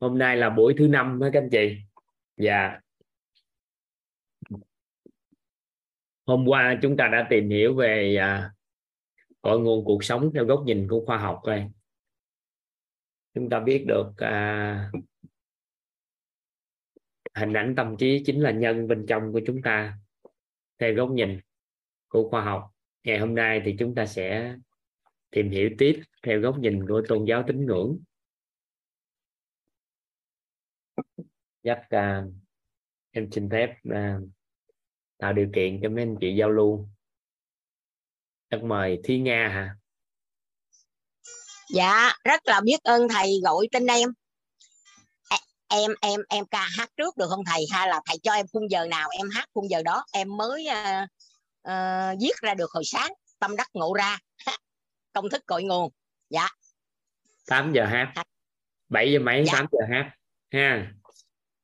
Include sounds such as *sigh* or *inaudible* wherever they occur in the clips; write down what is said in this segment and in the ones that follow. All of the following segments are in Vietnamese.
hôm nay là buổi thứ năm các anh chị. Dạ. Hôm qua chúng ta đã tìm hiểu về à, cội nguồn cuộc sống theo góc nhìn của khoa học rồi chúng ta biết được à, hình ảnh tâm trí chính là nhân bên trong của chúng ta theo góc nhìn của khoa học. Ngày hôm nay thì chúng ta sẽ tìm hiểu tiếp theo góc nhìn của tôn giáo tín ngưỡng. Chắc uh, em xin phép uh, tạo điều kiện cho mấy anh chị giao lưu. Chắc mời Thí Nga hả? Dạ rất là biết ơn thầy gọi tên em. Em em em ca hát trước được không thầy? Hay là thầy cho em khung giờ nào em hát khung giờ đó? Em mới uh, uh, viết ra được hồi sáng tâm đắc ngộ ra. *laughs* Công thức cội nguồn. Dạ. 8 giờ hát. 7 giờ mấy? Dạ. 8 giờ hát. Ha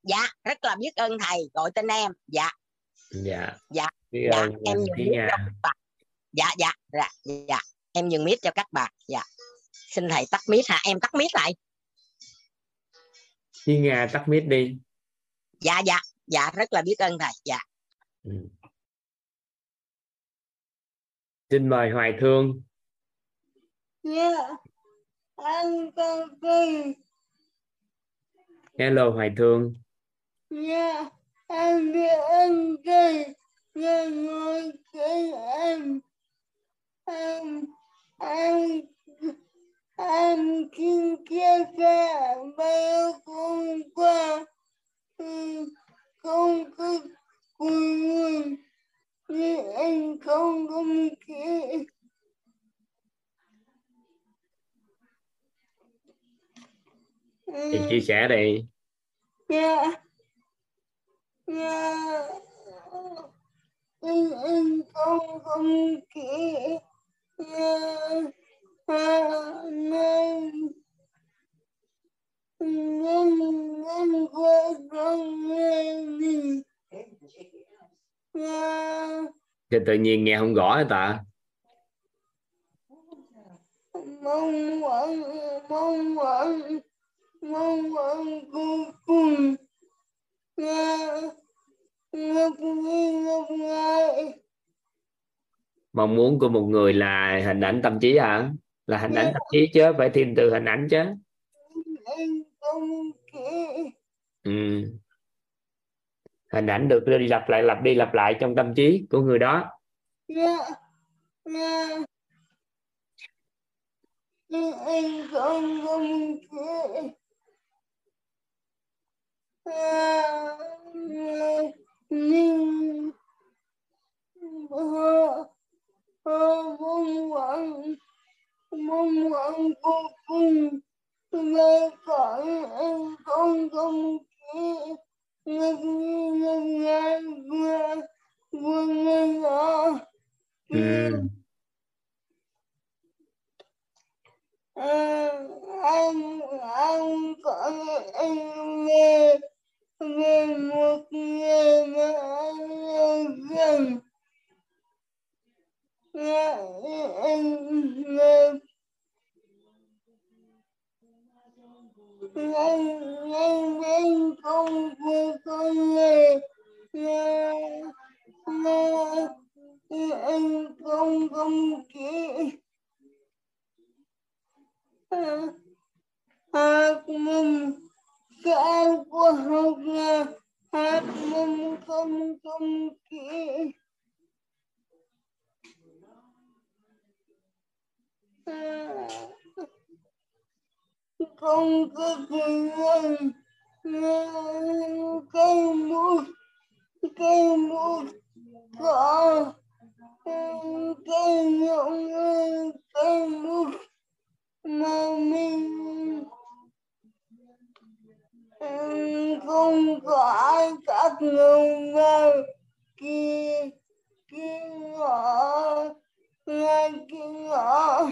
dạ rất là biết ơn thầy gọi tên em. Dạ. Dạ. Dạ, dạ. em nhường mic cho các bạn. Dạ dạ dạ dạ. Em nhường mic cho các bạn. Dạ. Xin thầy tắt mic hả? Em tắt mic lại. Thí Nga tắt mic đi. Dạ dạ. Dạ rất là biết ơn thầy. Dạ. Ừ. xin mời Hoài Thương. Dạ. Anh con đi hello Hoài Thương dạ em biết ơn đi nên ngồi với em. Em em em xin chia sẻ với con qua. Không có cùng người như anh không công kỹ thì chia sẻ đi. Dạ dạ. Anh anh không kỹ dạ. Nên nên nên qua con nghe đi thì tự nhiên nghe không rõ hả ta? Mong mỏi mong mỏi mong mỏi cô cùng ngập ngập ngại mong muốn của một người là hình ảnh tâm trí hả? Là hình ảnh tâm trí chứ, phải thêm từ hình ảnh chứ. Ừ. hình ảnh được đi lặp lại, lặp đi lặp lại trong tâm trí của người đó yeah. Yeah. anh không không nhưng mong mỏi mong mỏi vô cùng về cõi em không không kỹ ngập ngập ngài vừa vừa nghe rõ anh anh có anh nghe về một người mà anh yêu gần anh nghe anh anh bên công của con người là là anh không không kỹ hạt mầm cả của học là hạt mầm không không kỹ không có quyền nhân cây bút cây bút cỏ cây nhộng cây bút mà mình không có các người ngữ kia kia ngõ ngay kia ngõ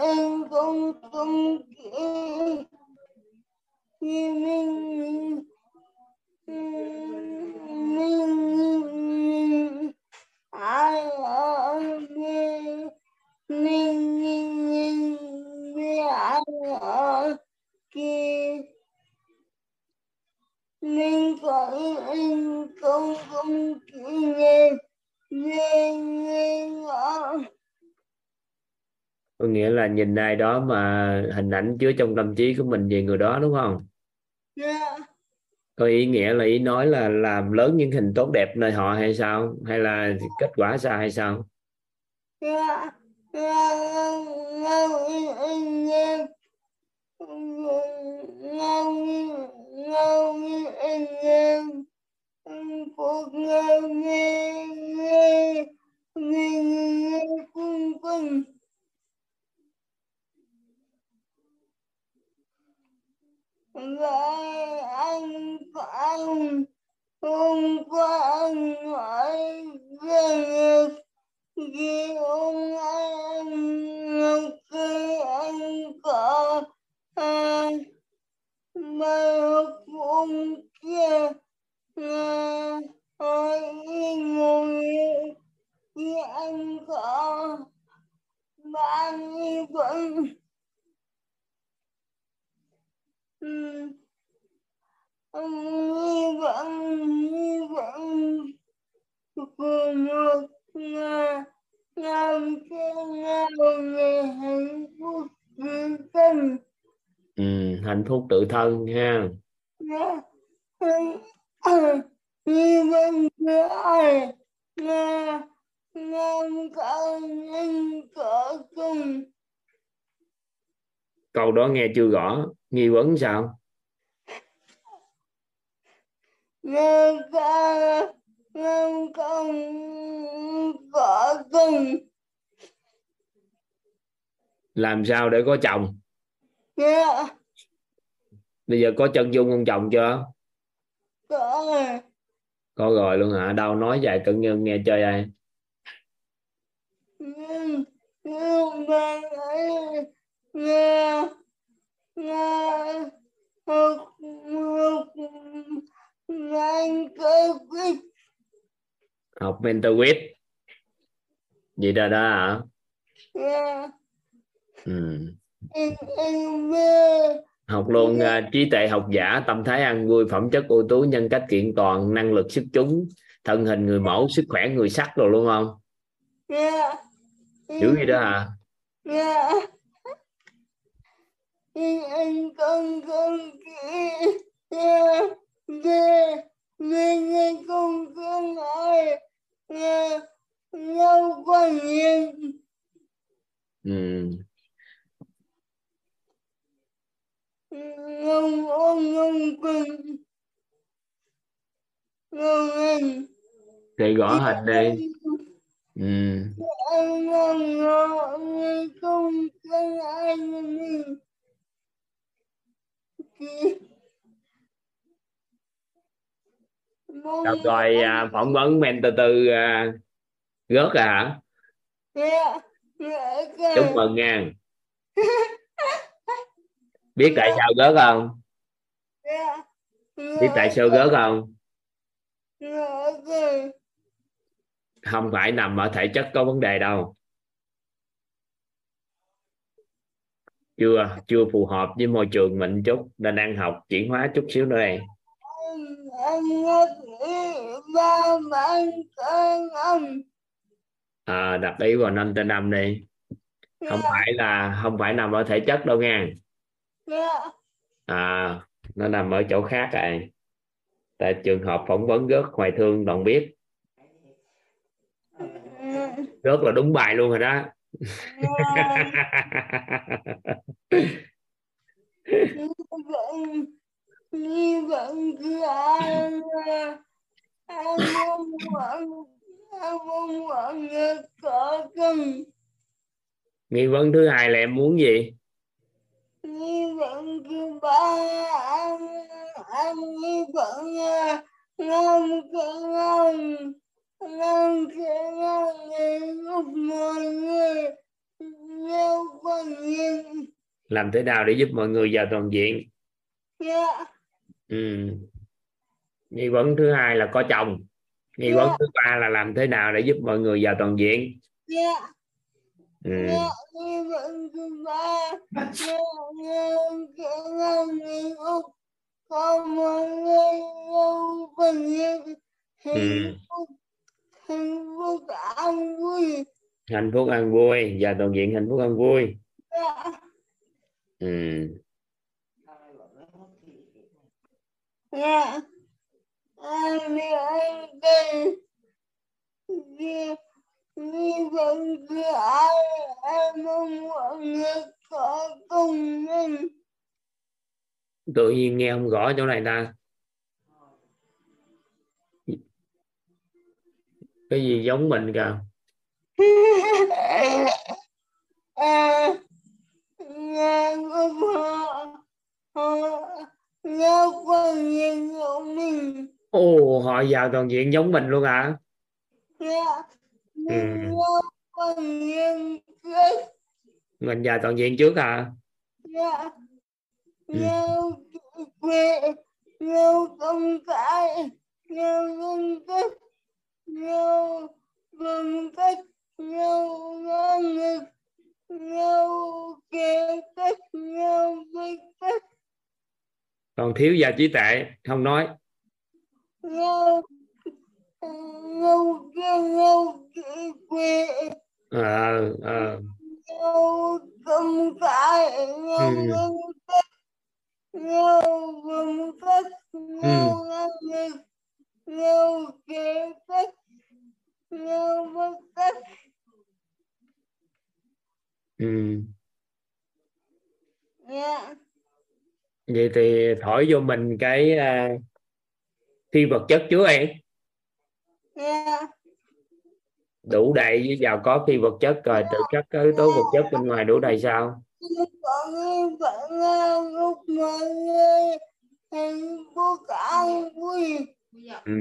em không không kỹ mình mình nên có nên không không nên nên nên có nghĩa là nhìn ai đó mà hình ảnh chứa trong tâm trí của mình về người đó đúng không? Yeah có ý nghĩa là ý nói là làm lớn những hình tốt đẹp nơi họ hay sao? Hay là kết quả sao hay sao? dạ *laughs* anh em hôm qua anh hỏi về khi ông anh khi anh có à, bài học ông kia. Là hỏi ngồi khi anh có bạn vẫn ừ hy vọng hy vọng của một nhà làm cho nhau về hạnh phúc tự thân ừ, hạnh phúc tự thân ha Dạ. hy vọng của ai là làm cao nhân có cùng câu đó nghe chưa rõ nghi vấn sao làm cao làm công có cùng làm sao để có chồng? Dạ. Bây giờ có chân dung ông chồng chưa? Có rồi. Có rồi luôn hả? Đâu nói vài cận nhân nghe chơi ai? Nhưng nhưng mà ấy nghe nghe học học anh cơ quyết học mentor quýt gì đó đó hả? Ừ. anh anh mê. Học luôn à, trí tuệ học giả tâm thái ăn vui phẩm chất ưu tú nhân cách kiện toàn năng lực sức chúng thân hình người mẫu sức khỏe người sắc rồi luôn không? Nghe dữ gì đó hả? Nghe anh nghe nghe con con nói nghe nhau quan niệm ừ. ngông ông ngông quỳnh ngông anh thì gõ hình đi. ừ. anh mình Đọc rồi à, phỏng vấn mentor tư à, rớt à hả? Chúc mừng nha. *laughs* Biết tại sao rớt không? Biết tại sao rớt không? Không phải nằm ở thể chất có vấn đề đâu. Chưa chưa phù hợp với môi trường mình chút. Nên đang học chuyển hóa chút xíu nữa đây anh anh ngất ý ba bạn con ông à, đặt ý vào năm trên năm đi. Không phải là không phải nằm ở thể chất đâu nha. Dạ. À nó nằm ở chỗ khác rồi. Tại trường hợp phỏng vấn rớt hoài thương đoạn biết. Rớt là đúng bài luôn rồi đó. Vẫn *laughs* như vẫn cứ anh anh mong muốn anh mong muốn có cần nghi vấn thứ hai là em muốn gì? Như vẫn cứ ba anh anh như vẫn ngon cái ngon ngon cái ngon người lúc mọi người. Nhau quan niệm làm thế nào để giúp mọi người vào toàn diện? Dạ ừ. nghi vấn thứ hai là có chồng nghi vấn thứ ba là làm thế nào để giúp mọi người vào toàn diện dạ ừ. Ừ. hạnh phúc an vui và toàn diện hạnh phúc an vui dạ ừ. Vì vậy thì ai em mong mọi người có cùng mình tự nhiên nghe không rõ chỗ này ta. Cái gì giống mình kìa. À nhà của họ họ nhau quan nhìn của mình. Ồ họ giàu toàn diện giống mình luôn hả dạ. Ừ. quan nhìn trước. Mình giàu toàn diện trước à? Dạ. Ừ. nhau quê nhau công cái nhau nhân cách nhau bằng cách nhau năng lực nhau kế cách biết cách còn thiếu gia trí tệ không nói. Cái nhau Ừ. nhau biết cách ừ. dạ vậy thì thổi vô mình cái à, phi vật chất trước em dạ đủ đầy với giàu có phi vật chất rồi tự các cái yếu tố vật chất bên ngoài đủ đầy sao? Có người vẫn là lúc mọi người hạnh phúc an vui ừ.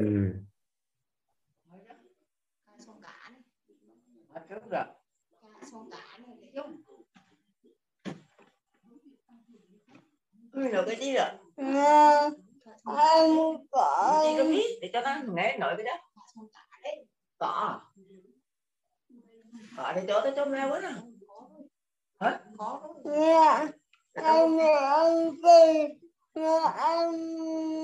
trước rồi cái gì rồi. Anh có chị có biết để cho nó nghe nội cái đó. Có có để chỗ tới chỗ mèo quá nè. Hả? Dạ anh anh cười là anh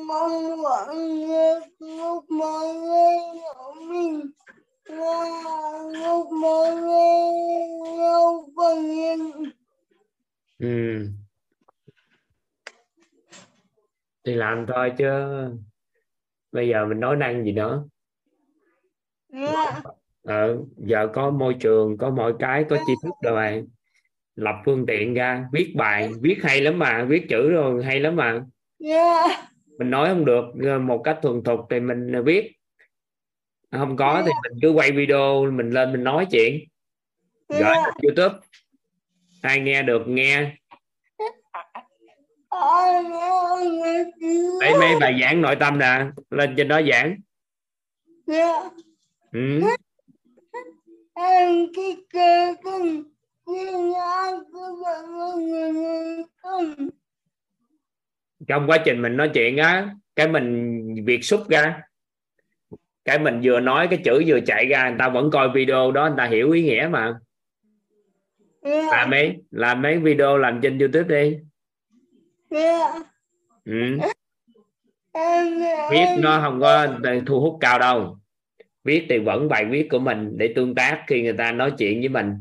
mong người lúc mọi người hiểu mình. Lúc mọi người nhau bằng nhìn ừ. Thì làm thôi chứ bây giờ mình nói năng gì nữa? Dạ. Ờ, giờ có môi trường có mọi cái có tri thức rồi lập phương tiện ra viết bài viết hay lắm mà viết chữ rồi hay lắm mà. Dạ. Mình nói không được một cách thuần thục thì mình viết. Không có thì mình cứ quay video mình lên mình nói chuyện. Gửi dạ. Youtube. Ai nghe được nghe đây mấy bài giảng nội tâm nè, lên trên đó giảng. Ừ. trong quá trình mình nói chuyện á, cái mình việc xúc ra, cái mình vừa nói cái chữ vừa chạy ra, người ta vẫn coi video đó, người ta hiểu ý nghĩa mà. Làm mấy làm mấy video làm trên youtube đi ừ. viết nó không có thu hút cao đâu. Viết thì vẫn bài viết của mình để tương tác khi người ta nói chuyện với mình.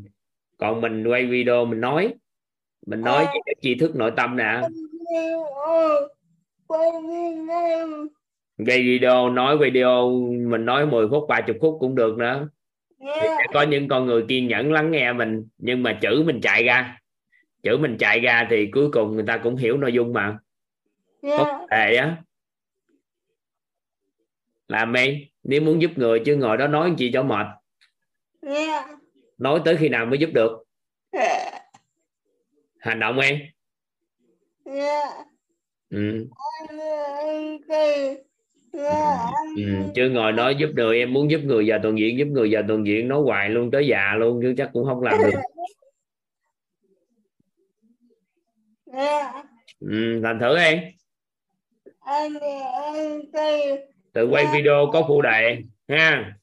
Còn mình quay video mình nói. Mình nói về cái tri thức nội tâm nè. Quay video gây video nói video mình nói 10 phút 30 phút cũng được nữa. Sẽ có những con người kiên nhẫn lắng nghe mình nhưng mà chữ mình chạy ra chữ mình chạy ra thì cuối cùng người ta cũng hiểu nội dung mà. Dạ có thể á. Làm đi nếu muốn giúp người chứ ngồi đó nói gì cho mệt. Dạ nói tới khi nào mới giúp được? Hành động em. Dạ ừ. Ừ. chứ ngồi nói giúp người em muốn giúp người già toàn diện giúp người già toàn diện nói hoài luôn tới già luôn chứ chắc cũng không làm được *laughs* dạ ừ. làm thử cười tự quay video có phụ đề ha.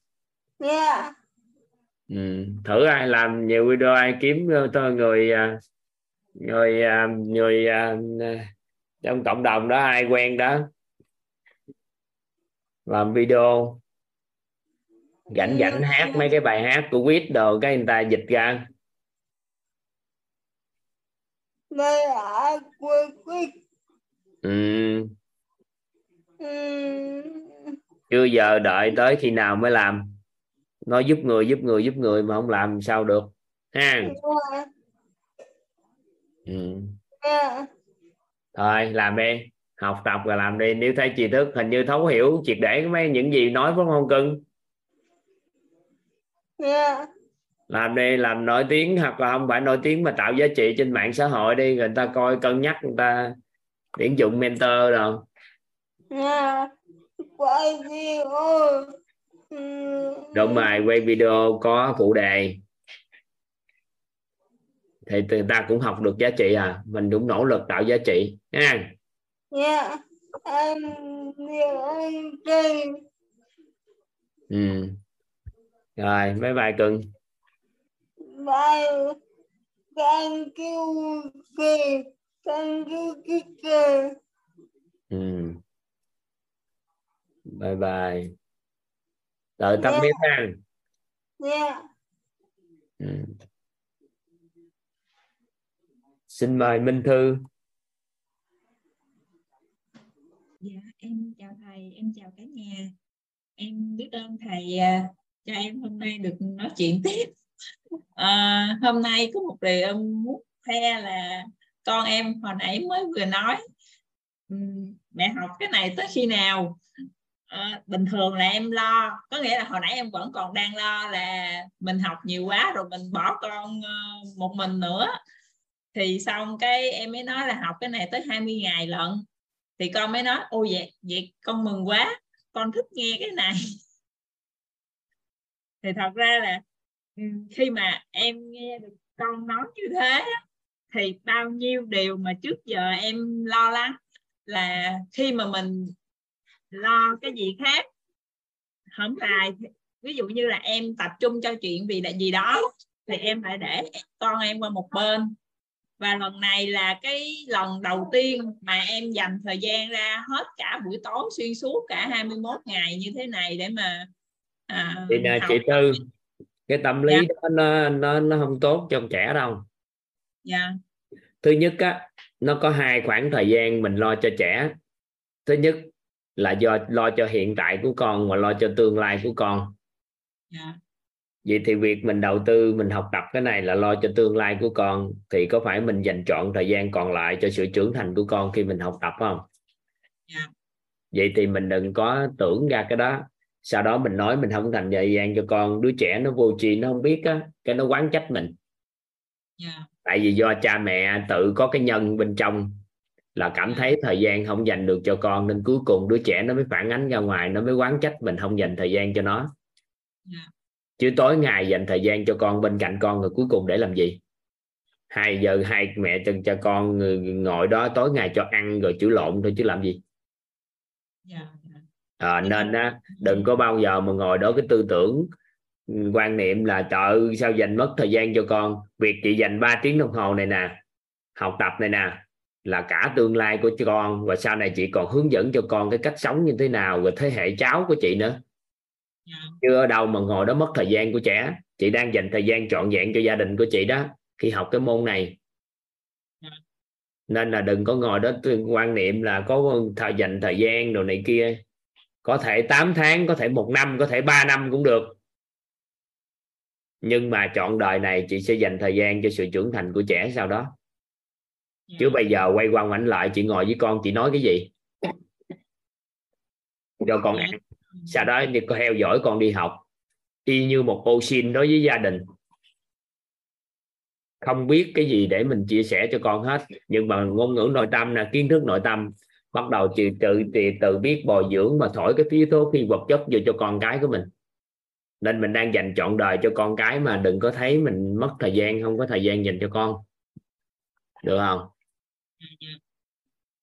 Dạ. Ừ. thử ai làm nhiều video ai kiếm ờ, tôi người à, người à, người à, trong cộng đồng đó ai quen đó. Làm video. Rảnh rảnh hát mấy cái bài hát của quýt đồ cái người ta dịch ra bài hát của quýt ừ. ừ. chưa giờ đợi tới khi nào mới làm. Nói giúp người giúp người giúp người mà không làm sao được. Ha. Ừ. Thôi làm đi. Học tập và làm đi. Nếu thấy tri thức hình như thấu hiểu triệt để mấy những gì nói phải không cưng? Yeah. Làm đi làm nổi tiếng hoặc là không phải nổi tiếng mà tạo giá trị trên mạng xã hội đi người ta coi cân nhắc người ta tuyển dụng mentor rồi Yeah. quay video đúng rồi quay video có phụ đề thì người ta cũng học được giá trị à mình cũng nỗ lực tạo giá trị nha Yeah. anh Trinh ừ. rồi bye bye cưng bye thank you thank you teacher ừ. bye bye đợi tâm Yeah. biết ha yeah ừ. xin mời minh thư Dạ, em chào thầy, em chào cả nhà. Em biết ơn thầy à, cho em hôm nay được nói chuyện tiếp. À, hôm nay có một điều em muốn khoe là con em hồi nãy mới vừa nói mẹ học cái này tới khi nào? À, bình thường là em lo, có nghĩa là hồi nãy em vẫn còn đang lo là mình học nhiều quá rồi mình bỏ con ờ, một mình nữa. Thì xong cái em mới nói là học cái này tới 20 ngày lận thì con mới nói ôi vậy vậy con mừng quá con thích nghe cái này *laughs* thì thật ra là khi mà em nghe được con nói như thế thì bao nhiêu điều mà trước giờ em lo lắng là khi mà mình lo cái gì khác không tài ví dụ như là em tập trung cho chuyện vì là gì đó thì em phải để con em qua một bên. Và lần này là cái lần đầu tiên mà em dành thời gian ra hết cả buổi tối xuyên suốt cả 21 ngày như thế này để mà à, thì nè chị tư cái tâm lý Dạ. đó nó nó nó không tốt trong trẻ đâu. Dạ. Thứ nhất á nó có hai khoảng thời gian mình lo cho trẻ. Thứ nhất là do lo cho hiện tại của con và lo cho tương lai của con. Dạ. Vậy thì việc mình đầu tư mình học tập cái này là lo cho tương lai của con thì có phải mình dành trọn thời gian còn lại cho sự trưởng thành của con khi mình học tập không? Dạ. vậy thì mình đừng có tưởng ra cái đó sau đó mình nói mình không dành thời gian cho con đứa trẻ nó vô tri nó không biết á cái nó quán trách mình. Dạ. Tại vì do cha mẹ tự có cái nhân bên trong là cảm thấy thời gian không dành được cho con nên cuối cùng đứa trẻ nó mới phản ánh ra ngoài nó mới quán trách mình không dành thời gian cho nó. Dạ. chứ tối ngày dành thời gian cho con bên cạnh con rồi cuối cùng để làm gì? Hai giờ hai mẹ chân cho con ngồi đó tối ngày cho ăn rồi chữ lộn thôi chứ làm gì? Dạ dạ. À, nên á đừng có bao giờ mà ngồi đó cái tư tưởng ừ, quan niệm là trời sao dành mất thời gian cho con? Việc chị dành 3 tiếng đồng hồ này nè học tập này nè là cả tương lai của con. Và sau này chị còn hướng dẫn cho con cái cách sống như thế nào rồi thế hệ cháu của chị nữa. Dạ. chứ ở đâu mà ngồi đó mất thời gian của trẻ. Chị đang dành thời gian trọn vẹn cho gia đình của chị đó khi học cái môn này. Dạ. nên là đừng có ngồi đó quan niệm là có thời dành thời gian đồ này kia có thể 8 tháng có thể một năm có thể 3 năm cũng được. Nhưng mà chọn đời này chị sẽ dành thời gian cho sự trưởng thành của trẻ sau đó. Dạ. chứ bây giờ quay qua ngoảnh lại chị ngồi với con chị nói cái gì? Cho con ăn. Sau đó thì có theo dõi con đi học. Y như một ô xin đối với gia đình. Không biết cái gì để mình chia sẻ cho con hết. Nhưng mà ngôn ngữ nội tâm là kiến thức nội tâm bắt đầu từ từ từ, từ biết bồi dưỡng mà thổi cái yếu tố phi vật chất vô cho con cái của mình. Nên mình đang dành trọn đời cho con cái mà đừng có thấy mình mất thời gian không có thời gian dành cho con. Được không?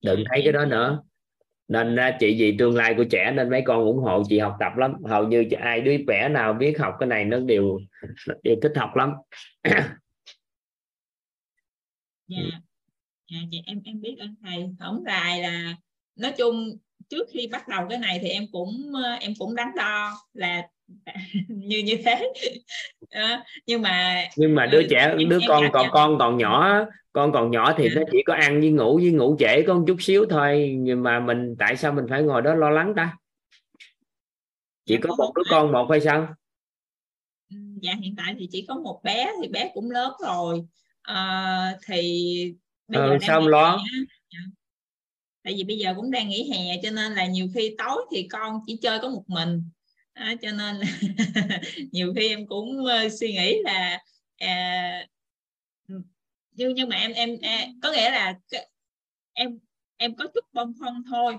Đừng thấy cái đó nữa. Nên à, chị vì tương lai của trẻ nên mấy con ủng hộ chị học tập lắm. Hầu như ai đứa trẻ nào biết học cái này nó đều đều thích học lắm. Dạ. Dạ chị em em biết ơn thầy. Tổng dài là nói chung trước khi bắt đầu cái này thì em cũng ờ, em cũng đắn đo là *laughs* như như thế. À, nhưng mà nhưng mà đứa ừ, trẻ em, đứa em con còn nhận con còn nhỏ con còn nhỏ thì Dạ. nó chỉ có ăn với ngủ với ngủ trễ có một chút xíu thôi. Nhưng mà mình tại sao mình phải ngồi đó lo lắng ta? Chỉ dạ có một đứa con một hay sao? Ừ, dạ hiện tại thì chỉ có một bé thì bé cũng lớn rồi. Ờ, thì bây giờ ờ, nghỉ không hè lo. Tại vì bây giờ cũng đang nghỉ hè cho nên là nhiều khi tối thì con chỉ chơi có một mình. Đó, cho nên là *laughs* nhiều khi em cũng ờ, suy nghĩ là à, nhưng nhưng mà em em, em có nghĩa là em em có chút băn khoăn thôi.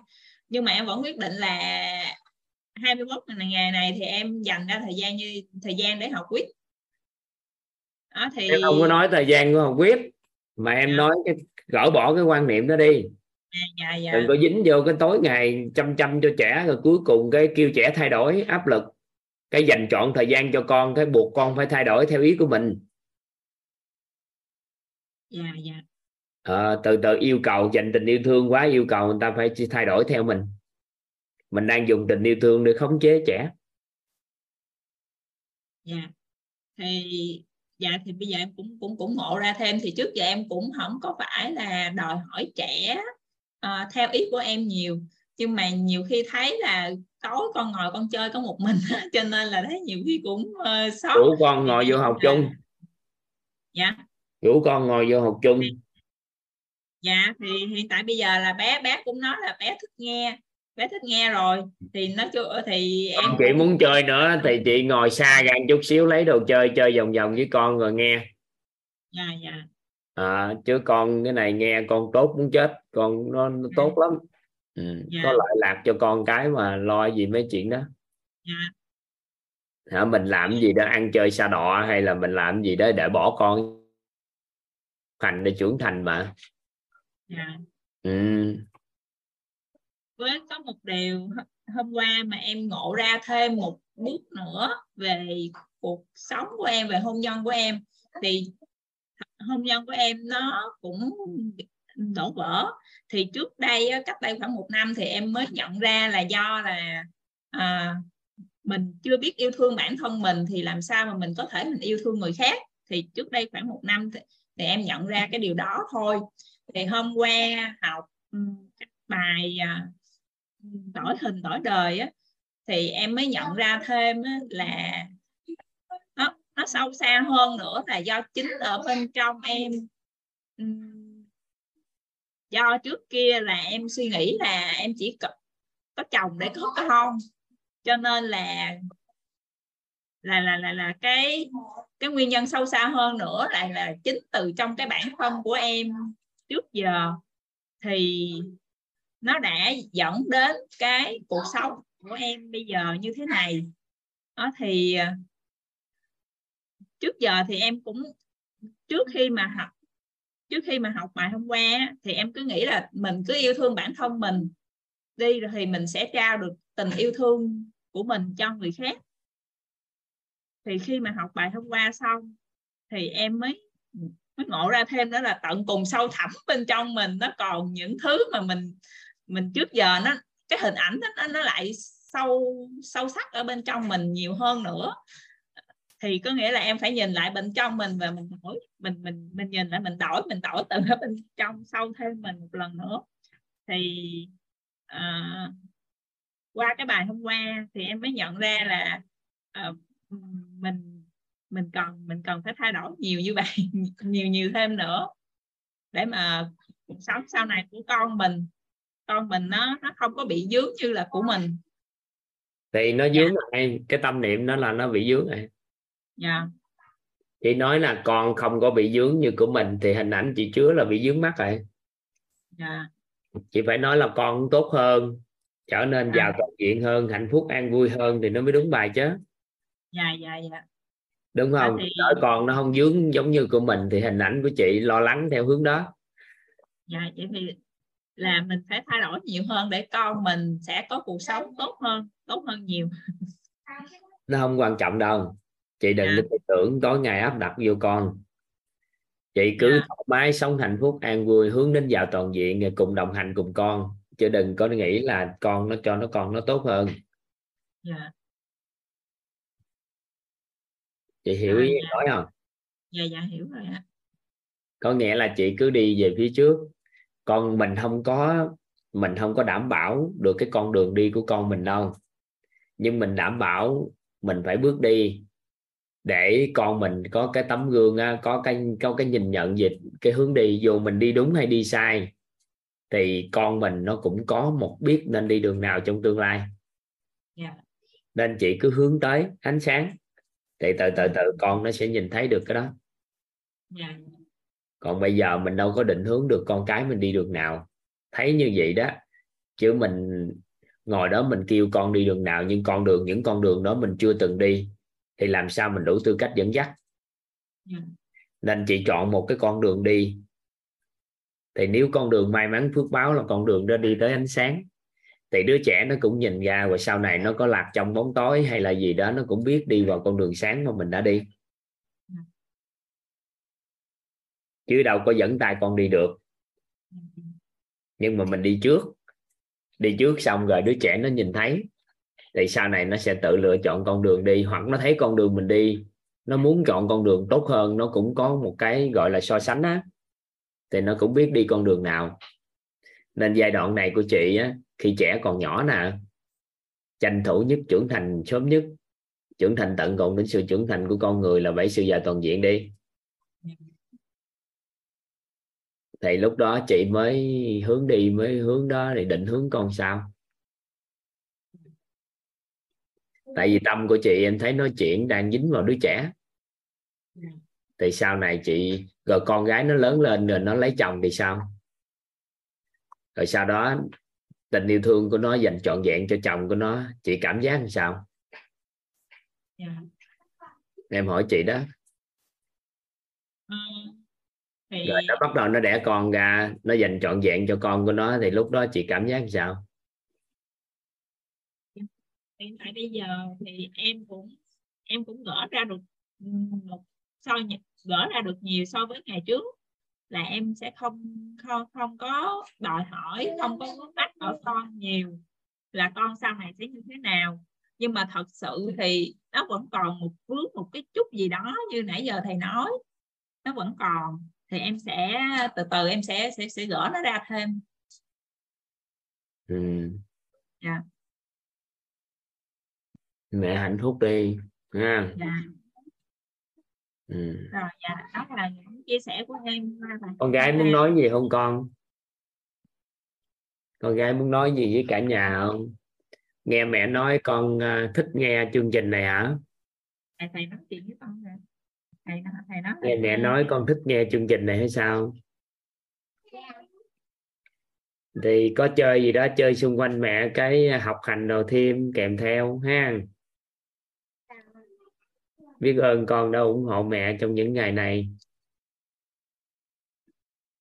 Nhưng mà em vẫn quyết định là 21 ngày ngày này thì em dành ra thời gian như thời gian để học quýt. Đó thì em không có nói thời gian của học quyết mà em Dạ. nói cái gỡ bỏ cái quan niệm đó đi dạ dạ. Đừng có dính vô cái tối ngày chăm chăm cho trẻ rồi cuối cùng cái kêu trẻ thay đổi áp lực. Cái dành chọn thời gian cho con cái buộc con phải thay đổi theo ý của mình. Dạ dạ. Ờ, từ từ yêu cầu dành tình yêu thương quá yêu cầu người ta phải thay đổi theo mình. Mình đang dùng tình yêu thương để khống chế trẻ. Dạ. Thì dạ thì bây giờ em cũng cũng cũng ngộ ra thêm. Thì trước giờ em cũng không có phải là đòi hỏi trẻ ờ, theo ý của em nhiều. Nhưng mà nhiều khi thấy là tối con ngồi con chơi có một mình *laughs* cho nên là thấy nhiều khi cũng uh, sót rủ con ngồi vô học chung. Dạ. Rủ con ngồi vô học chung. Dạ thì hiện tại bây giờ là bé bé cũng nói là bé thích nghe bé thích nghe rồi. Thì nó chưa thì em chị muốn chơi nữa thì chị ngồi xa ra chút xíu lấy đồ chơi chơi vòng vòng với con rồi nghe. Dạ dạ à, chứ con cái này nghe con tốt muốn chết con nó, nó tốt lắm ừ. Dạ. có lợi lạc cho con cái mà lo gì mấy chuyện đó dạ hả mình làm gì đó ăn chơi xa đọ hay là mình làm gì đó để bỏ con thành để trưởng thành mà dạ ừ. với có một điều hôm qua mà em ngộ ra thêm một bước nữa về cuộc sống của em về hôn nhân của em thì hôn nhân của em nó cũng đổ vỡ. Thì trước đây cách đây khoảng một năm thì em mới nhận ra là do là à, mình chưa biết yêu thương bản thân mình thì làm sao mà mình có thể mình yêu thương người khác. Thì trước đây khoảng một năm thì, thì em nhận ra cái điều đó thôi. Thì hôm qua học ừ, bài à, đổi hình đổi đời á thì em mới nhận ra thêm á, là nó sâu xa hơn nữa là do chính ở bên trong em. Do trước kia là em suy nghĩ là em chỉ có, có chồng để có con. Cho nên là là là là là cái cái nguyên nhân sâu xa hơn nữa lại là chính từ trong cái bản thân của em trước giờ thì nó đã dẫn đến cái cuộc sống của em bây giờ như thế này. Đó thì à, trước giờ thì em cũng trước khi mà học trước khi mà học bài hôm qua thì em cứ nghĩ là mình cứ yêu thương bản thân mình đi rồi thì mình sẽ trao được tình yêu thương của mình cho người khác. Thì khi mà học bài hôm qua xong thì em mới mới ngộ ra thêm đó là tận cùng sâu thẳm bên trong mình nó còn những thứ mà mình mình trước giờ nó cái hình ảnh đó, nó nó lại sâu sâu sắc ở bên trong mình nhiều hơn nữa thì có nghĩa là em phải nhìn lại bên trong mình và mình đổi mình mình mình nhìn lại mình đổi mình đổi từ ở bên trong sâu thêm mình một lần nữa. Thì à, qua cái bài hôm qua thì em mới nhận ra là à, mình mình cần mình cần phải thay đổi nhiều như vậy *laughs* nhiều nhiều thêm nữa để mà cuộc sống sau này của con mình con mình nó nó không có bị dướng như là của mình. Thì nó dướng lại cái tâm niệm đó là nó bị dướng này dạ. Chị nói là con không có bị dướng như của mình thì hình ảnh chị chứa là bị dướng mắt rồi. Dạ. Chị phải nói là con tốt hơn trở nên À. giàu toàn diện hơn hạnh phúc an vui hơn thì nó mới đúng bài chứ. Dạ dạ dạ. Đúng À, không? thì- đỡ con nó không dướng giống như của mình thì hình ảnh của chị lo lắng theo hướng đó. Dạ vậy thì là mình phải thay đổi nhiều hơn để con mình sẽ có cuộc sống tốt hơn tốt hơn nhiều. Nó không quan trọng đâu chị đừng Dạ. có tư tưởng tối ngày áp đặt vô con. Chị cứ Dạ. thoải mái sống hạnh phúc an vui hướng đến giàu toàn diện cùng đồng hành cùng con. Chứ đừng có nghĩ là con nó cho nó con nó tốt hơn. Dạ. Chị hiểu ý em nói không? Dạ dạ hiểu rồi ạ. Có nghĩa là chị cứ đi về phía trước. Con mình không có mình không có đảm bảo được cái con đường đi của con mình đâu. Nhưng mình đảm bảo mình phải bước đi để con mình có cái tấm gương có cái có cái nhìn nhận về cái hướng đi dù mình đi đúng hay đi sai thì con mình nó cũng có một biết nên đi đường nào trong tương lai. Dạ. Nên chị cứ hướng tới ánh sáng thì từ từ từ con nó sẽ nhìn thấy được cái đó. Dạ. Còn bây giờ mình đâu có định hướng được con cái mình đi đường nào. Thấy như vậy đó chứ mình ngồi đó mình kêu con đi đường nào nhưng con đường những con đường đó mình chưa từng đi thì làm sao mình đủ tư cách dẫn dắt? Dạ. Nên chị chọn một cái con đường đi. Thì nếu con đường may mắn phước báo là con đường đó đi tới ánh sáng thì đứa trẻ nó cũng nhìn ra và sau này nó có lạc trong bóng tối hay là gì đó nó cũng biết đi vào con đường sáng mà mình đã đi. Chứ đâu có dẫn tay con đi được. Nhưng mà mình đi trước. Đi trước xong rồi đứa trẻ nó nhìn thấy thì sau này nó sẽ tự lựa chọn con đường đi, hoặc nó thấy con đường mình đi, nó muốn chọn con đường tốt hơn, nó cũng có một cái gọi là so sánh á, thì nó cũng biết đi con đường nào. Nên giai đoạn này của chị á, khi trẻ còn nhỏ nè, tranh thủ nhất, trưởng thành sớm nhất, trưởng thành tận cùng đến sự trưởng thành của con người là bảy sự già toàn diện đi. Thì lúc đó chị mới hướng đi, mới hướng đó thì định hướng con sao? Tại vì tâm của chị em thấy nói chuyện đang dính vào đứa trẻ. Thì sau này chị rồi con gái nó lớn lên rồi nó lấy chồng thì sao? Rồi sau đó tình yêu thương của nó dành trọn vẹn cho chồng của nó chị cảm giác làm sao? Dạ. Em hỏi chị đó. Ờ, thì rồi nó bắt đầu nó đẻ con ra nó dành trọn vẹn cho con của nó thì lúc đó chị cảm giác làm sao hiện tại bây giờ thì em cũng em cũng gỡ ra được một so gỡ ra được nhiều so với ngày trước là em sẽ không không không có đòi hỏi không có vướng mắc ở con nhiều là con sau này sẽ như thế nào nhưng mà thật sự thì nó vẫn còn một vướng một cái chút gì đó như nãy giờ thầy nói nó vẫn còn thì em sẽ từ từ em sẽ sẽ sẽ gỡ nó ra thêm ừ. Dạ. Mẹ hạnh phúc đi ha. Dạ. Ừ. rồi dạ đó là những chia sẻ của em. Con gái muốn nói gì không con? Con gái muốn nói gì với cả nhà không? Nghe mẹ nói con à, thích nghe chương trình này hả? Thầy thầy nói chuyện với con rồi thầy nói thầy nói nghe mẹ nói con thích nghe chương trình này hay sao? Thì có chơi gì đó chơi xung quanh mẹ cái học hành đồ thêm kèm theo ha biết ơn con đã ủng hộ mẹ trong những ngày này.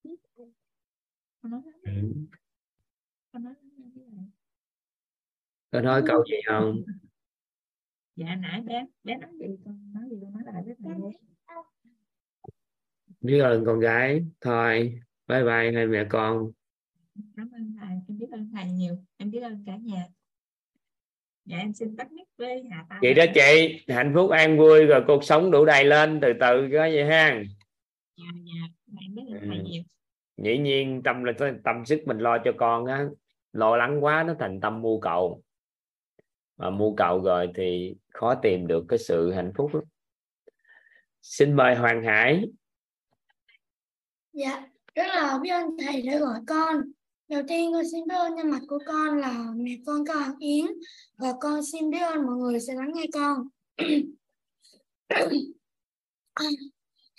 Ừ. con nói câu gì không? Dạ nãy bé bé nói gì? Con nói gì? Con nói lại với thầy đi. biết ơn con gái. Thôi bye bye hai mẹ con. Cảm ơn thầy. Em biết ơn thầy nhiều. Em biết ơn cả nhà dạ em xin tắt mic với hạ ta vậy đó chị hạnh phúc an vui rồi cuộc sống đủ đầy lên từ từ có vậy ha dạ dạ em biết Ừ. nhiều dĩ nhiên tâm là tâm sức mình lo cho con á lo lắng quá nó thành tâm mưu cầu mà mưu cầu rồi thì khó tìm được cái sự hạnh phúc lắm. xin mời hoàng hải Dạ, rất là biết ơn thầy đã gọi con. Đầu tiên con xin biết ơn nhân mặt của con là mẹ con Cao Hằng Yến và con xin biết ơn mọi người sẽ lắng nghe con.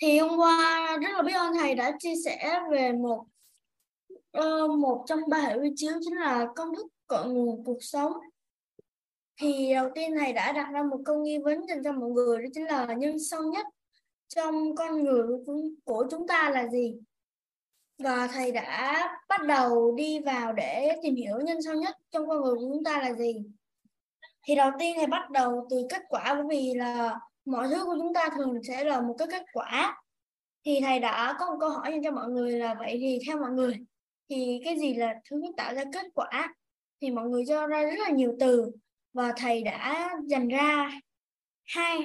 Thì hôm qua rất là biết ơn thầy đã chia sẻ về một uh, một trong ba hệ quy chiếu chính là công thức cội nguồn cuộc sống. Thì đầu tiên thầy đã đặt ra một câu nghi vấn dành cho mọi người đó chính là nhân sâu nhất trong con người của chúng ta là gì? Và thầy đã bắt đầu đi vào để tìm hiểu nhân sâu nhất trong con người của chúng ta là gì. Thì đầu tiên thầy bắt đầu từ kết quả, bởi vì là mọi thứ của chúng ta thường sẽ là một cái kết quả. Thì thầy đã có một câu hỏi dành cho mọi người là, vậy thì theo mọi người, thì cái gì là thứ tạo ra kết quả? Thì mọi người cho ra rất là nhiều từ và thầy đã dành ra hai,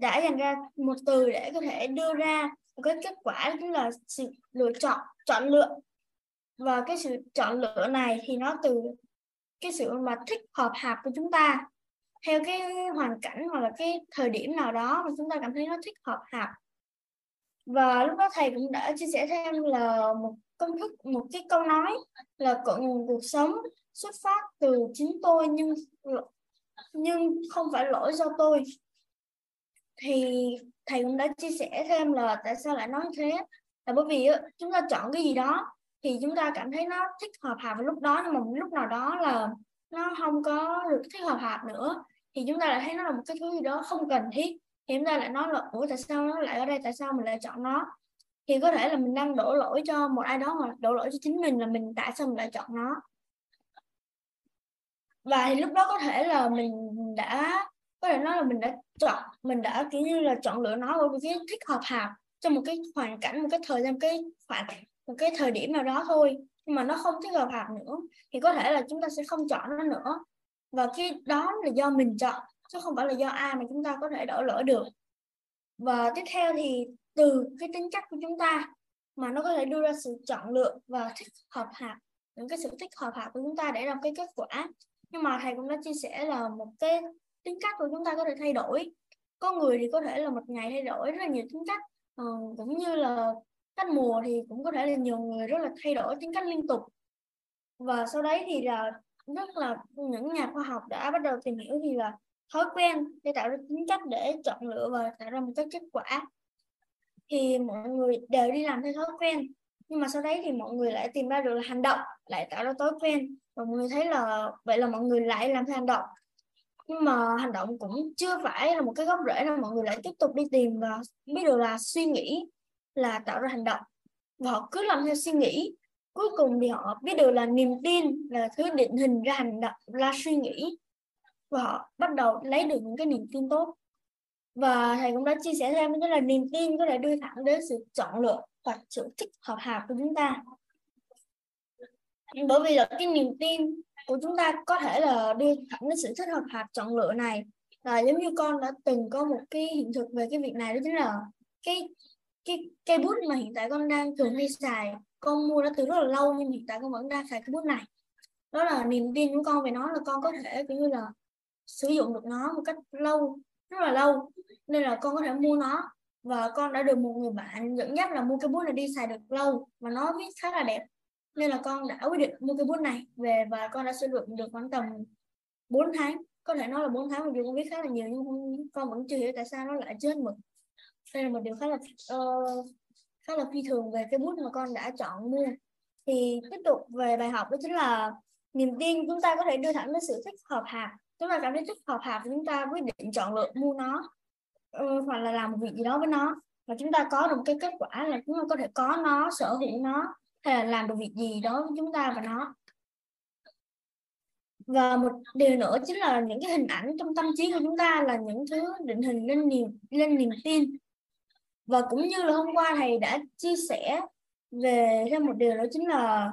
đã dành ra một từ để có thể đưa ra cái kết quả chính là sự lựa chọn chọn lựa. Và cái sự chọn lựa này thì nó từ cái sự mà thích hợp hạp của chúng ta. Theo cái hoàn cảnh hoặc là cái thời điểm nào đó mà chúng ta cảm thấy nó thích hợp hạp. Và lúc đó thầy cũng đã chia sẻ thêm là một công thức, một cái câu nói là cội nguồn cuộc sống xuất phát từ chính tôi nhưng nhưng không phải lỗi do tôi. Thì thầy cũng đã chia sẻ thêm là tại sao lại nói thế. Là bởi vì chúng ta chọn cái gì đó thì chúng ta cảm thấy nó thích hợp hợp vào lúc đó, nhưng mà lúc nào đó là nó không có được thích hợp hợp nữa, thì chúng ta lại thấy nó là một cái thứ gì đó không cần thiết. Thì chúng ta lại nói là, ủa, tại sao nó lại ở đây? Tại sao mình lại chọn nó? Thì có thể là mình đang đổ lỗi cho một ai đó, hoặc đổ lỗi cho chính mình là mình tại sao mình lại chọn nó. Và thì lúc đó có thể là mình đã có thể nói là mình đã chọn, mình đã, kiểu như là, chọn lựa nó bởi vì cái thích hợp hạp trong một cái hoàn cảnh, một cái thời gian cái khoảng, một cái thời điểm nào đó thôi. Nhưng mà nó không thích hợp hạp nữa, thì có thể là chúng ta sẽ không chọn nó nữa. Và cái đó là do mình chọn, chứ không phải là do ai mà chúng ta có thể đổ lỗi được. Và tiếp theo thì từ cái tính cách của chúng ta mà nó có thể đưa ra sự chọn lựa và thích hợp hạp những cái sự thích hợp hạp của chúng ta để làm cái kết quả. Nhưng mà thầy cũng đã chia sẻ là một cái tính cách của chúng ta có thể thay đổi. Có người thì có thể là một ngày thay đổi rất là nhiều tính cách. Ờ, cũng như là cách mùa thì cũng có thể là nhiều người rất là thay đổi tính cách liên tục. Và sau đấy thì là rất là những nhà khoa học đã bắt đầu tìm hiểu thì là thói quen để tạo ra tính cách để chọn lựa và tạo ra một cái kết quả. Thì mọi người đều đi làm theo thói quen nhưng mà sau đấy thì mọi người lại tìm ra được là hành động lại tạo ra thói quen. Và mọi người thấy là vậy là mọi người lại làm theo hành động nhưng mà hành động cũng chưa phải là một cái gốc rễ nào mọi người lại tiếp tục đi tìm và biết được là suy nghĩ là tạo ra hành động. Và họ cứ làm theo suy nghĩ, cuối cùng thì họ biết được là niềm tin là thứ định hình ra hành động là suy nghĩ. Và họ bắt đầu lấy được những cái niềm tin tốt. Và thầy cũng đã chia sẻ thêm, đó là niềm tin có thể đưa thẳng đến sự chọn lựa hoặc sự thích hợp hạp của chúng ta. Bởi vì là cái niềm tin của chúng ta có thể là đi thẳng đến sự thích hợp hoặc chọn lựa này. Là giống như con đã từng có một cái hiện thực về cái việc này, đó chính là cái cái cây bút mà hiện tại con đang thường hay xài. Con mua nó từ rất là lâu nhưng hiện tại con vẫn đang xài cái bút này. Đó là niềm tin của con về nó, là con có thể kiểu như là sử dụng được nó một cách lâu, rất là lâu. Nên là con có thể mua nó và con đã được một người bạn dẫn dắt là mua cái bút này đi xài được lâu và nó viết khá là đẹp nên là con đã quyết định mua cái bút này về và con đã sử dụng được khoảng tầm 4 tháng. Có thể nói là 4 tháng mặc dù con viết khá là nhiều nhưng con vẫn chưa hiểu tại sao nó lại chết mực. Đây là một điều khá là uh, khá là phi thường về cái bút mà con đã chọn mua. Thì tiếp tục về bài học đó chính là niềm tin chúng ta có thể đưa thẳng đến sự thích hợp hạt chúng ta cảm thấy thích hợp hạt chúng ta quyết định chọn lựa mua nó uh, hoặc là làm một việc gì đó với nó. Và chúng ta có được cái kết quả là chúng ta có thể có nó sở hữu nó hay là làm được việc gì đó với chúng ta và nó. Và một điều nữa chính là những cái hình ảnh trong tâm trí của chúng ta là những thứ định hình lên niềm lên niềm tin. Và cũng như là hôm qua thầy đã chia sẻ về thêm một điều đó chính là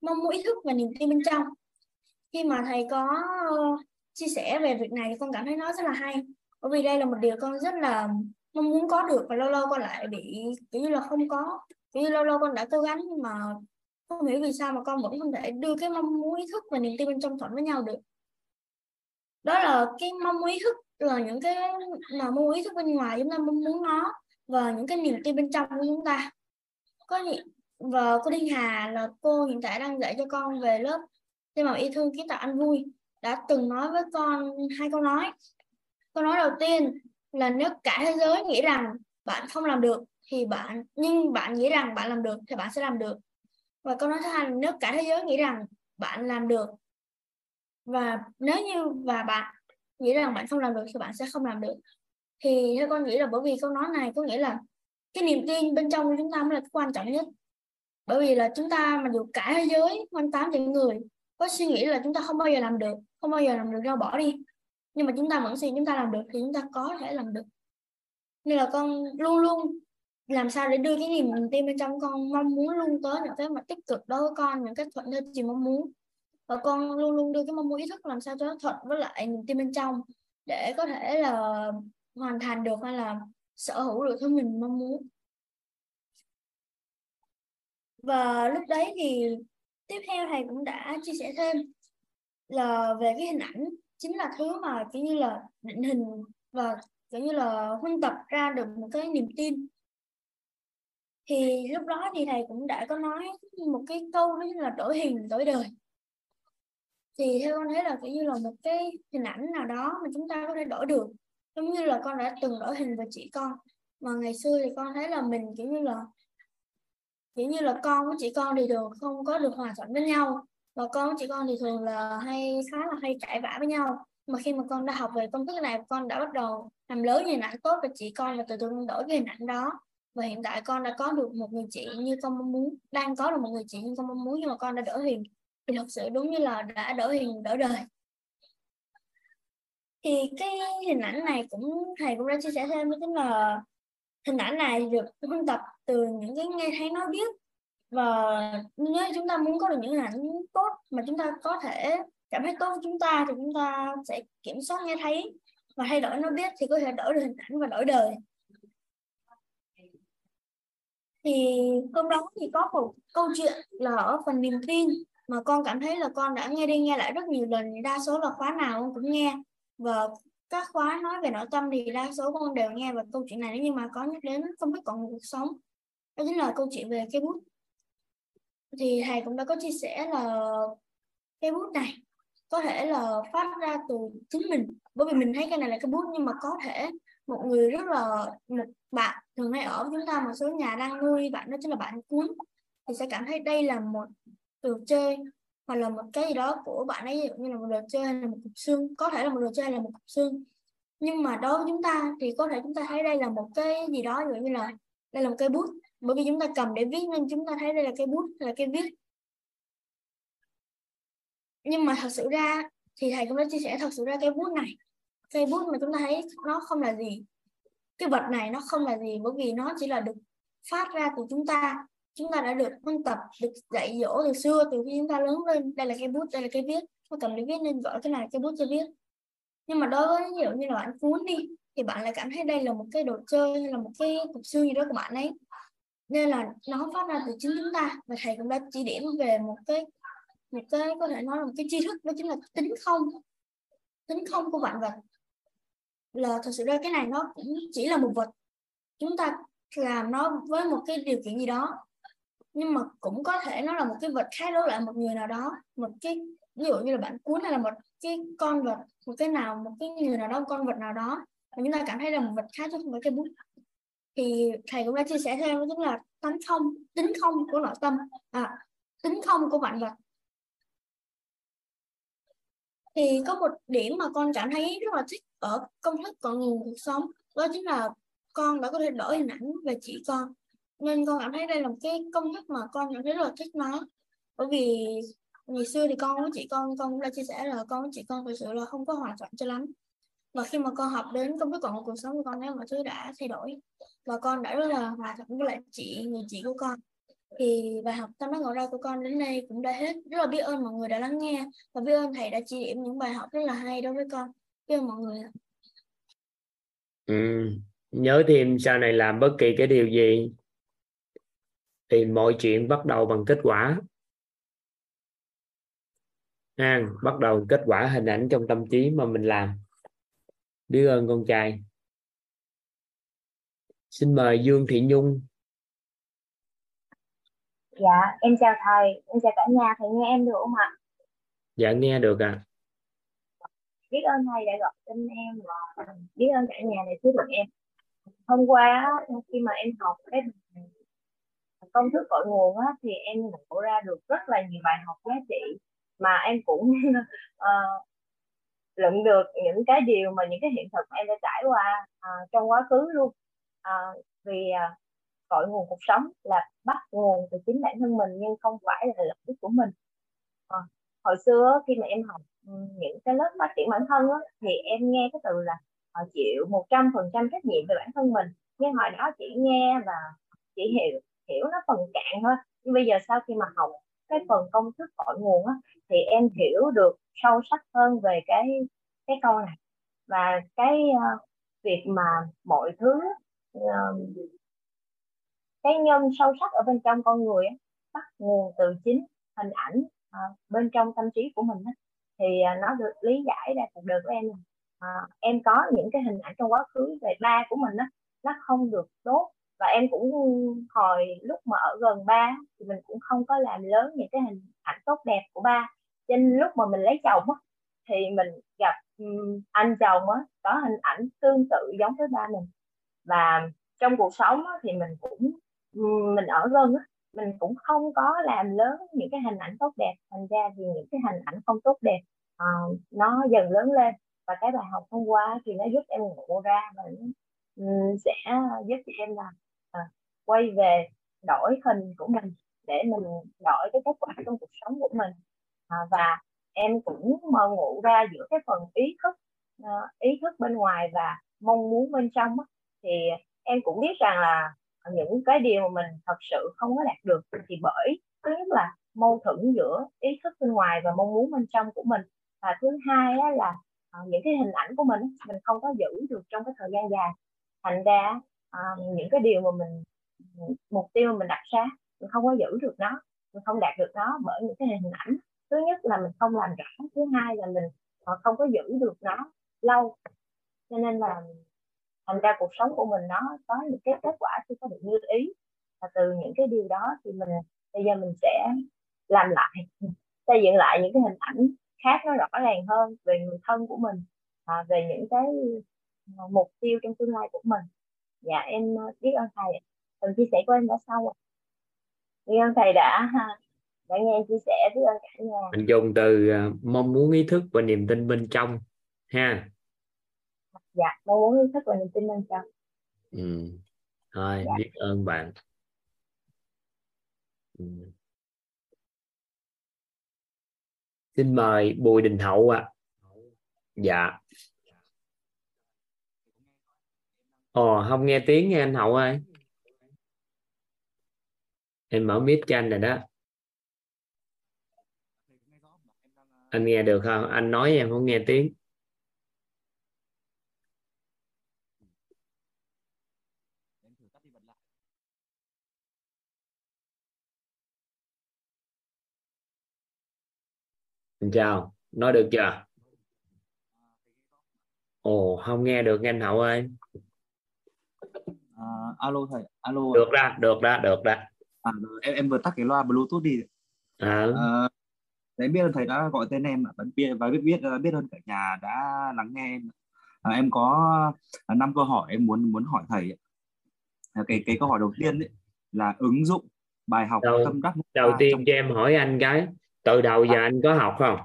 mong muốn ý thức và niềm tin bên trong. Khi mà thầy có ờ, chia sẻ về việc này thì con cảm thấy nó rất là hay. Bởi vì đây là một điều con rất là mong muốn có được và lâu lâu con lại bị kiểu như là không có như lâu lâu con đã cố gắng nhưng mà không hiểu vì sao mà con vẫn không thể đưa cái mong muốn, ý thức và niềm tin bên trong thuận với nhau được. Đó là cái mong muốn, ý thức là những cái mà mong muốn, ý thức bên ngoài chúng ta mong muốn nó và những cái niềm tin bên trong của chúng ta. Có và cô Đinh Hà là cô hiện tại đang dạy cho con về lớp thêm mà yêu thương kiến tạo anh vui, đã từng nói với con, hai câu nói. Câu nói đầu tiên là nếu cả thế giới nghĩ rằng bạn không làm được thì bạn, nhưng bạn nghĩ rằng bạn làm được thì bạn sẽ làm được. Và câu nói thứ hai nếu cả thế giới nghĩ rằng bạn làm được, và nếu như và bạn nghĩ rằng bạn không làm được thì bạn sẽ không làm được. Thì theo con nghĩ là bởi vì câu nói này có nghĩa là cái niềm tin bên trong của chúng ta mới là cái quan trọng nhất. Bởi vì là chúng ta mà dù cả thế giới quanh tám triệu người có suy nghĩ là chúng ta không bao giờ làm được, không bao giờ làm được đâu bỏ đi, nhưng mà chúng ta vẫn suy chúng ta làm được thì chúng ta có thể làm được. Nên là con luôn luôn làm sao để đưa cái niềm tin bên trong con mong muốn luôn tới những cái mặt tích cực đối với con, những cái thuận theo gì mong muốn. Và con luôn luôn đưa cái mong muốn ý thức làm sao cho nó thuận với lại niềm tin bên trong, để có thể là hoàn thành được hay là sở hữu được thứ mình mong muốn. Và lúc đấy thì tiếp theo thầy cũng đã chia sẻ thêm là về cái hình ảnh chính là thứ mà kiểu như là định hình và kiểu như là huân tập ra được một cái niềm tin thì lúc đó thì thầy cũng đã có nói một cái câu đó là đổi hình, đổi đời thì theo con thấy là kiểu như là một cái hình ảnh nào đó mà chúng ta có thể đổi được, giống như là con đã từng đổi hình về chị con. Mà ngày xưa thì con thấy là mình kiểu như là, kiểu như là con với chị con thì thường không có được hòa thuận với nhau và con với chị con thì thường là hay, khá là hay cãi vã với nhau. Mà khi mà con đã học về công thức này, con đã bắt đầu làm lớn hình ảnh tốt về chị con và từ từ đổi cái hình ảnh đó và hiện tại con đã có được một người chị như con mong muốn, đang có được một người chị như con mong muốn nhưng mà con đã đổi hình thì thật sự đúng như là đã đổi hình đổi đời. Thì cái hình ảnh này cũng, thầy cũng đã chia sẻ thêm đó chính là hình ảnh này được huân tập từ những cái nghe thấy nói biết. Và nếu chúng ta muốn có được những hình ảnh tốt mà chúng ta có thể cảm thấy tốt với chúng ta thì chúng ta sẽ kiểm soát nghe thấy và thay đổi nó biết thì có thể đổi được hình ảnh và đổi đời thì hôm đó thì có một câu chuyện là ở phần niềm tin mà con cảm thấy là con đã nghe đi nghe lại rất nhiều lần, đa số là khóa nào con cũng nghe. Và các khóa nói về nội tâm thì đa số con đều nghe về câu chuyện này, nhưng mà có nhắc đến không biết còn cuộc sống. Đó chính là câu chuyện về cây bút. Thì thầy cũng đã có chia sẻ là cây bút này có thể là phát ra từ chính mình. Bởi vì mình thấy cái này là cái bút nhưng mà có thể một người rất là, một bạn thường hay ở với chúng ta, một số nhà đang nuôi bạn đó chính là bạn cuốn. Thì sẽ cảm thấy đây là một đồ chơi hoặc là một cái gì đó của bạn ấy như là một đồ chơi hay là một cục xương, có thể là một đồ chơi hay là một cục xương. Nhưng mà đối với chúng ta thì có thể chúng ta thấy đây là một cái gì đó như là đây là một cây bút. Bởi vì chúng ta cầm để viết nên chúng ta thấy đây là cây bút, là cây viết. Nhưng mà thật sự ra thì thầy cũng đã chia sẻ thật sự ra cái bút này cây bút mà chúng ta thấy nó không là gì. Cái vật này nó không là gì bởi vì nó chỉ là được phát ra từ chúng ta. Chúng ta đã được ôn tập, được dạy dỗ từ xưa, từ khi chúng ta lớn lên. Đây là cây bút, đây là cây viết. Nó cầm để viết nên gọi cái này cây bút cho viết. Nhưng mà đối với nhiều như là, bạn cuốn đi, thì bạn lại cảm thấy đây là một cái đồ chơi hay là một cái cục xương gì đó của bạn ấy. Nên là nó phát ra từ chính chúng ta. Và thầy cũng đã chỉ điểm về một cái một cái, có thể nói là một cái tri thức, đó chính là tính không. Tính không của vạn vật là thật sự ra cái này nó cũng chỉ là một vật. Chúng ta làm nó với một cái điều kiện gì đó, nhưng mà cũng có thể nó là một cái vật khác đối lại một người nào đó. Một cái, ví dụ như là bạn cuốn hay là một cái con vật, một cái nào, một cái người nào đó con vật nào đó, mà chúng ta cảm thấy là một vật khác chứ không phải cái bút. Thì thầy cũng đã chia sẻ thêm đó chính là tánh không, tính không của nội tâm à tính không của vạn vật. Thì có một điểm mà con cảm thấy rất là thích ở công thức cội nguồn cuộc sống, đó chính là con đã có thể đổi hình ảnh về chị con. Nên con cảm thấy đây là một cái công thức mà con cảm thấy rất là thích nó. Bởi vì ngày xưa thì con với chị con con cũng đã chia sẻ là con với chị con thực sự là không có hòa thuận cho lắm. Và khi mà con học đến công thức cội nguồn cuộc sống của con thấy mọi thứ đã thay đổi và con đã rất là hòa thuận với lại chị, người chị của con, thì bài học tâm đắc ngộ ra của con đến đây cũng đã hết. Rất là biết ơn mọi người đã lắng nghe và biết ơn thầy đã chỉ điểm những bài học rất là hay đối với con ơn mọi người ừ. nhớ thêm sau này làm bất kỳ cái điều gì thì mọi chuyện bắt đầu bằng kết quả ha bắt đầu kết quả hình ảnh trong tâm trí mà mình làm biết ơn con trai xin mời Dương Thị Nhung Dạ, em chào thầy, em chào cả nhà, thầy nghe em được không ạ? dạ nghe được ạ à. Biết ơn thầy đã gọi tên em và biết ơn cả nhà này giúp được em. Hôm qua khi mà em học cái công thức cội nguồn á, thì em ngộ ra được rất là nhiều bài học giá trị mà em cũng *laughs* ờ, uh, luận được những cái điều mà những cái hiện thực em đã trải qua uh, trong quá khứ luôn uh, vì uh, cội nguồn cuộc sống là bắt nguồn từ chính bản thân mình nhưng không phải là lợi ích của mình uh, hồi xưa khi mà em học ừ, những cái lớp phát triển bản thân đó, thì em nghe cái từ là họ chịu một trăm phần trăm trách nhiệm về bản thân mình. Nhưng hồi đó chỉ nghe và chỉ hiểu hiểu nó phần cạn thôi. Nhưng bây giờ sau khi mà học cái phần công thức cội nguồn á, thì em hiểu được sâu sắc hơn về cái cái câu này. Và cái uh, việc mà mọi thứ uh, cái nhân sâu sắc ở bên trong con người á, bắt nguồn từ chính hình ảnh à, bên trong tâm trí của mình á, thì à, nó được lý giải ra cuộc đời của em à, em có những cái hình ảnh trong quá khứ về ba của mình á, nó không được tốt. Và em cũng hồi lúc mà ở gần ba thì mình cũng không có làm lớn những cái hình ảnh tốt đẹp của ba. Trên lúc mà mình lấy chồng á, thì mình gặp anh chồng á, có hình ảnh tương tự giống với ba mình. Và trong cuộc sống á, thì mình cũng mình ở gần á, mình cũng không có làm lớn những cái hình ảnh tốt đẹp thành ra thì những cái hình ảnh không tốt đẹp uh, nó dần lớn lên. Và cái bài học hôm qua thì nó giúp em ngộ ra và um, sẽ giúp cho em là uh, quay về đổi hình của mình để mình đổi cái kết quả trong cuộc sống của mình. Uh, và em cũng mơ ngủ ra giữa cái phần ý thức uh, ý thức bên ngoài và mong muốn bên trong thì em cũng biết rằng là những cái điều mà mình thật sự không có đạt được thì bởi thứ nhất là mâu thuẫn giữa ý thức bên ngoài và mong muốn bên trong của mình. Và thứ hai á, là ờ, những cái hình ảnh của mình mình không có giữ được trong cái thời gian dài. Thành ra ờ, những cái điều mà mình mục tiêu mà mình đặt ra mình không có giữ được nó mình không đạt được nó bởi những cái hình ảnh. Thứ nhất là mình không làm rõ thứ hai là mình ờ, không có giữ được nó lâu. Cho nên là thành ra cuộc sống của mình nó có những cái kết quả chưa có được như ý. Và từ những cái điều đó thì mình bây giờ mình sẽ làm lại xây dựng lại những cái hình ảnh khác nó rõ ràng hơn về người thân của mình à, về những cái à, mục tiêu trong tương lai của mình. Dạ em ờ, biết ơn thầy phần chia sẻ của em đã xong rồi. Biết ơn thầy đã đã nghe chia sẻ biết ơn cả nhà. Mình dùng từ uh, mong muốn ý thức và niềm tin bên trong ha dạ mong muốn ý thức và niềm tin bên trong ừ. thôi dạ. biết ơn bạn ừ. xin mời bùi đình hậu ạ à. dạ ồ không nghe tiếng nghe anh hậu ơi em mở mic cho anh rồi đó anh nghe được không anh nói em không nghe tiếng Xin chào, nói được chưa? Ồ, không nghe được anh Hậu ơi. À, alo thầy, alo. Được ra, được ra, được ra. À, em em vừa tắt cái loa Bluetooth đi. À. à em biết thầy đã gọi tên em vẫn biết và biết biết biết ơn cả nhà đã lắng nghe em. À, em có năm câu hỏi em muốn muốn hỏi thầy. À, cái cái câu hỏi đầu tiên ấy, là ứng dụng bài học đầu, tâm đắc đầu tiên cho em hỏi anh cái từ đầu giờ à. anh có học không?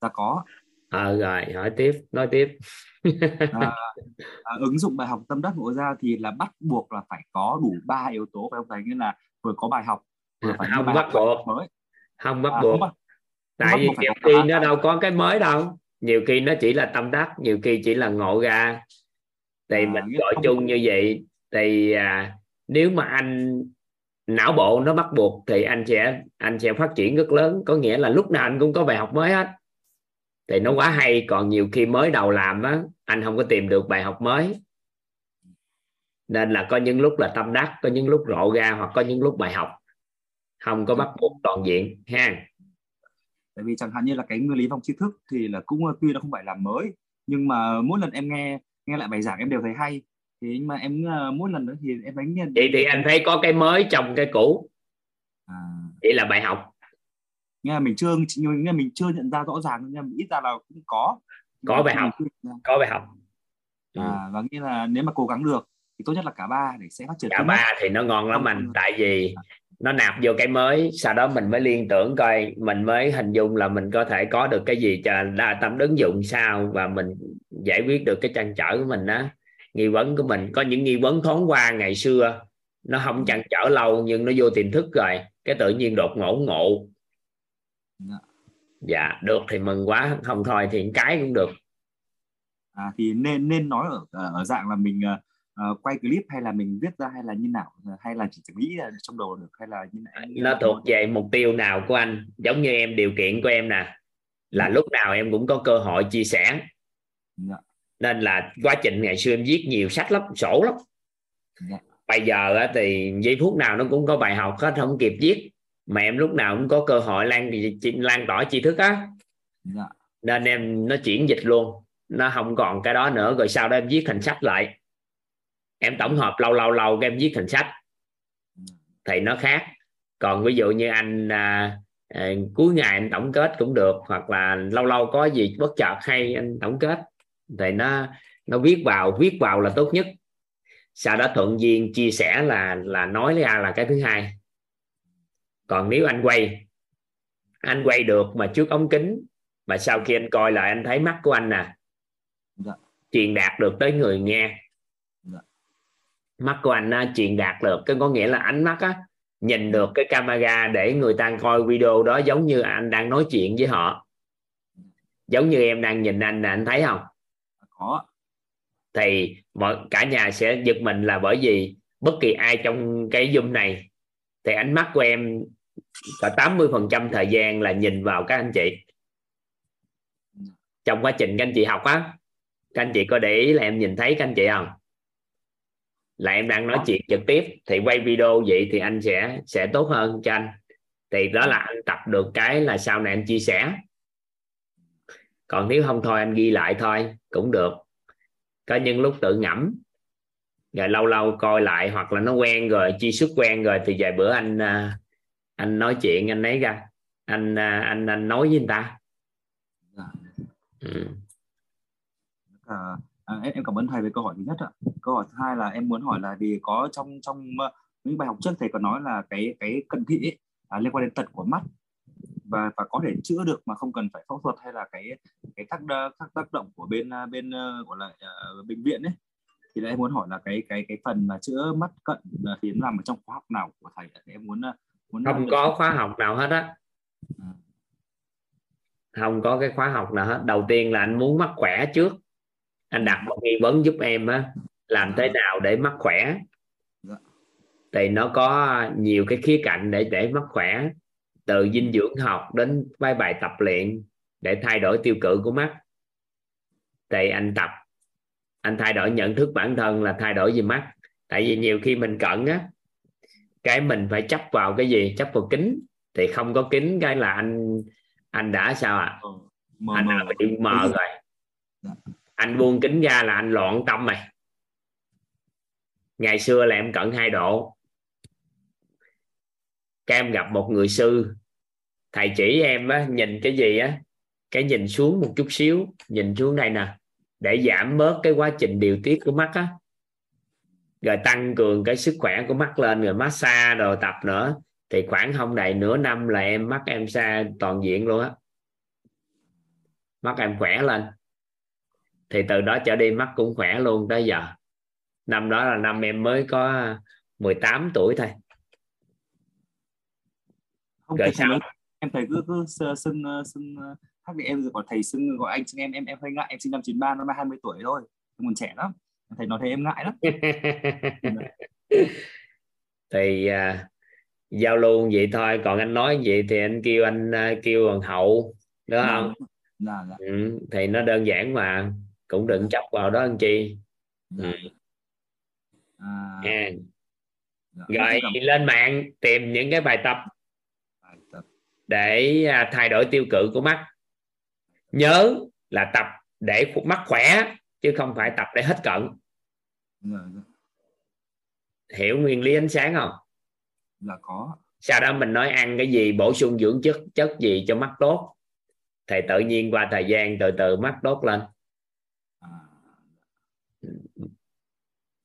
Dạ có. Ờ à, rồi hỏi tiếp nói tiếp. À, à, ứng dụng bài học tâm đắc ngộ ra thì là bắt buộc là phải có đủ ba yếu tố phải không thầy? Nghĩa là vừa có bài học vừa phải không bắt buộc. mới. Không bắt à, buộc. không bắt, tại vì nhiều khi nó đâu có cái mới đâu. Nhiều khi nó chỉ là tâm đắc nhiều khi chỉ là ngộ ra. Thì à, mình gọi chung như vậy. Thì à, nếu mà anh não bộ nó bắt buộc thì anh sẽ anh sẽ phát triển rất lớn. Có nghĩa là lúc nào anh cũng có bài học mới hết. Thì nó quá hay, còn nhiều khi mới đầu làm á, anh không có tìm được bài học mới. Nên là có những lúc là tâm đắc, có những lúc rộ ra, hoặc có những lúc bài học không có bắt buộc toàn diện, ha. Tại vì chẳng hạn như là cái nguyên lý vòng tri thức thì là cũng, tuy nó không phải là mới, nhưng mà mỗi lần em nghe nghe lại bài giảng em đều thấy hay thì nhưng mà em mỗi lần nữa thì em đánh vậy thì anh thấy có cái mới trong cái cũ. À. chỉ là bài học. Nghe là mình chưa nghe mình chưa nhận ra rõ ràng nhưng mà ít ra là cũng có. Có bài học. có bài học. À, và nghĩa là nếu mà cố gắng được thì tốt nhất là cả ba để sẽ phát triển cả ba thì nó ngon lắm anh. Tại vì nó nạp vô cái mới sau đó mình mới liên tưởng coi mình mới hình dung là mình có thể có được cái gì cho đa tâm ứng dụng sao và mình giải quyết được cái trăn trở của mình đó nghi vấn của mình. Có những nghi vấn thoáng qua ngày xưa nó không chăn trở lâu nhưng nó vô tiềm thức rồi cái tự nhiên đột ngộ ngộ. Dạ. dạ được thì mừng quá không thôi thì cái cũng được. À, thì nên nên nói ở ở dạng là mình uh, quay clip hay là mình viết ra hay là như nào? Hay là chỉ nghĩ trong đầu được hay là như nào? Nó thuộc về mục tiêu nào của anh? Giống như em điều kiện của em nè là lúc nào em cũng có cơ hội chia sẻ. Dạ nên là quá trình ngày xưa em viết nhiều sách lắm sổ lắm. Dạ. bây giờ thì giây phút nào nó cũng có bài học hết không kịp viết. Mà em lúc nào cũng có cơ hội lan lan tỏa tri thức á. Dạ. Nên em nó chuyển dịch luôn. Nó không còn cái đó nữa rồi sau đó em viết thành sách lại. Em tổng hợp lâu lâu lâu em viết thành sách. Thì nó khác. Còn ví dụ như anh à, à, cuối ngày anh tổng kết cũng được hoặc là lâu lâu có gì bất chợt hay anh tổng kết thì nó nó viết vào viết vào là tốt nhất. Sau đó thuận duyên chia sẻ là là nói ra là cái thứ hai. Còn nếu anh quay anh quay được mà trước ống kính mà sau khi anh coi lại anh thấy mắt của anh nè Dạ. truyền đạt được tới người nghe. Dạ. mắt của anh á, truyền đạt được. Cái có nghĩa là ánh mắt á nhìn được cái camera để người ta coi video đó giống như anh đang nói chuyện với họ. Giống như em đang nhìn anh nè anh thấy không có. Thì mọi cả nhà sẽ giật mình là bởi vì bất kỳ ai trong cái zoom này thì ánh mắt của em cả 80 phần trăm thời gian là nhìn vào các anh chị. Trong quá trình các anh chị học á các anh chị có để ý là em nhìn thấy các anh chị không? Là em đang nói chuyện trực tiếp thì quay video vậy thì anh sẽ sẽ tốt hơn cho anh. Thì đó là anh tập được cái là sau này anh chia sẻ còn nếu không thôi anh ghi lại thôi cũng được có những lúc tự ngẫm rồi lâu lâu coi lại hoặc là nó quen rồi chi xuất quen rồi thì vài bữa anh à, anh nói chuyện anh lấy ra anh à, anh anh nói với người ta Dạ. ừ. à, à, em, em cảm ơn thầy về câu hỏi thứ nhất ạ câu hỏi thứ hai là em muốn hỏi là vì có trong trong ờ, những bài học trước thầy có nói là cái cái cận thị ấy, à, liên quan đến tật của mắt và và có thể chữa được mà không cần phải phẫu thuật hay là cái cái tác tác tác động của bên à, bên ờ, gọi là ờ, bệnh viện ấy. Thì là em muốn hỏi là cái cái cái phần mà chữa mắt cận là thì nó nằm ở trong khóa học nào của thầy? Thì em muốn ờ, muốn không có khóa học nào hết á. À. không có cái khóa học nào hết. Đầu tiên là anh muốn mắc khỏe trước. Anh đặt một nghi vấn giúp em á làm thế nào để mắc khỏe. Dạ. thì nó có nhiều cái khía cạnh để để mắc khỏe từ dinh dưỡng học đến bài bài tập luyện để thay đổi tiêu cự của mắt. Thì anh tập anh thay đổi nhận thức bản thân là thay đổi về mắt. Tại vì nhiều khi mình cận á cái mình phải chấp vào cái gì? Chấp vào kính. Thì không có kính cái là anh anh đã sao ạ? Mờ anh mờ. đã bị mờ gì? rồi. Dạ. anh buông kính ra là anh loạn tâm rồi ngày xưa là em cận hai độ các em gặp một người sư. Thầy chỉ em á, nhìn cái gì á? Cái nhìn xuống một chút xíu nhìn xuống đây nè để giảm bớt cái quá trình điều tiết của mắt á. Rồi tăng cường cái sức khỏe của mắt lên rồi massage rồi tập nữa. Thì khoảng không đầy nửa năm là em mắt em xa toàn diện luôn á. Mắt em khỏe lên. Thì từ đó trở đi mắt cũng khỏe luôn tới giờ. Năm đó là năm em mới có 18 tuổi thôi không thầy nói- em thầy cứ cứ sơ- xưng ờ, xưng ờ, khác đi em còn thầy xưng gọi anh xưng em em em hơi ngại em sinh năm 93 năm nay 20 tuổi thôi em còn trẻ lắm thầy nói thế em ngại lắm *laughs* thì à, giao lưu vậy thôi còn anh nói vậy thì anh kêu anh à, kêu bằng hậu đúng không dạ dạ ừ, thì nó đơn giản mà cũng đừng chấp vào đó anh chi dạ. Ừ. À, nha dạ. rồi cảm- lên mạng tìm những cái bài tập. Để à, thay đổi tiêu cự của mắt. Nhớ là tập để mắt khỏe chứ không phải tập để hết cận. Hiểu nguyên lý ánh sáng không? Dạ có. Sau đó mình nói ăn cái gì bổ sung dưỡng chất chất gì cho mắt tốt. Thì tự nhiên qua thời gian từ từ mắt tốt lên. À,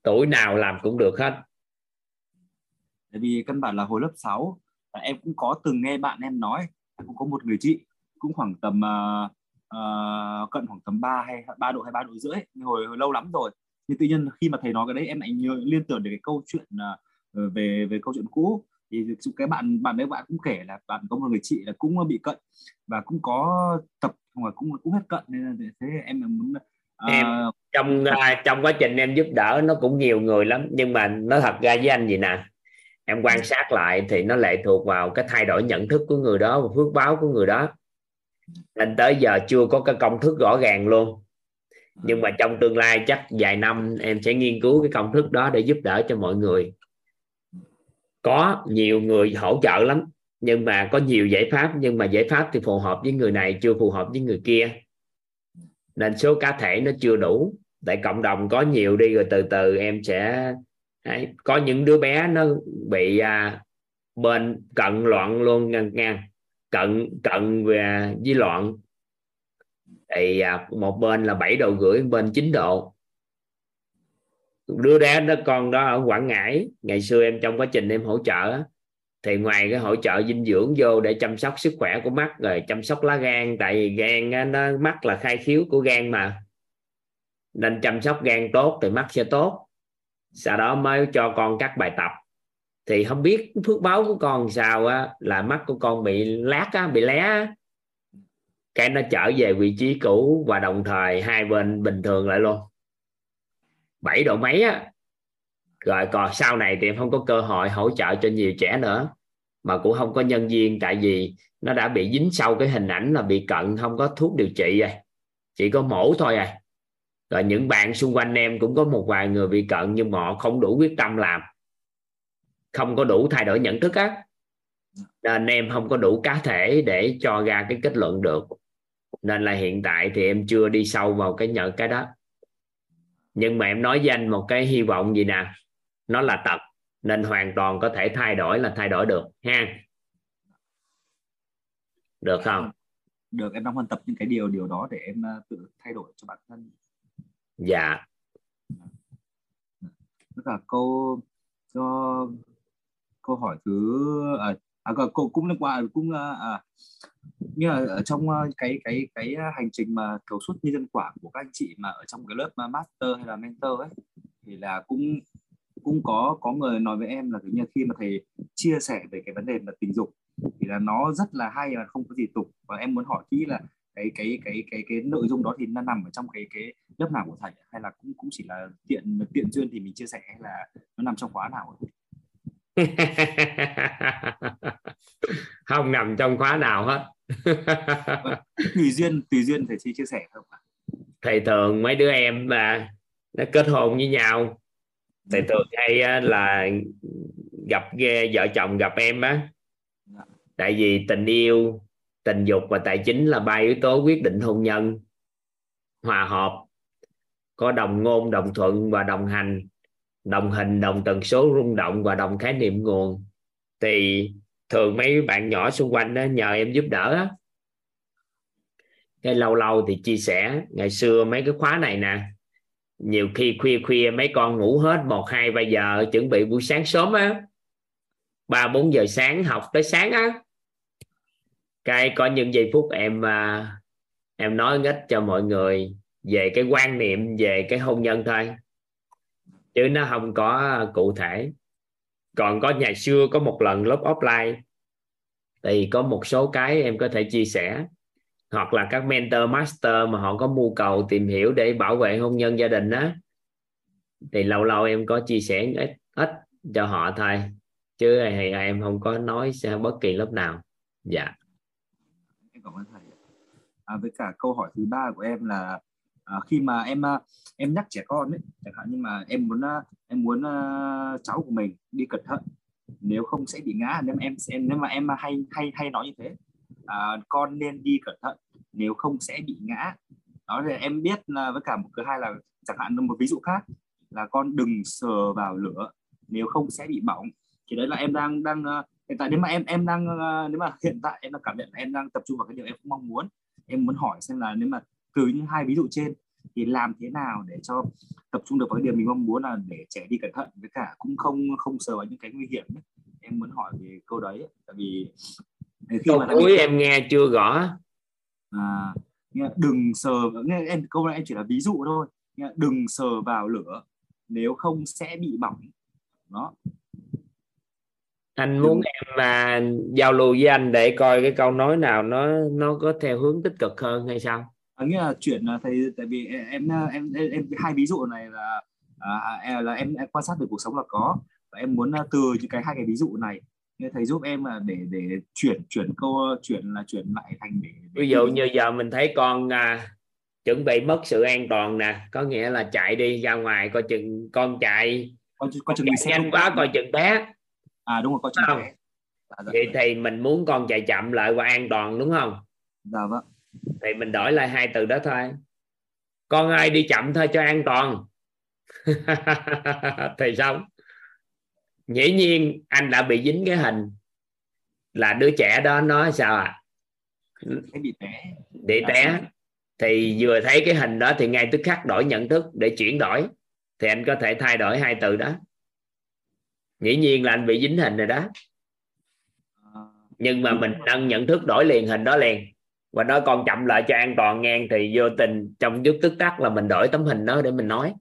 tuổi nào làm cũng được hết. Tại vì căn bản là hồi lớp 6 à, em cũng có từng nghe bạn em nói cũng có một người chị cũng khoảng tầm uh, uh, cận khoảng tầm 3 hay 3 độ hay 3 độ rưỡi hồi, hồi lâu lắm rồi nhưng tự nhiên khi mà thầy nói cái đấy em lại nhớ liên tưởng đến cái câu chuyện uh, về về câu chuyện cũ thì cái bạn bạn đấy bạn cũng kể là bạn có một người chị là cũng bị cận và cũng có tập hoặc là cũng cũng hết cận nên là thế em muốn uh, Em. trong uh, trong quá trình em giúp đỡ nó cũng nhiều người lắm nhưng mà nó thật ra với anh gì nè em quan sát lại thì nó lệ thuộc vào cái thay đổi nhận thức của người đó và phước báo của người đó. Nên tới giờ chưa có cái công thức rõ ràng luôn. Nhưng mà trong tương lai chắc vài năm em sẽ nghiên cứu cái công thức đó để giúp đỡ cho mọi người. Có nhiều người hỗ trợ lắm nhưng mà có nhiều giải pháp nhưng mà giải pháp thì phù hợp với người này chưa phù hợp với người kia. Nên số cá thể nó chưa đủ tại cộng đồng có nhiều đi rồi từ từ em sẽ đấy, có những đứa bé nó bị à, bên cận loạn luôn ngang ngang cận cận về với loạn. Thì à, một bên là 7 độ rưỡi bên 9 độ. Đứa bé đó con đó ở Quảng Ngãi ngày xưa em trong quá trình em hỗ trợ thì ngoài cái hỗ trợ dinh dưỡng vô để chăm sóc sức khỏe của mắt rồi chăm sóc lá gan tại vì gan nó mắt là khai khiếu của gan mà. Nên chăm sóc gan tốt thì mắt sẽ tốt sau đó mới cho con các bài tập. Thì không biết phước báo của con sao á, là mắt của con bị lát á, bị lé á. cái nó trở về vị trí cũ và đồng thời hai bên bình thường lại luôn. 7 độ mấy á. Rồi còn sau này thì em không có cơ hội hỗ trợ cho nhiều trẻ nữa. Mà cũng không có nhân viên tại vì nó đã bị dính sâu cái hình ảnh là bị cận, không có thuốc điều trị rồi. Chỉ có mổ thôi à rồi những bạn xung quanh em cũng có một vài người bị cận nhưng mà họ không đủ quyết tâm làm. Không có đủ thay đổi nhận thức á. Nên em không có đủ cá thể để cho ra cái kết luận được. Nên là hiện tại thì em chưa đi sâu vào cái nhận cái đó. Nhưng mà em nói với anh một cái hy vọng gì nè. Nó là tật nên hoàn toàn có thể thay đổi là thay đổi được, ha. Được không? Được, em đang hoàn tập những cái điều điều đó để em ờ, tự thay đổi cho bản thân dạ. Tất cả câu cho câu hỏi thứ à, à cô cũng liên quan cũng à, à như là ở trong à, cái cái cái à, hành trình mà cầu suất nhân quả của các anh chị mà ở trong cái lớp master hay là mentor ấy thì là cũng cũng có có người nói với em là kiểu như khi mà thầy chia sẻ về cái vấn đề là tình dục thì là nó rất là hay và không có gì tục. Và em muốn hỏi kỹ là cái cái cái cái cái nội dung đó thì nó nằm ở trong cái cái lớp nào của thầy? Hay là cũng cũng chỉ là tiện tiện duyên thì mình chia sẻ hay là nó nằm trong khóa nào *laughs* không nằm trong khóa nào hết. Tùy duyên tùy duyên thầy chia sẻ không thầy thường mấy đứa em mà nó kết hôn với nhau. Thầy thường hay là gặp vợ chồng gặp em á. Dạ. tại vì tình yêu tình dục và tài chính là ba yếu tố quyết định hôn nhân, hòa hợp, có đồng ngôn, đồng thuận và đồng hành, đồng hình, đồng tần số rung động và đồng khái niệm nguồn. Thì thường mấy bạn nhỏ xung quanh đó nhờ em giúp đỡ đó. cái lâu lâu thì chia sẻ, ngày xưa mấy cái khóa này nè, nhiều khi khuya khuya mấy con ngủ hết một, hai, ba giờ chuẩn bị buổi sáng sớm á. Ba, bốn giờ sáng học tới sáng á cái có những giây phút em à, em nói ít cho mọi người về cái quan niệm về cái hôn nhân thôi. Chứ nó không có cụ thể. Còn có ngày xưa có một lần lớp offline, thì có một số cái em có thể chia sẻ. Hoặc là các mentor, master mà họ có mưu cầu tìm hiểu để bảo vệ hôn nhân gia đình á, thì lâu lâu em có chia sẻ ít ít cho họ thôi. Chứ em không có nói bất kỳ lớp nào. Dạ em cảm ơn thầy à, với cả câu hỏi thứ ba của em là à, khi mà em à, em nhắc trẻ con ấy chẳng hạn nhưng mà em muốn à, em muốn uh, cháu của mình đi cẩn thận nếu không sẽ bị ngã. Nếu mà em nếu mà em hay hay hay nói như thế à, con nên đi cẩn thận nếu không sẽ bị ngã. Đó thì em biết là với cả một thứ hai là chẳng hạn một ví dụ khác là con đừng sờ vào lửa nếu không sẽ bị bỏng. Thì đấy là em đang đang hiện tại nếu mà em em đang nếu mà hiện tại em đang cảm nhận em đang tập trung vào cái điều em không mong muốn em muốn hỏi xem là nếu mà từ những hai ví dụ trên thì làm thế nào để cho tập trung được vào cái điều mình mong muốn là để trẻ đi cẩn thận với cả cũng không không sờ vào những cái nguy hiểm ấy. em muốn hỏi về câu đấy tại vì khi câu mà cuối em nghe chưa rõ. À, đừng sờ nghe em câu này em chỉ là ví dụ thôi. Đừng sờ vào lửa nếu không sẽ bị bỏng. Đó anh muốn em mà giao lưu với anh để coi cái câu nói nào nó nó có theo hướng tích cực hơn hay sao? À, nghĩa là chuyển là thầy tại vì em em em, em, em hai ví dụ này là à, là em, em quan sát được cuộc sống là có. Và em muốn từ những cái hai cái ví dụ này thầy giúp em là để để chuyển chuyển câu chuyển là chuyển lại thành để, để ví dụ như giờ mình thấy con à, chuẩn bị mất sự an toàn nè có nghĩa là chạy đi ra ngoài coi chừng con chạy coi, coi chừng chạy nhanh quá coi chừng té à đúng rồi coi chừng Không. té dạ, dạ, vậy thì mình muốn con chạy chậm lại và an toàn đúng không? Dạ vâng. Thì mình đổi lại hai từ đó thôi. Con ơi đi chậm thôi cho an toàn. *laughs* Thì xong dĩ nhiên anh đã bị dính cái hình là đứa trẻ đó nói sao à cái bị té để té thì vừa thấy cái hình đó thì ngay tức khắc đổi nhận thức để chuyển đổi. Thì anh có thể thay đổi hai từ đó dĩ nhiên là anh bị dính hình rồi đó. Nhưng mà mình nâng nhận thức đổi liền hình đó liền. Và nói con chậm lại cho an toàn ngang thì vô tình trong lúc tức tắc là mình đổi tấm hình đó để mình nói.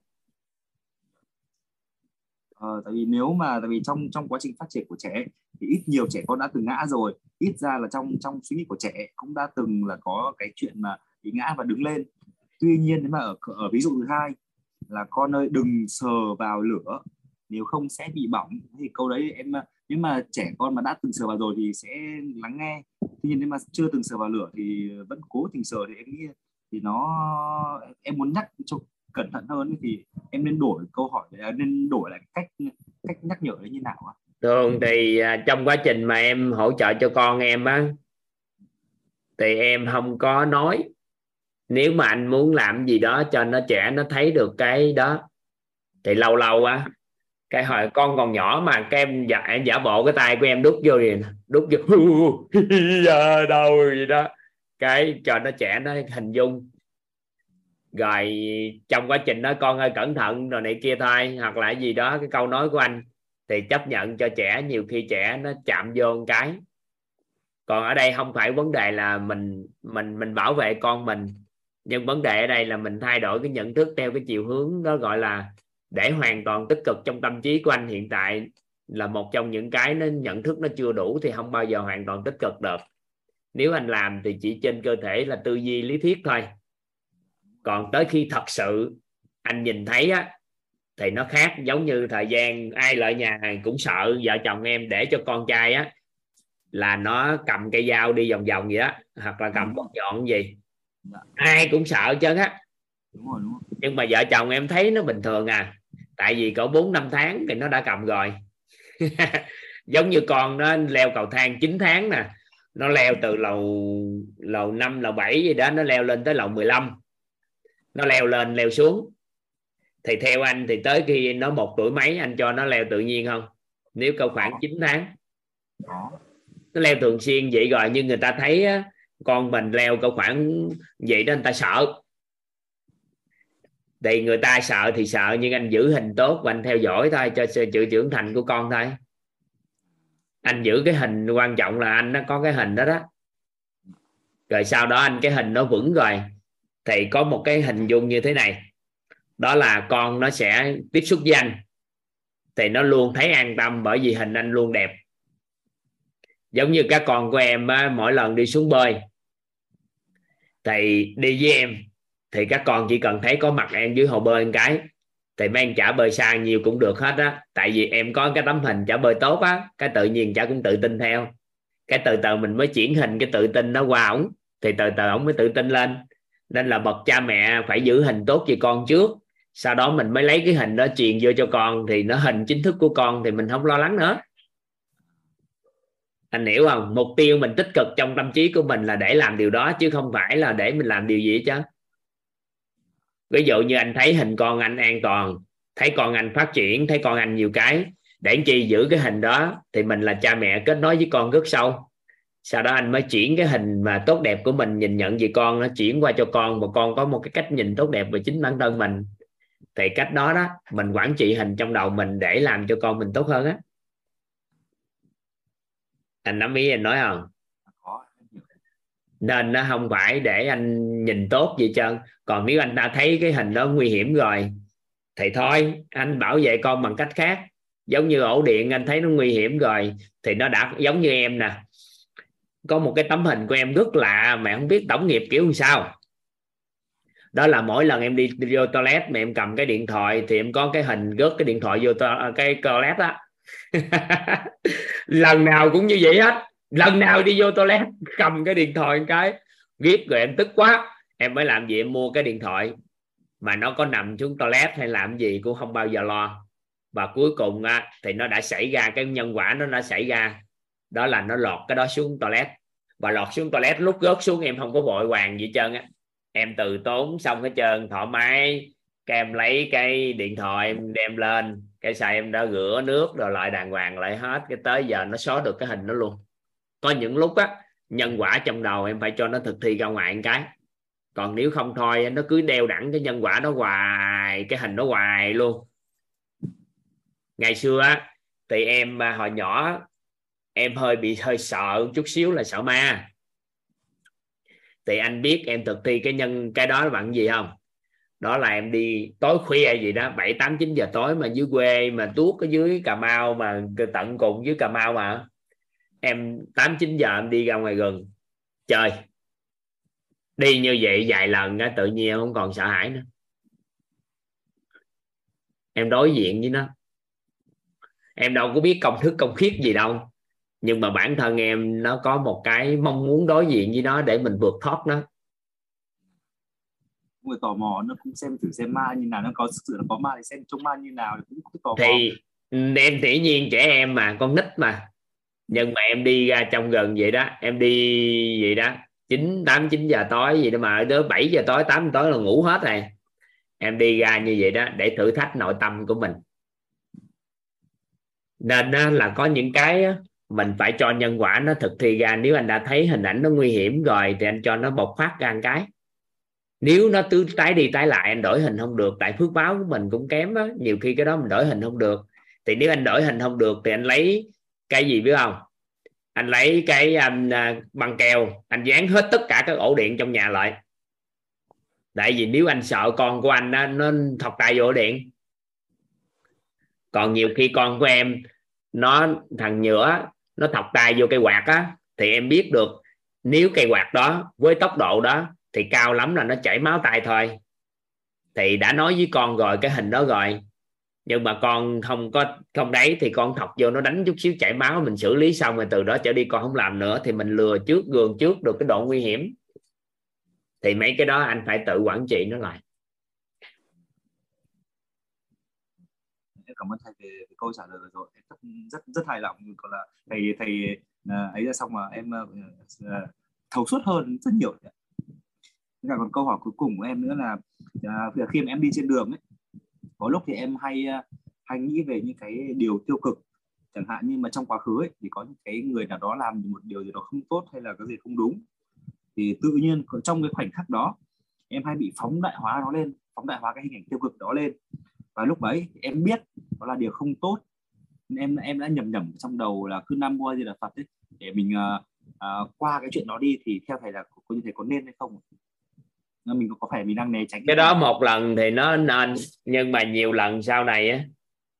Ờ, tại vì nếu mà tại vì trong trong quá trình phát triển của trẻ thì ít nhiều trẻ con đã từng ngã rồi. Ít ra là trong trong suy nghĩ của trẻ cũng đã từng là có cái chuyện mà bị ngã và đứng lên. Tuy nhiên nếu mà ở ở ví dụ thứ hai là con ơi đừng sờ vào lửa nếu không sẽ bị bỏng. Thì câu đấy em ờ, nếu mà trẻ con mà đã từng sờ vào rồi thì sẽ lắng nghe. Tuy nhiên nếu mà chưa từng sờ vào lửa thì vẫn cố tình sờ thì em nghĩ thì nó, em muốn nhắc cho cẩn thận hơn thì em nên đổi câu hỏi à, nên đổi lại cách cách nhắc nhở như nào ạ? Thường thì à, trong quá trình mà em hỗ trợ cho con em á, thì em không có nói. Nếu mà anh muốn làm gì đó cho nó trẻ, nó thấy được cái đó, thì lâu lâu á cái hồi con còn nhỏ mà các em giả, em giả bộ cái tay của em đút vô liền đút vô giờ đâu gì đó. Cái cho nó trẻ nó hình dung. Rồi trong quá trình đó con ơi cẩn thận rồi này kia thôi hoặc là gì đó cái câu nói của anh thì chấp nhận cho trẻ nhiều khi trẻ nó chạm vô một cái. Còn ở đây không phải vấn đề là mình mình mình bảo vệ con mình nhưng vấn đề ở đây là mình thay đổi cái nhận thức theo cái chiều hướng đó gọi là để hoàn toàn tích cực trong tâm trí của anh hiện tại là một trong những cái nó nhận thức nó chưa đủ thì không bao giờ hoàn toàn tích cực được. Nếu anh làm thì chỉ trên cơ thể là tư duy lý thuyết thôi. Còn tới khi thật sự anh nhìn thấy á thì nó khác. Giống như thời gian ai lại nhà cũng sợ vợ chồng em để cho con trai á là nó cầm cây dao đi vòng vòng gì đó hoặc là cầm bóp nhọn gì. Ai cũng sợ chứ á. Nhưng mà vợ chồng em thấy nó bình thường à tại vì cỡ 4 năm tháng thì nó đã cầm rồi. *laughs* Giống như con nó leo cầu thang 9 tháng nè, nó leo từ lầu lầu 5 lầu 7 gì đó, nó leo lên tới lầu 15 nó leo lên, leo xuống. Thì theo anh thì tới khi nó một tuổi mấy, anh cho nó leo tự nhiên không? Nếu câu khoảng 9 tháng. Nó leo thường xuyên vậy rồi, nhưng người ta thấy con mình leo câu khoảng vậy đó, người ta sợ thì người ta sợ thì sợ nhưng anh giữ hình tốt và anh theo dõi thôi cho sự trưởng thành của con thôi. Anh giữ cái hình quan trọng là anh nó có cái hình đó đó. Rồi sau đó anh cái hình nó vững rồi thì có một cái hình dung như thế này. Đó là con nó sẽ tiếp xúc với anh. Thì nó luôn thấy an tâm bởi vì hình anh luôn đẹp. Giống như các con của em á, mỗi lần đi xuống bơi thì đi với em thì các con chỉ cần thấy có mặt em dưới hồ bơi một cái, thì mấy em chả bơi xa nhiều cũng được hết á. Tại vì em có cái tấm hình chả bơi tốt á, cái tự nhiên chả cũng tự tin theo. Cái từ từ mình mới chuyển hình cái tự tin nó qua ổng, thì từ từ ổng mới tự tin lên. Nên là bậc cha mẹ phải giữ hình tốt cho con trước, sau đó mình mới lấy cái hình đó truyền vô cho con, thì nó hình chính thức của con thì mình không lo lắng nữa. Anh hiểu không? Mục tiêu mình tích cực trong tâm trí của mình là để làm điều đó, chứ không phải là để mình làm điều gì chứ ví dụ như anh thấy hình con anh an toàn, thấy con anh phát triển, thấy con anh nhiều cái, để anh chi giữ cái hình đó thì mình là cha mẹ kết nối với con rất sâu. Sau đó anh mới chuyển cái hình mà tốt đẹp của mình nhìn nhận về con, nó chuyển qua cho con và con có một cái cách nhìn tốt đẹp về chính bản thân mình. Thì cách đó đó, mình quản trị hình trong đầu mình để làm cho con mình tốt hơn á. Anh nắm ý, anh nói không? Nên nó không phải để anh nhìn tốt gì trơn. Còn nếu anh ta thấy cái hình đó nguy hiểm rồi thì thôi anh bảo vệ con bằng cách khác. Giống như ổ điện anh thấy nó nguy hiểm rồi thì nó đã giống như em nè. Có một cái tấm hình của em rất lạ mà không biết tổng nghiệp kiểu sao. Đó là mỗi lần em đi, đi vô toilet mà em cầm cái điện thoại thì em có cái hình gớt cái điện thoại vô to, cái toilet á. *laughs* Lần nào cũng như vậy hết lần nào đi vô toilet cầm cái điện thoại một cái ghét rồi em tức quá. Em mới làm gì? Em mua cái điện thoại mà nó có nằm xuống toilet hay làm gì cũng không bao giờ lo. Và cuối cùng á, thì nó đã xảy ra cái nhân quả nó đã xảy ra. Đó là nó lọt cái đó xuống toilet. Và lọt xuống toilet lúc rớt xuống em không có vội vàng gì trơn á. Em từ tốn xong hết trơn thoải mái. Cái em lấy cái điện thoại em đem lên. Cái xài em đã rửa nước rồi lại đàng hoàng lại hết. Cái tới giờ nó xóa được cái hình nó luôn có những lúc á, nhân quả trong đầu em phải cho nó thực thi ra ngoài một cái. Còn nếu không thôi, nó cứ đeo đẳng cái nhân quả đó hoài, cái hình nó hoài luôn. Ngày xưa á, thì em à, hồi nhỏ, em hơi bị, hơi sợ chút xíu là sợ ma. Thì anh biết em thực thi cái nhân, cái đó bằng gì không? Đó là em đi tối khuya gì đó, bảy tám, chín giờ tối mà dưới quê mà tuốt ở dưới cà mau mà tận cùng dưới cà mau mà em tám chín giờ em đi ra ngoài rừng. Chơi. Đi như vậy vài lần á tự nhiên không còn sợ hãi nữa. Em đối diện với nó. Em đâu có biết công thức công khiết gì đâu. Nhưng mà bản thân em nó có một cái mong muốn đối diện với nó để mình vượt thoát nó. Người tò mò nó cũng xem thử xem ma như nào. Nó có sự nó có ma thì xem trông ma như nào cũng, tò mò. Thì em dĩ nhiên trẻ em mà con nít mà nhưng mà em đi ra trong gần vậy đó, em đi vậy đó, chín, tám, chín giờ tối gì đó mà, tới bảy giờ tối, tám giờ tối là ngủ hết rồi. Em đi ra như vậy đó để thử thách nội tâm của mình. Nên là có những cái mình phải cho nhân quả nó thực thi ra. Nếu anh đã thấy hình ảnh nó nguy hiểm rồi thì anh cho nó bộc phát ra một cái. Nếu nó cứ tái đi tái lại, anh đổi hình không được. Tại phước báo của mình cũng kém đó. nhiều khi cái đó mình đổi hình không được. Thì nếu anh đổi hình không được thì anh lấy cái gì biết không? Anh lấy cái anh à, băng keo anh dán hết tất cả các ổ điện trong nhà lại. Tại vì nếu anh sợ con của anh đó, nó thọc tay vô ổ điện. Còn nhiều khi con của em nó thằng nhựa nó thọc tay vô cây quạt á thì em biết được nếu cây quạt đó với tốc độ đó thì cao lắm là nó chảy máu tay thôi. Thì đã nói với con rồi cái hình đó rồi nhưng mà con không có không đấy thì con thọc vô, nó đánh chút xíu chảy máu, mình xử lý xong rồi từ đó trở đi con không làm nữa, thì mình lừa trước gường trước được cái độ nguy hiểm. Thì mấy cái đó anh phải tự quản trị nó lại. Cảm ơn thầy về câu trả lời rồi. Em rất rất rất hài lòng còn là thầy thầy à, ấy ra xong mà em à, à, thấu suốt hơn rất nhiều cả còn câu hỏi cuối cùng của em nữa là khi mà em đi trên đường ấy có lúc thì em hay ờ, hay nghĩ về những cái điều tiêu cực chẳng hạn như mà trong quá khứ ấy, thì có những cái người nào đó làm một điều gì đó không tốt hay là cái gì không đúng. Thì tự nhiên trong cái khoảnh khắc đó em hay bị phóng đại hóa nó lên phóng đại hóa cái hình ảnh tiêu cực đó lên. Và lúc đấy em biết đó là điều không tốt. Em em đã nhầm nhầm trong đầu là cứ năm mua gì là phật ấy để mình uh, uh, qua cái chuyện đó đi thì theo thầy là có như thầy có nên hay không mình có phải mình đang né tránh cái đó một lần thì nó nên nhưng mà nhiều lần sau này á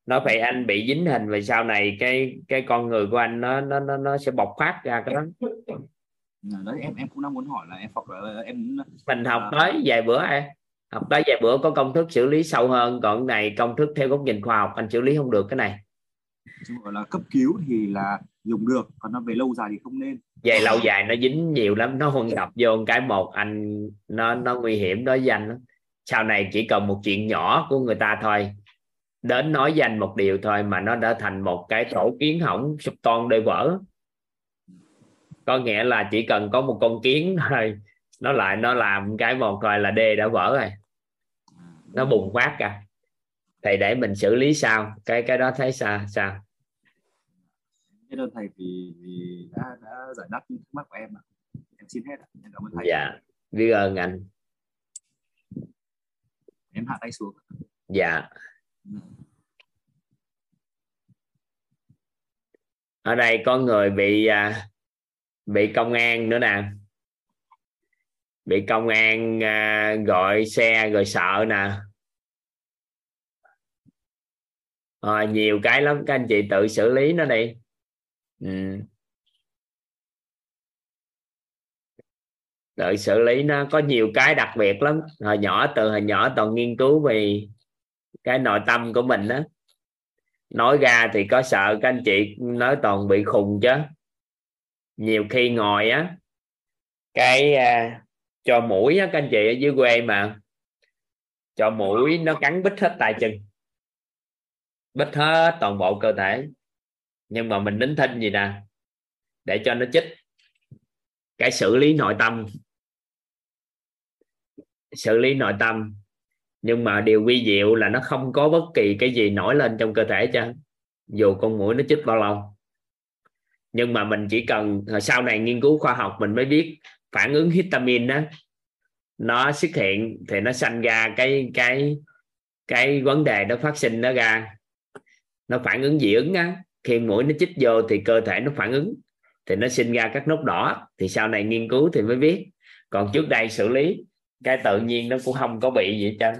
nó phải anh bị dính hình về sau này cái cái con người của anh nó nó nó, nó sẽ bộc phát ra cái đó. Đấy em em cũng đang muốn hỏi là em học là em mình học à... tới vài bữa em. Học tới vài bữa có công thức xử lý sâu hơn còn này công thức theo góc nhìn khoa học anh xử lý không được cái này. Gọi là cấp cứu thì là dùng được, còn nó về lâu dài thì không nên. Về lâu dài nó dính nhiều lắm, nó không gặp vô cái một, anh, nó nó nguy hiểm đối danh lắm. Sau này chỉ cần một chuyện nhỏ của người ta thôi, đến nói danh một điều thôi mà nó đã thành một cái tổ kiến hỏng sụp toan đôi vỡ. Có nghĩa là chỉ cần có một con kiến thôi, nó lại, nó làm cái một rồi là đê đã vỡ rồi. Nó bùng phát cả thì để mình xử lý sao? Cái cái đó thấy sao? Sao? Biết ơn thầy vì vì đã đã giải đáp những thắc mắc của em ạ. Em xin hết ạ. Em cảm ơn thầy. Dạ. Biết ơn anh. Em hạ tay xuống dạ. Ở đây có người bị à, bị công an nữa nè. Bị công an à, gọi xe rồi sợ nè. À, nhiều cái lắm. Các anh chị tự xử lý nó đi ừ. tự xử lý nó có nhiều cái đặc biệt lắm. Hồi nhỏ từ hồi nhỏ toàn nghiên cứu về cái nội tâm của mình đó nói ra thì có sợ các anh chị nói toàn bị khùng chứ. Nhiều khi ngồi á cái à, cho mũi á, các anh chị ở dưới quê mà cho mũi nó cắn bít hết tay chân. Bít hết toàn bộ cơ thể nhưng mà mình đính thinh gì nè? Để cho nó chích. Cái xử lý nội tâm. Xử lý nội tâm. Nhưng mà điều quy diệu là nó không có bất kỳ cái gì nổi lên trong cơ thể chứ. Dù con mũi nó chích bao lâu. Nhưng mà mình chỉ cần sau này nghiên cứu khoa học mình mới biết phản ứng histamine đó nó xuất hiện thì nó sanh ra cái cái cái vấn đề nó phát sinh nó ra. Nó phản ứng dị ứng á khi mũi nó chích vô thì cơ thể nó phản ứng thì nó sinh ra các nốt đỏ. Thì sau này nghiên cứu thì mới biết. Còn trước đây xử lý cái tự nhiên nó cũng không có bị gì hết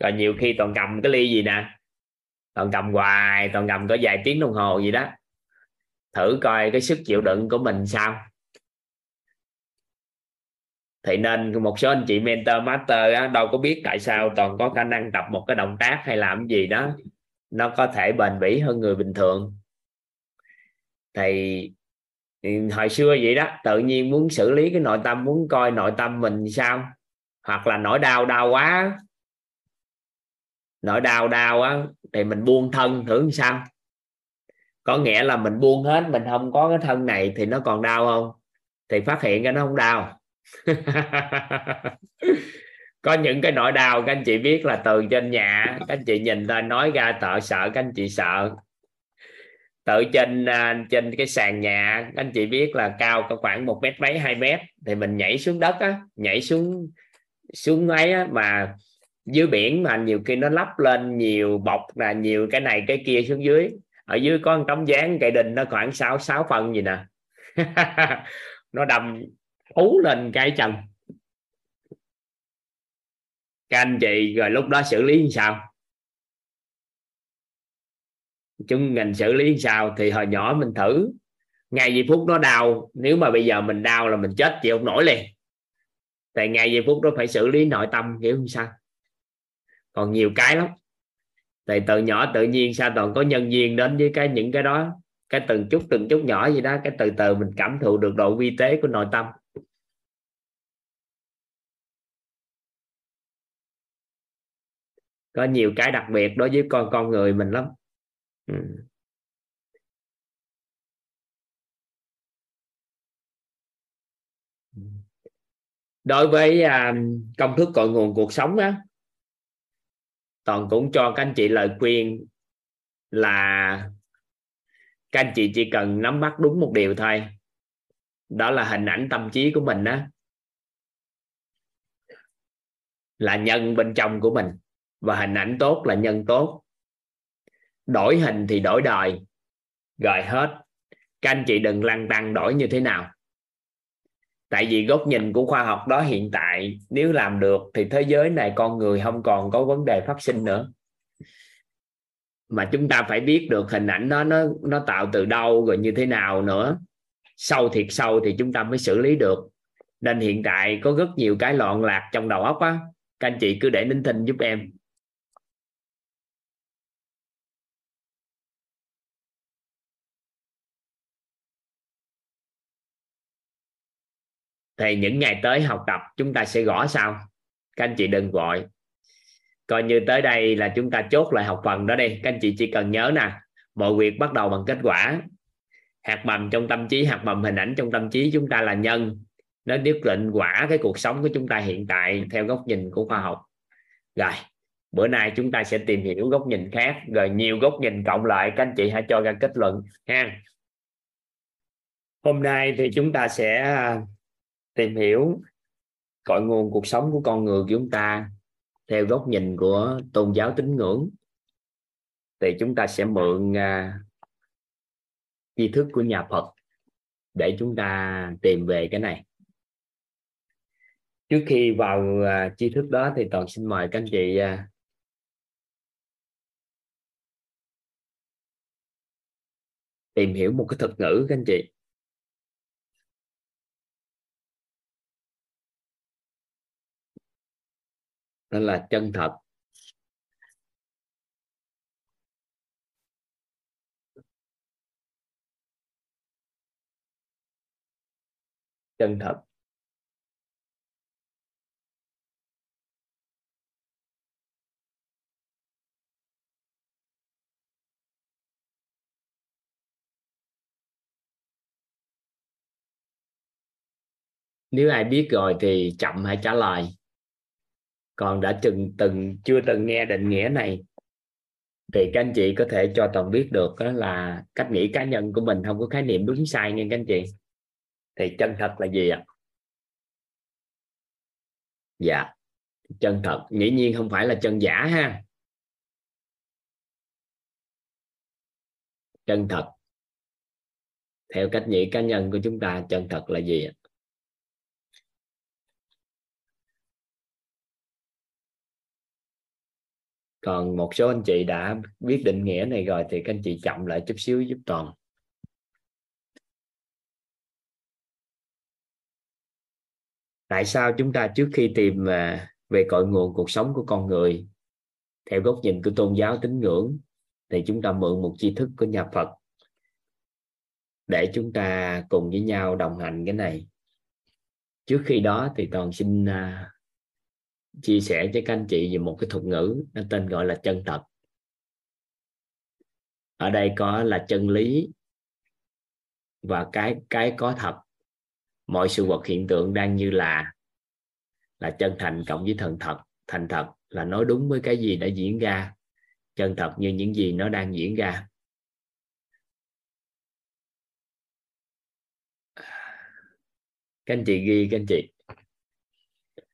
rồi nhiều khi toàn cầm cái ly gì nè toàn cầm hoài toàn cầm có vài tiếng đồng hồ gì đó. Thử coi cái sức chịu đựng của mình sao. Thì nên một số anh chị mentor master á, đâu có biết tại sao toàn có khả năng tập một cái động tác hay làm gì đó. Nó có thể bền bỉ hơn người bình thường thì ừ, hồi xưa vậy đó, tự nhiên muốn xử lý cái nội tâm, muốn coi nội tâm mình sao? Hoặc là nỗi đau đau quá. Nỗi đau đau á, thì mình buông thân thử sao? Có nghĩa là mình buông hết, mình không có cái thân này thì nó còn đau không? Thì phát hiện ra nó không đau. *laughs* Có những cái nỗi đau các anh chị biết là từ trên nhà các anh chị nhìn ra nói ra, tợ sợ các anh chị sợ tự trên à, trên cái sàn nhà anh chị biết là cao có khoảng một mét mấy hai mét thì mình nhảy xuống đất á nhảy xuống xuống ấy á, mà dưới biển mà nhiều khi nó lắp lên nhiều bọc là nhiều cái này cái kia xuống dưới. Ở dưới có một tấm dáng cây đình nó khoảng 6 sáu phân gì nè. *laughs* Nó đâm ú lên cái chân. Các anh chị rồi lúc đó xử lý như sao? Chúng ngành xử lý như sao thì hồi nhỏ mình thử. Ngày giây phút nó đau, nếu mà bây giờ mình đau là mình chết chịu không nổi liền. Tại ngày giây phút đó phải xử lý nội tâm, hiểu không sao? Còn nhiều cái lắm. Tại từ nhỏ tự nhiên sao toàn có nhân viên đến với cái những cái đó. Cái từng chút từng chút nhỏ gì đó, cái từ từ mình cảm thụ được độ vi tế của nội tâm. Có nhiều cái đặc biệt đối với con con người mình lắm ừ. đối với à, công thức cội nguồn cuộc sống á toàn cũng cho các anh chị lời khuyên là các anh chị chỉ cần nắm bắt đúng một điều thôi. Đó là hình ảnh tâm trí của mình đó là nhân bên trong của mình và hình ảnh tốt là nhân tốt đổi hình thì đổi đời. Rồi hết. Các anh chị đừng lăn tăng đổi như thế nào. Tại vì góc nhìn của khoa học đó hiện tại, nếu làm được thì thế giới này con người không còn có vấn đề phát sinh nữa. Mà chúng ta phải biết được hình ảnh đó nó nó tạo từ đâu rồi như thế nào nữa. Sâu thiệt sâu thì chúng ta mới xử lý được. Nên hiện tại có rất nhiều cái loạn lạc trong đầu óc á. Các anh chị cứ để nín thinh giúp em. Thì những ngày tới học tập chúng ta sẽ gõ sau. Các anh chị đừng vội. Coi như tới đây là chúng ta chốt lại học phần đó đi. Các anh chị chỉ cần nhớ nè, mọi việc bắt đầu bằng kết quả. Hạt mầm trong tâm trí, hạt mầm hình ảnh trong tâm trí chúng ta là nhân. Nó quyết định quả cái cuộc sống của chúng ta hiện tại theo góc nhìn của khoa học. Rồi, bữa nay chúng ta sẽ tìm hiểu góc nhìn khác, rồi nhiều góc nhìn cộng lại. Các anh chị hãy cho ra kết luận ha. Hôm nay thì chúng ta sẽ tìm hiểu cội nguồn cuộc sống của con người của chúng ta theo góc nhìn của tôn giáo tín ngưỡng thì chúng ta sẽ mượn uh, tri thức của nhà Phật để chúng ta tìm về cái này. Trước khi vào uh, tri thức đó thì toàn xin mời các anh chị uh, tìm hiểu một cái thuật ngữ các anh chị. đó là chân thật. Chân thật. Nếu ai biết rồi thì chậm hãy trả lời còn đã từng từng, chưa từng nghe định nghĩa này. Thì các anh chị có thể cho toàn biết được đó là cách nghĩ cá nhân của mình không có khái niệm đúng sai nha các anh chị. Thì chân thật là gì ạ? Dạ chân thật. Dĩ nhiên không phải là chân giả ha. Chân thật. Theo cách nghĩ cá nhân của chúng ta, chân thật là gì ạ? Còn một số anh chị đã biết định nghĩa này rồi thì các anh chị chậm lại chút xíu giúp toàn. Tại sao chúng ta trước khi tìm à, về cội nguồn cuộc sống của con người, theo góc nhìn của tôn giáo tín ngưỡng, thì chúng ta mượn một tri thức của nhà Phật để chúng ta cùng với nhau đồng hành cái này. Trước khi đó thì toàn xin à, chia sẻ với các anh chị về một cái thuật ngữ nó tên gọi là chân thật. Ở đây có là chân lý và cái cái có thật. Mọi sự vật hiện tượng đang như là là chân thành cộng với thần thật. Thành thật là nói đúng với cái gì đã diễn ra. Chân thật như những gì nó đang diễn ra. Các anh chị ghi, các anh chị.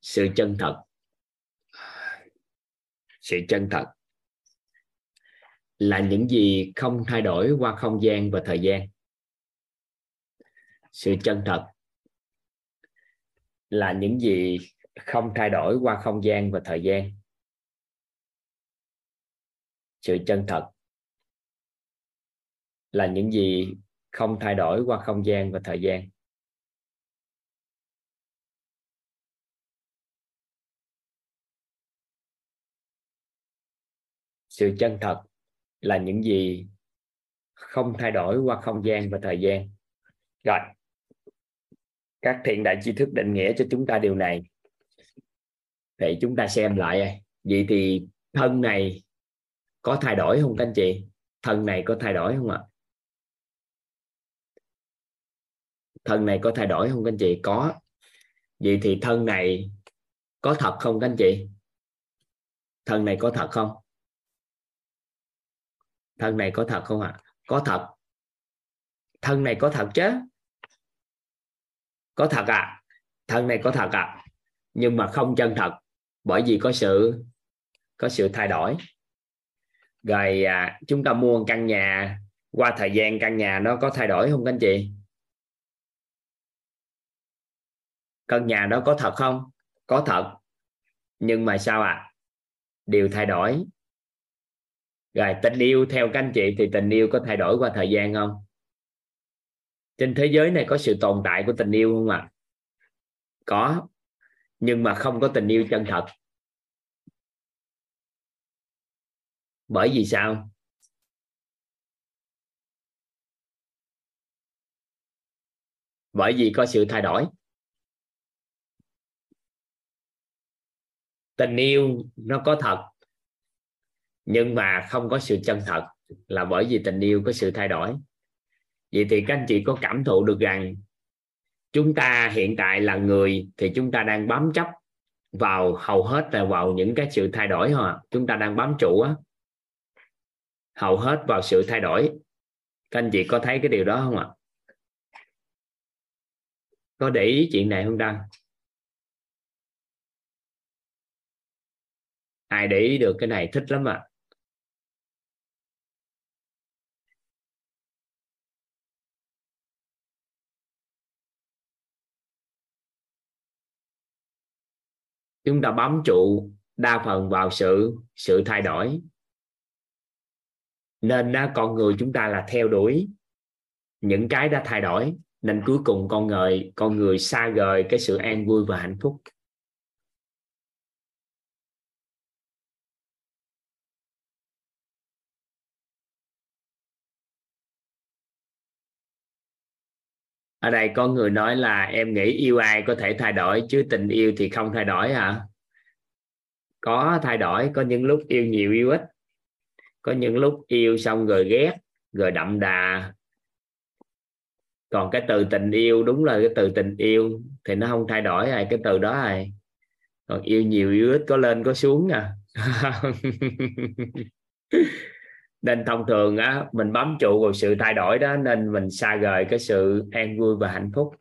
Sự chân thật sự chân thật. Là những gì không thay đổi qua không gian và thời gian. Sự chân thật là những gì không thay đổi qua không gian và thời gian. Sự chân thật là những gì không thay đổi qua không gian và thời gian. Sự chân thật là những gì không thay đổi qua không gian và thời gian. Rồi, các thiện đại tri thức định nghĩa cho chúng ta điều này. Vậy chúng ta xem lại vậy thì thân này có thay đổi không các anh chị? Thân này có thay đổi không ạ? Thân này có thay đổi không các anh chị? Có. Vậy thì thân này có thật không các anh chị? Thân này có thật không? Thân này có thật không ạ? Có thật. Thân này có thật chứ? Có thật à thân này có thật à nhưng mà không chân thật. Bởi vì có sự có sự thay đổi. Rồi à, chúng ta mua căn nhà. Qua thời gian căn nhà nó có thay đổi không các anh chị? Căn nhà đó có thật không? Có thật. Nhưng mà sao ạ? À? điều thay đổi rồi, tình yêu theo các anh chị thì tình yêu có thay đổi qua thời gian không? Trên thế giới này có sự tồn tại của tình yêu không ạ? À? có, nhưng mà không có tình yêu chân thật. Bởi vì sao? Bởi vì có sự thay đổi. Tình yêu nó có thật nhưng mà không có sự chân thật là bởi vì tình yêu có sự thay đổi. Vậy thì các anh chị có cảm thụ được rằng chúng ta hiện tại là người thì chúng ta đang bám chấp vào hầu hết là vào những cái sự thay đổi hả chúng ta đang bám trụ á. Hầu hết vào sự thay đổi. Các anh chị có thấy cái điều đó không ạ? Có để ý chuyện này không đăng ai để ý được cái này, thích lắm ạ. à. Chúng ta bám trụ đa phần vào sự sự thay đổi. Nên đó, con người chúng ta là theo đuổi những cái đã thay đổi. Nên cuối cùng con người con người xa rời cái sự an vui và hạnh phúc. Ở đây có người nói là em nghĩ yêu ai có thể thay đổi, chứ tình yêu thì không thay đổi hả? Có thay đổi, có những lúc yêu nhiều yêu ít. Có những lúc yêu xong rồi ghét, rồi đậm đà. Còn cái từ tình yêu, đúng là cái từ tình yêu, thì nó không thay đổi rồi cái từ đó rồi còn yêu nhiều yêu ít có lên có xuống à. *laughs* nên thông thường á mình bám trụ vào sự thay đổi đó nên mình xa rời cái sự an vui và hạnh phúc.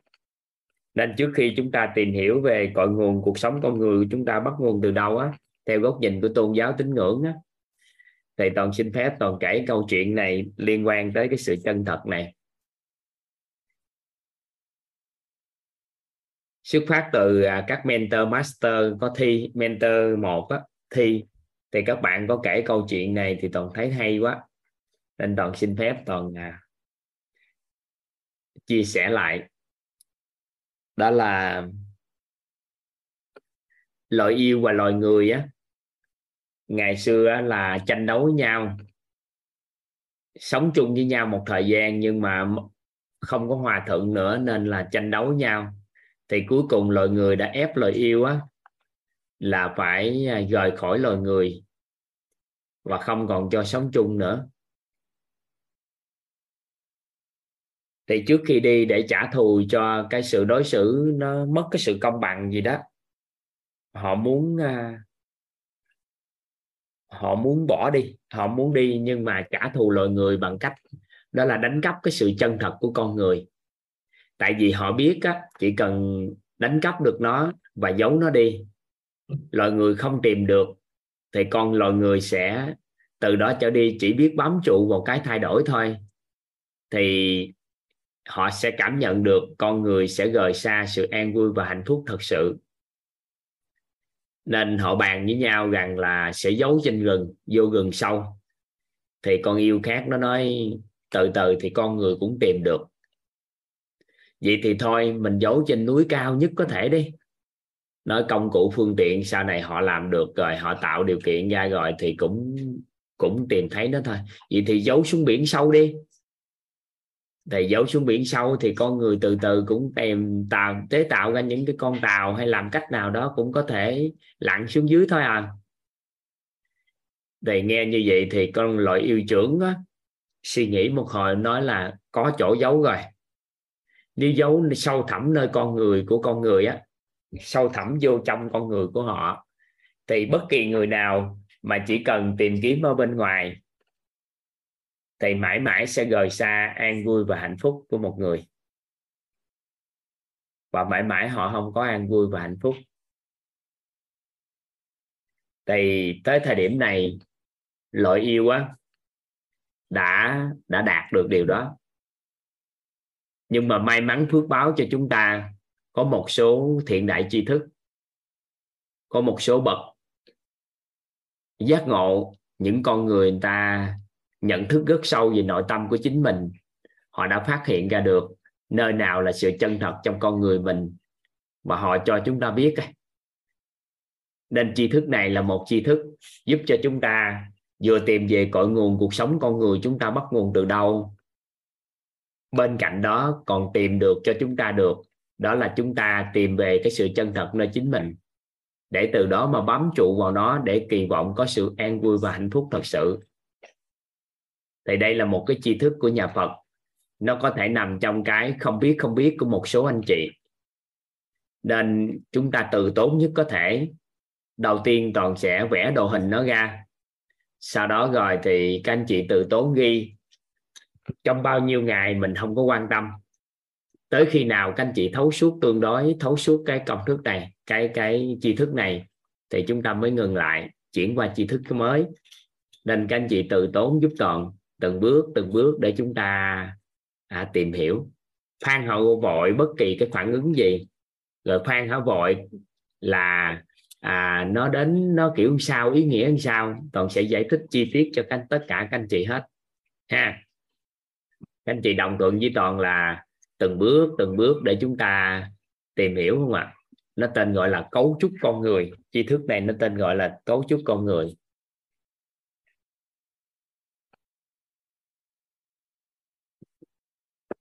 Nên trước khi chúng ta tìm hiểu về cội nguồn cuộc sống con người chúng ta bắt nguồn từ đâu á theo góc nhìn của tôn giáo tín ngưỡng á thì toàn xin phép toàn kể câu chuyện này liên quan tới cái sự chân thật này. Xuất phát từ à, các mentor master có thi mentor một á, thi thì các bạn có kể câu chuyện này thì toàn thấy hay quá. Nên toàn xin phép toàn à, chia sẻ lại. Đó là loài yêu và loài người á. Ngày xưa á, là tranh đấu với nhau. Sống chung với nhau một thời gian nhưng mà không có hòa thuận nữa nên là tranh đấu với nhau. Thì cuối cùng loài người đã ép loài yêu á là phải à, rời khỏi loài người và không còn cho sống chung nữa. Thì trước khi đi để trả thù cho cái sự đối xử nó mất cái sự công bằng gì đó họ muốn à, họ muốn bỏ đi họ muốn đi nhưng mà trả thù loài người bằng cách đó là đánh cắp cái sự chân thật của con người. Tại vì họ biết á, chỉ cần đánh cắp được nó và giấu nó đi loài người không tìm được, thì con loài người sẽ từ đó trở đi chỉ biết bám trụ vào cái thay đổi thôi. Thì họ sẽ cảm nhận được con người sẽ rời xa sự an vui và hạnh phúc thật sự. Nên họ bàn với nhau rằng là sẽ giấu trên rừng, vô rừng sâu. Thì con yêu khác nó nói, từ từ thì con người cũng tìm được. Vậy thì thôi, mình giấu trên núi cao nhất có thể đi nói công cụ phương tiện sau này họ làm được rồi họ tạo điều kiện ra rồi thì cũng cũng tìm thấy nó thôi. Vậy thì giấu xuống biển sâu đi. Thì giấu xuống biển sâu thì con người từ từ cũng tìm tạo tế tạo ra những cái con tàu hay làm cách nào đó cũng có thể lặn xuống dưới thôi à. Thì nghe như vậy thì con loại yêu trưởng á, suy nghĩ một hồi nói là có chỗ giấu rồi. Nếu giấu sâu thẳm nơi con người của con người á sâu thẳm vô trong con người của họ. Thì bất kỳ người nào mà chỉ cần tìm kiếm ở bên ngoài, thì mãi mãi sẽ rời xa an vui và hạnh phúc của một người. Và mãi mãi họ không có an vui và hạnh phúc. Thì tới thời điểm này loại yêu á, đã đã đạt được điều đó. Nhưng mà may mắn phước báo cho chúng ta có một số thiện đại tri thức có một số bậc giác ngộ những con người, người ta nhận thức rất sâu về nội tâm của chính mình. Họ đã phát hiện ra được nơi nào là sự chân thật trong con người mình mà họ cho chúng ta biết nên tri thức này là một tri thức giúp cho chúng ta vừa tìm về cội nguồn cuộc sống con người chúng ta bắt nguồn từ đâu. Bên cạnh đó còn tìm được cho chúng ta được đó là chúng ta tìm về cái sự chân thật nơi chính mình. Để từ đó mà bám trụ vào nó để kỳ vọng có sự an vui và hạnh phúc thật sự. Thì đây là một cái tri thức của nhà Phật. Nó có thể nằm trong cái không biết không biết của một số anh chị. Nên chúng ta từ tốn nhất có thể. Đầu tiên toàn sẽ vẽ đồ hình nó ra. Sau đó rồi thì các anh chị từ tốn ghi. Trong bao nhiêu ngày mình không có quan tâm tới khi nào các anh chị thấu suốt tương đối thấu suốt cái công thức này cái cái tri thức này thì chúng ta mới ngừng lại chuyển qua tri thức mới. Nên các anh chị từ tốn giúp toàn từng bước từng bước để chúng ta à, tìm hiểu. Phan hậu vội bất kỳ cái phản ứng gì. Rồi phan hậu vội là à, nó đến nó kiểu sao ý nghĩa như sao toàn sẽ giải thích chi tiết cho các tất cả các anh chị hết. Ha. Các anh chị đồng thuận với toàn là từng bước từng bước để chúng ta tìm hiểu không ạ? Nó tên gọi là cấu trúc con người. Tri thức này nó tên gọi là cấu trúc con người.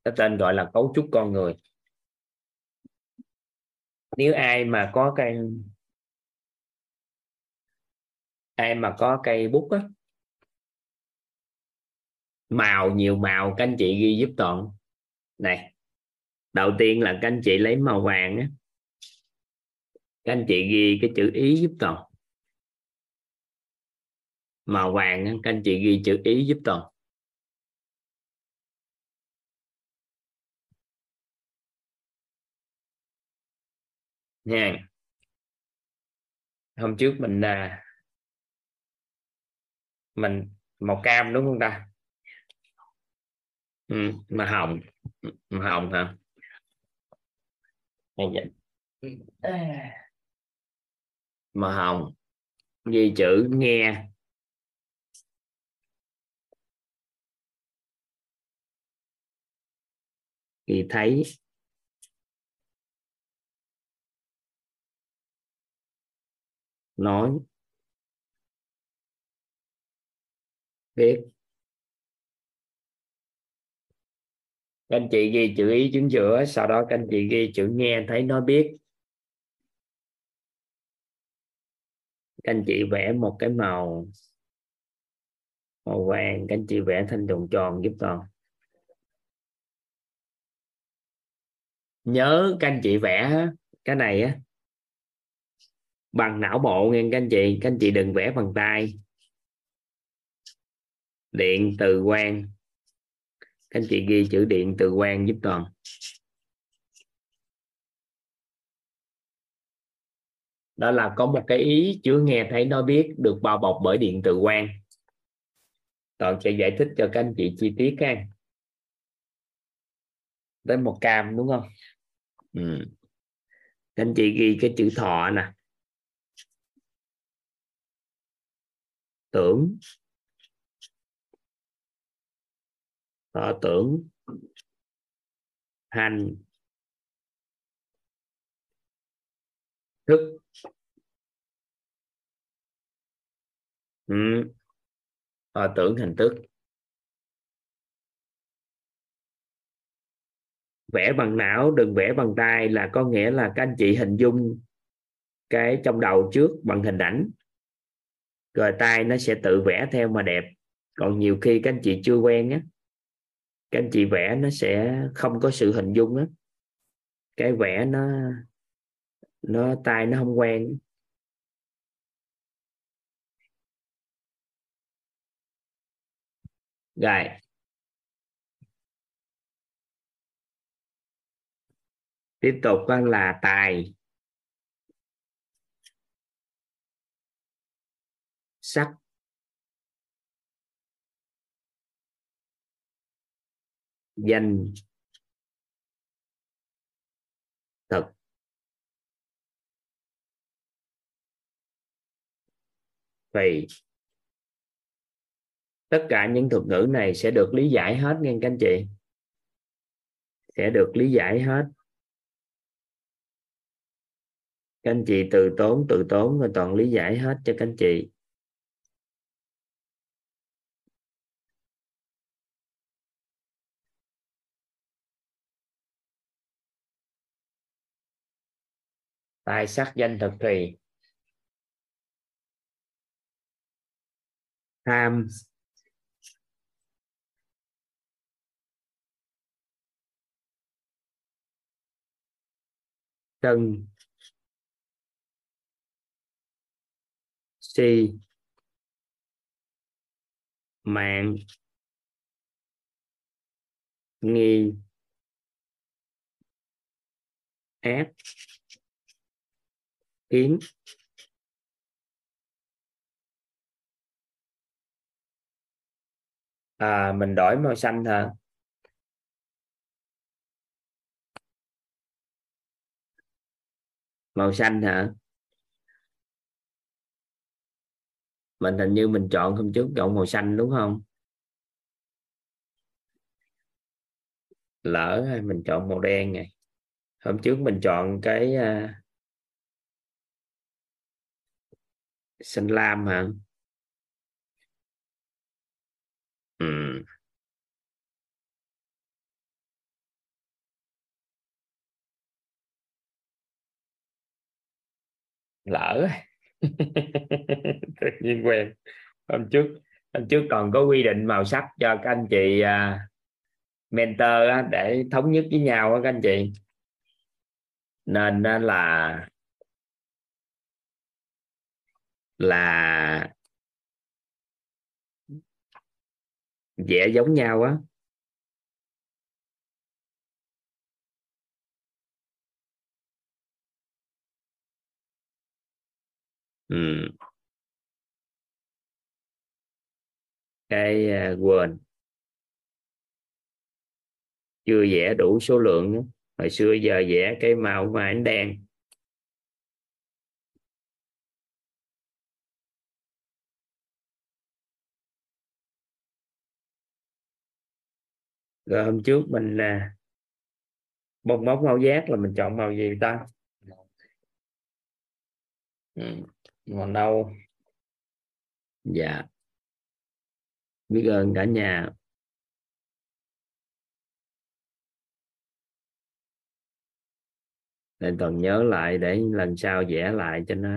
Nó tên gọi là cấu trúc con người. Nếu ai mà có cây ai mà có cây bút á, màu, nhiều màu, các anh chị ghi giúp toàn. Này đầu tiên là các anh chị lấy màu vàng á. Các anh chị ghi cái chữ ý giúp toàn. Màu vàng á, các anh chị ghi chữ ý giúp toàn. Nha. Hôm trước mình à, mình màu cam đúng không ta? Ừ, mà hồng. Mà hồng hả? Hay vậy. mà hồng ghi chữ nghe. Thì thấy. Nói. Biết các anh chị ghi chữ ý chứng giữa, sau đó các anh chị ghi chữ nghe, thấy nói biết. Các anh chị vẽ một cái màu màu vàng, các anh chị vẽ thành tròn tròn giúp con. Nhớ các anh chị vẽ cái này á. Bằng não bộ nghe các anh chị, các anh chị đừng vẽ bằng tay. Điện từ quang các anh chị ghi chữ điện từ quan giúp toàn. Đó là có một cái ý chưa nghe thấy nó biết được bao bọc bởi điện từ quan. Toàn sẽ giải thích cho các anh chị chi tiết ha tới một cam, đúng không? Ừ. các anh chị ghi cái chữ thọ nè. Tưởng. Thọ tưởng. Hành. Thức. Ừ. thọ tưởng hành thức vẽ bằng não, đừng vẽ bằng tay là có nghĩa là các anh chị hình dung cái trong đầu trước bằng hình ảnh. Rồi tay nó sẽ tự vẽ theo mà đẹp. Còn nhiều khi các anh chị chưa quen á các anh chị vẽ nó sẽ không có sự hình dung á. Cái vẽ nó nó tay nó không quen. Rồi. Tiếp tục là tài. Sắc. Danh thực vì tất cả những thuật ngữ này sẽ được lý giải hết, nghe các anh chị. Sẽ được lý giải hết. Các anh chị từ tốn từ tốn và toàn lý giải hết cho các anh chị. Tài sắc danh thực thùy tham. Sân si. Mạng. Nghi. Ác kín à mình đổi màu xanh hả? Màu xanh hả? Mình hình như mình chọn hôm trước chọn màu xanh đúng không? Lỡ hay mình chọn màu đen này. Hôm trước mình chọn cái uh, xanh lam hả? Ừ. lỡ. *laughs* Tự nhiên quen. Hôm trước hôm trước còn có quy định màu sắc cho các anh chị à, mentor để thống nhất với nhau các anh chị. Nên á là là vẽ giống nhau á ừ. cái uh, quên chưa vẽ đủ số lượng nữa. hồi xưa giờ vẽ cái màu mà ánh đen rồi hôm trước mình là bông bóng màu giác là mình chọn màu gì ta? Ừ. màu nâu. Dạ. Biết ơn cả nhà. Nên toàn nhớ lại để lần sau vẽ lại cho nó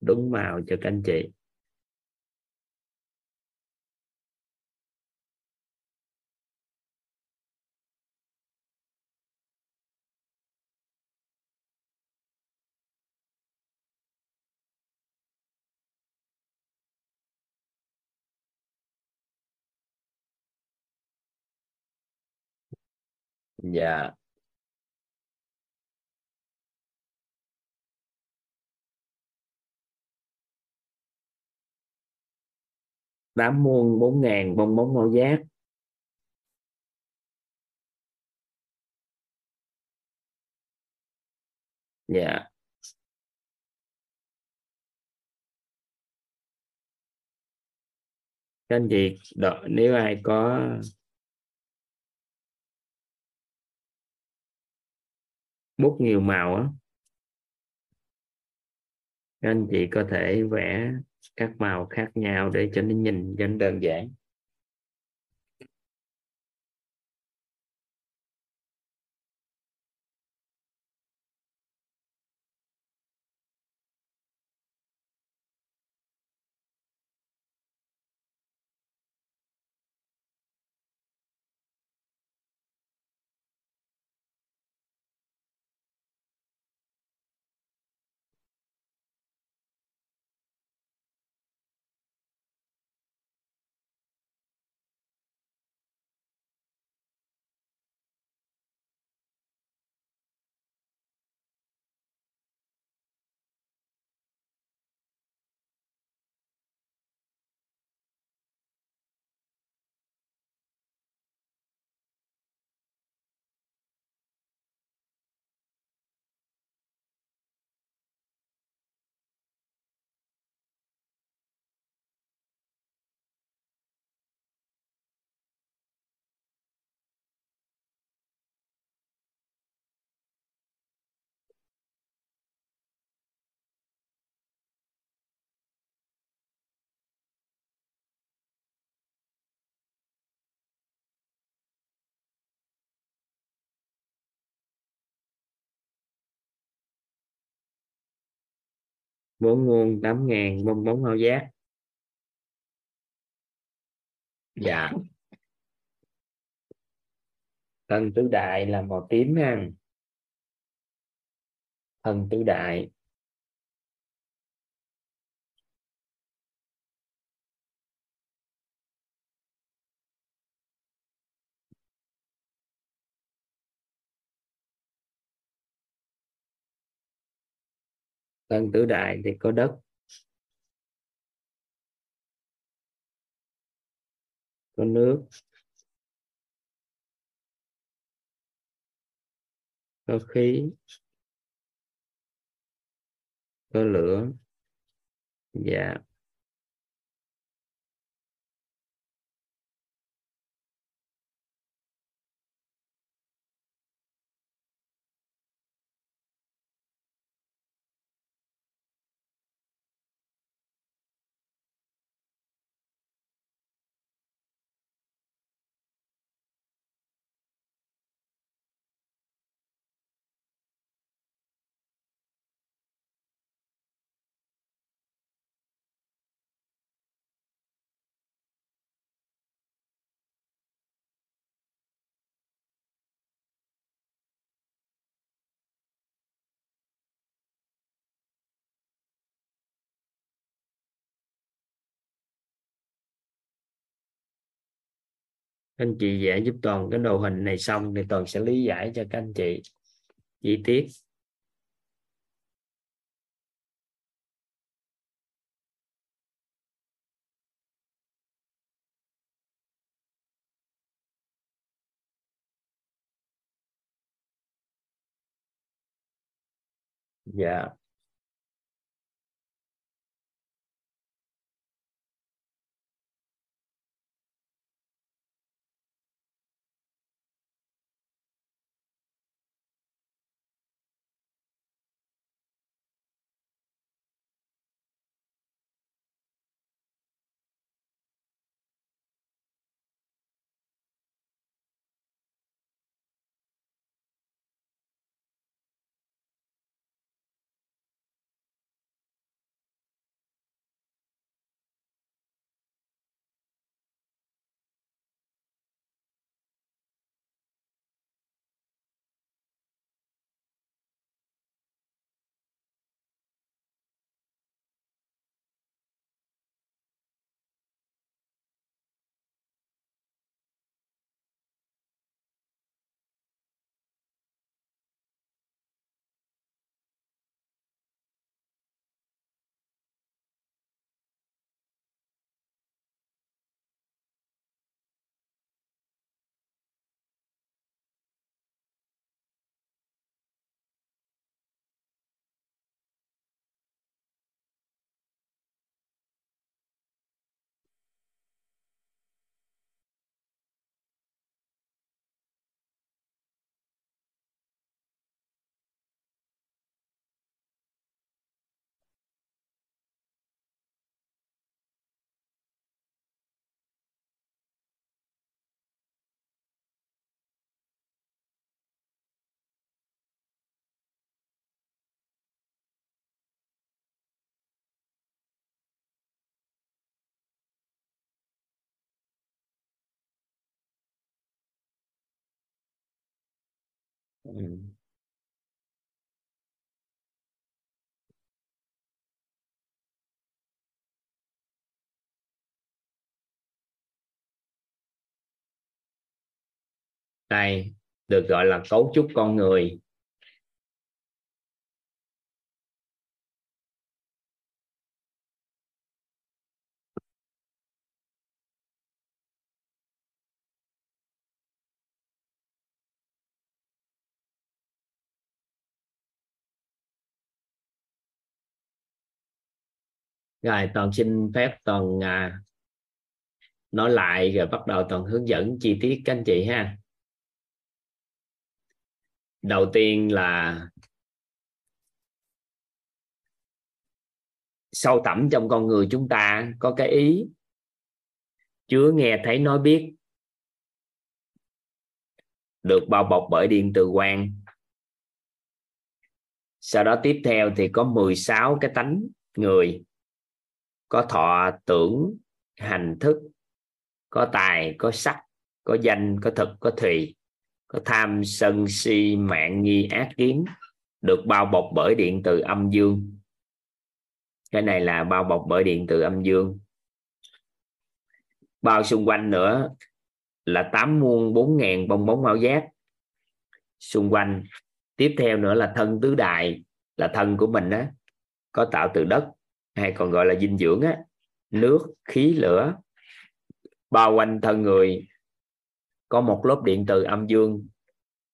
đúng màu cho các anh chị. Dạ. Tám muôn bốn ngàn bong bóng màu giác dạ. Các anh chị đợi, nếu ai có bút nhiều màu á. Các anh chị có thể vẽ các màu khác nhau để cho nó nhìn cho nó đơn giản. Bốn nguồn tám ngàn, bong bóng hao giác. Dạ. Thần tứ đại là màu tím ha. Thần tứ đại. Tân tứ đại thì có đất. Có nước. Có khí. Có lửa. Dạ. Anh chị vẽ giúp toàn cái đồ hình này xong thì toàn sẽ lý giải cho các anh chị. Chi tiết. Dạ. Ừ. đây được gọi là cấu trúc con người rồi toàn xin phép toàn à, nói lại rồi bắt đầu toàn hướng dẫn chi tiết các anh chị ha. Đầu tiên là sâu thẳm trong con người chúng ta có cái ý. Chứa nghe thấy nói biết. Được bao bọc bởi điện từ quang. Sau đó tiếp theo thì có 16 cái tánh người có thọ tưởng, hành thức, có tài, có sắc, có danh, có thực, có thùy, có tham, sân, si, mạng, nghi, ác, kiến, được bao bọc bởi điện từ âm dương. Cái này là bao bọc bởi điện từ âm dương. Bao xung quanh nữa là tám muôn bốn ngàn bong bóng mão giác xung quanh, tiếp theo nữa là thân tứ đại, là thân của mình á, có tạo từ đất hay còn gọi là dinh dưỡng á, nước, khí, lửa. Bao quanh thân người, có một lớp điện từ âm dương.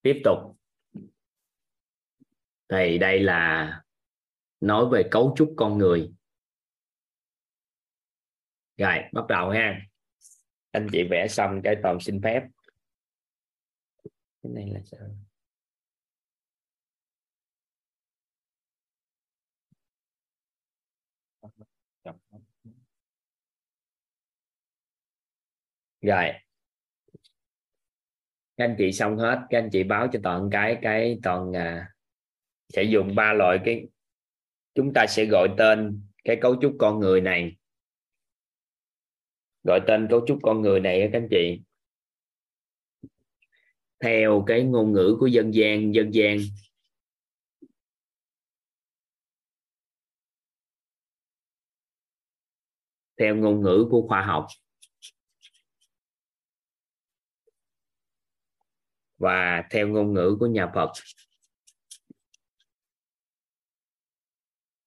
Tiếp tục. Thì đây là nói về cấu trúc con người. Rồi, bắt đầu ha. Anh chị vẽ xong cái toàn xin phép. Cái này là sao? Rồi. Các anh chị xong hết các anh chị báo cho toàn cái cái toàn à, sẽ dùng ba loại cái chúng ta sẽ gọi tên cái cấu trúc con người này. Gọi tên cấu trúc con người này các anh chị. Theo cái ngôn ngữ của dân gian dân gian. Theo ngôn ngữ của khoa học. Và theo ngôn ngữ của nhà Phật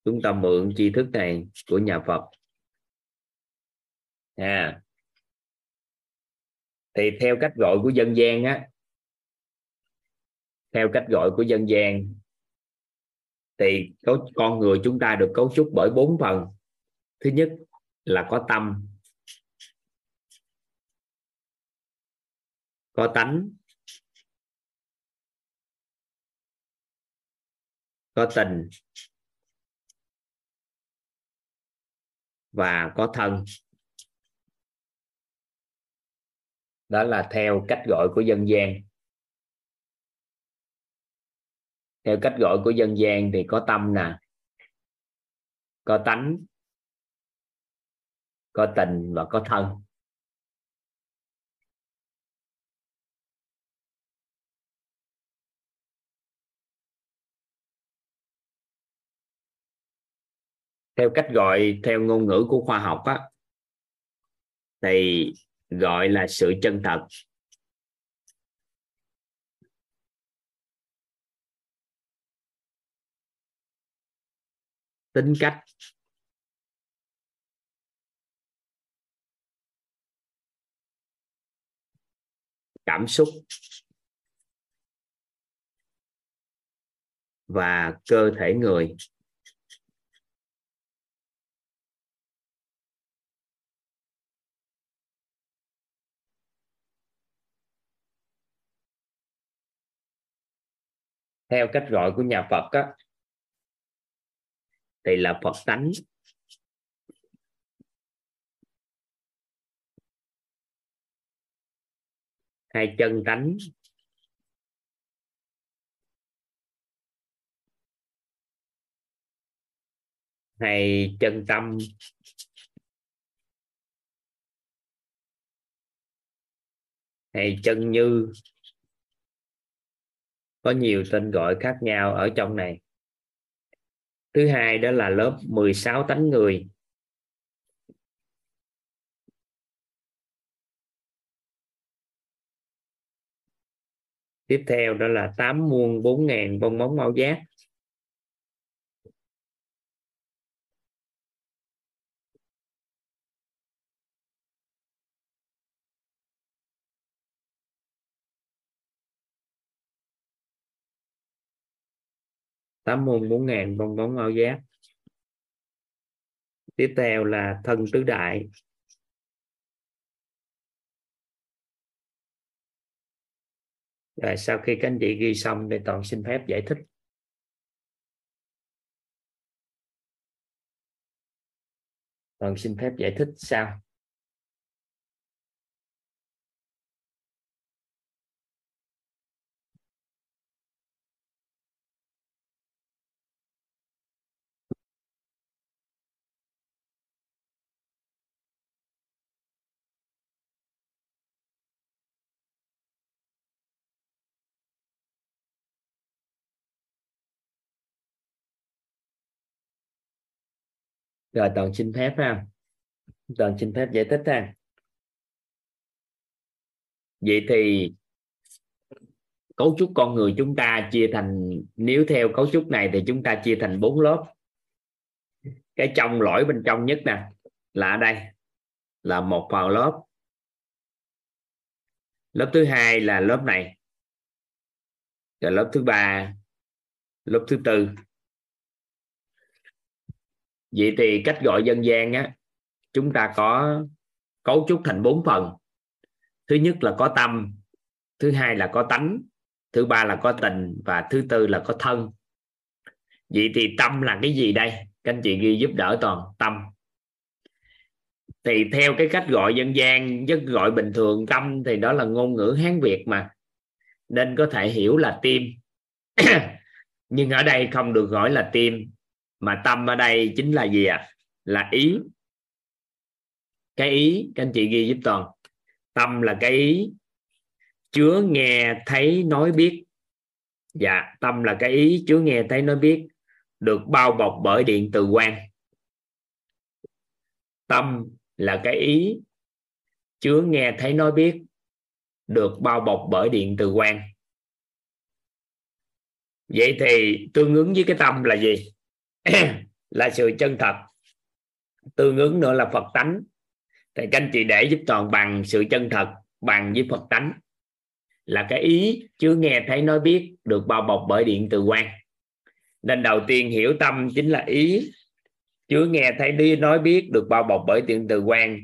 chúng ta mượn tri thức này của nhà Phật. À, thì theo cách gọi của dân gian á theo cách gọi của dân gian thì con người chúng ta được cấu trúc bởi bốn phần. Thứ nhất là có tâm có tánh có tình và có thân. Đó là theo cách gọi của dân gian. Theo cách gọi của dân gian thì có tâm nè, có tánh, có tình và có thân. Theo cách gọi, theo ngôn ngữ của khoa học á, thì gọi là sự chân thật. Tính cách. Cảm xúc. Và cơ thể người. Theo cách gọi của nhà Phật á, thì là Phật tánh. Hay chân tánh. Hay chân tâm. Hay chân như có nhiều tên gọi khác nhau ở trong này. Thứ hai đó là lớp 16 tánh người. Tiếp theo đó là tám muôn bốn ngàn bông bóng mau giác. Tám môn bốn ngàn bong bóng ao giác. Tiếp theo là thân tứ đại. Rồi sau khi các anh chị ghi xong thì toàn xin phép giải thích. Toàn xin phép giải thích sao? Rồi, toàn xin phép ha. Toàn xin phép giải thích ha. Vậy thì cấu trúc con người chúng ta chia thành, nếu theo cấu trúc này thì chúng ta chia thành bốn lớp. Cái trong lõi bên trong nhất nè, là ở đây, là một phần lớp. Lớp thứ hai là lớp này. Rồi lớp thứ ba, lớp thứ tư vậy thì cách gọi dân gian á, chúng ta có cấu trúc thành bốn phần. Thứ nhất là có tâm, thứ hai là có tánh, thứ ba là có tình, và thứ tư là có thân. Vậy thì tâm là cái gì đây? Các anh chị ghi giúp đỡ toàn tâm. Thì theo cái cách gọi dân gian rất gọi bình thường tâm thì đó là ngôn ngữ hán việt mà. Nên có thể hiểu là tim. *clears throat* Nhưng ở đây không được gọi là tim mà tâm ở đây chính là gì ạ? À? là ý. Cái ý, các anh chị ghi giúp toàn. Tâm là cái ý. Chứa nghe, thấy, nói, biết. Dạ tâm là cái ý, chứa nghe, thấy, nói, biết. Được bao bọc bởi điện từ quan. Tâm là cái ý. Chứa nghe, thấy, nói, biết. Được bao bọc bởi điện từ quan. Vậy thì tương ứng với cái tâm là gì? *clears throat* là sự chân thật, tương ứng nữa là phật tánh. Thì các anh chị để giúp toàn bằng sự chân thật bằng với phật tánh. Là cái ý chứ nghe thấy nói biết được bao bọc bởi điện từ quan. Nên đầu tiên hiểu tâm chính là ý chứ nghe thấy đi nói biết được bao bọc bởi điện từ quan.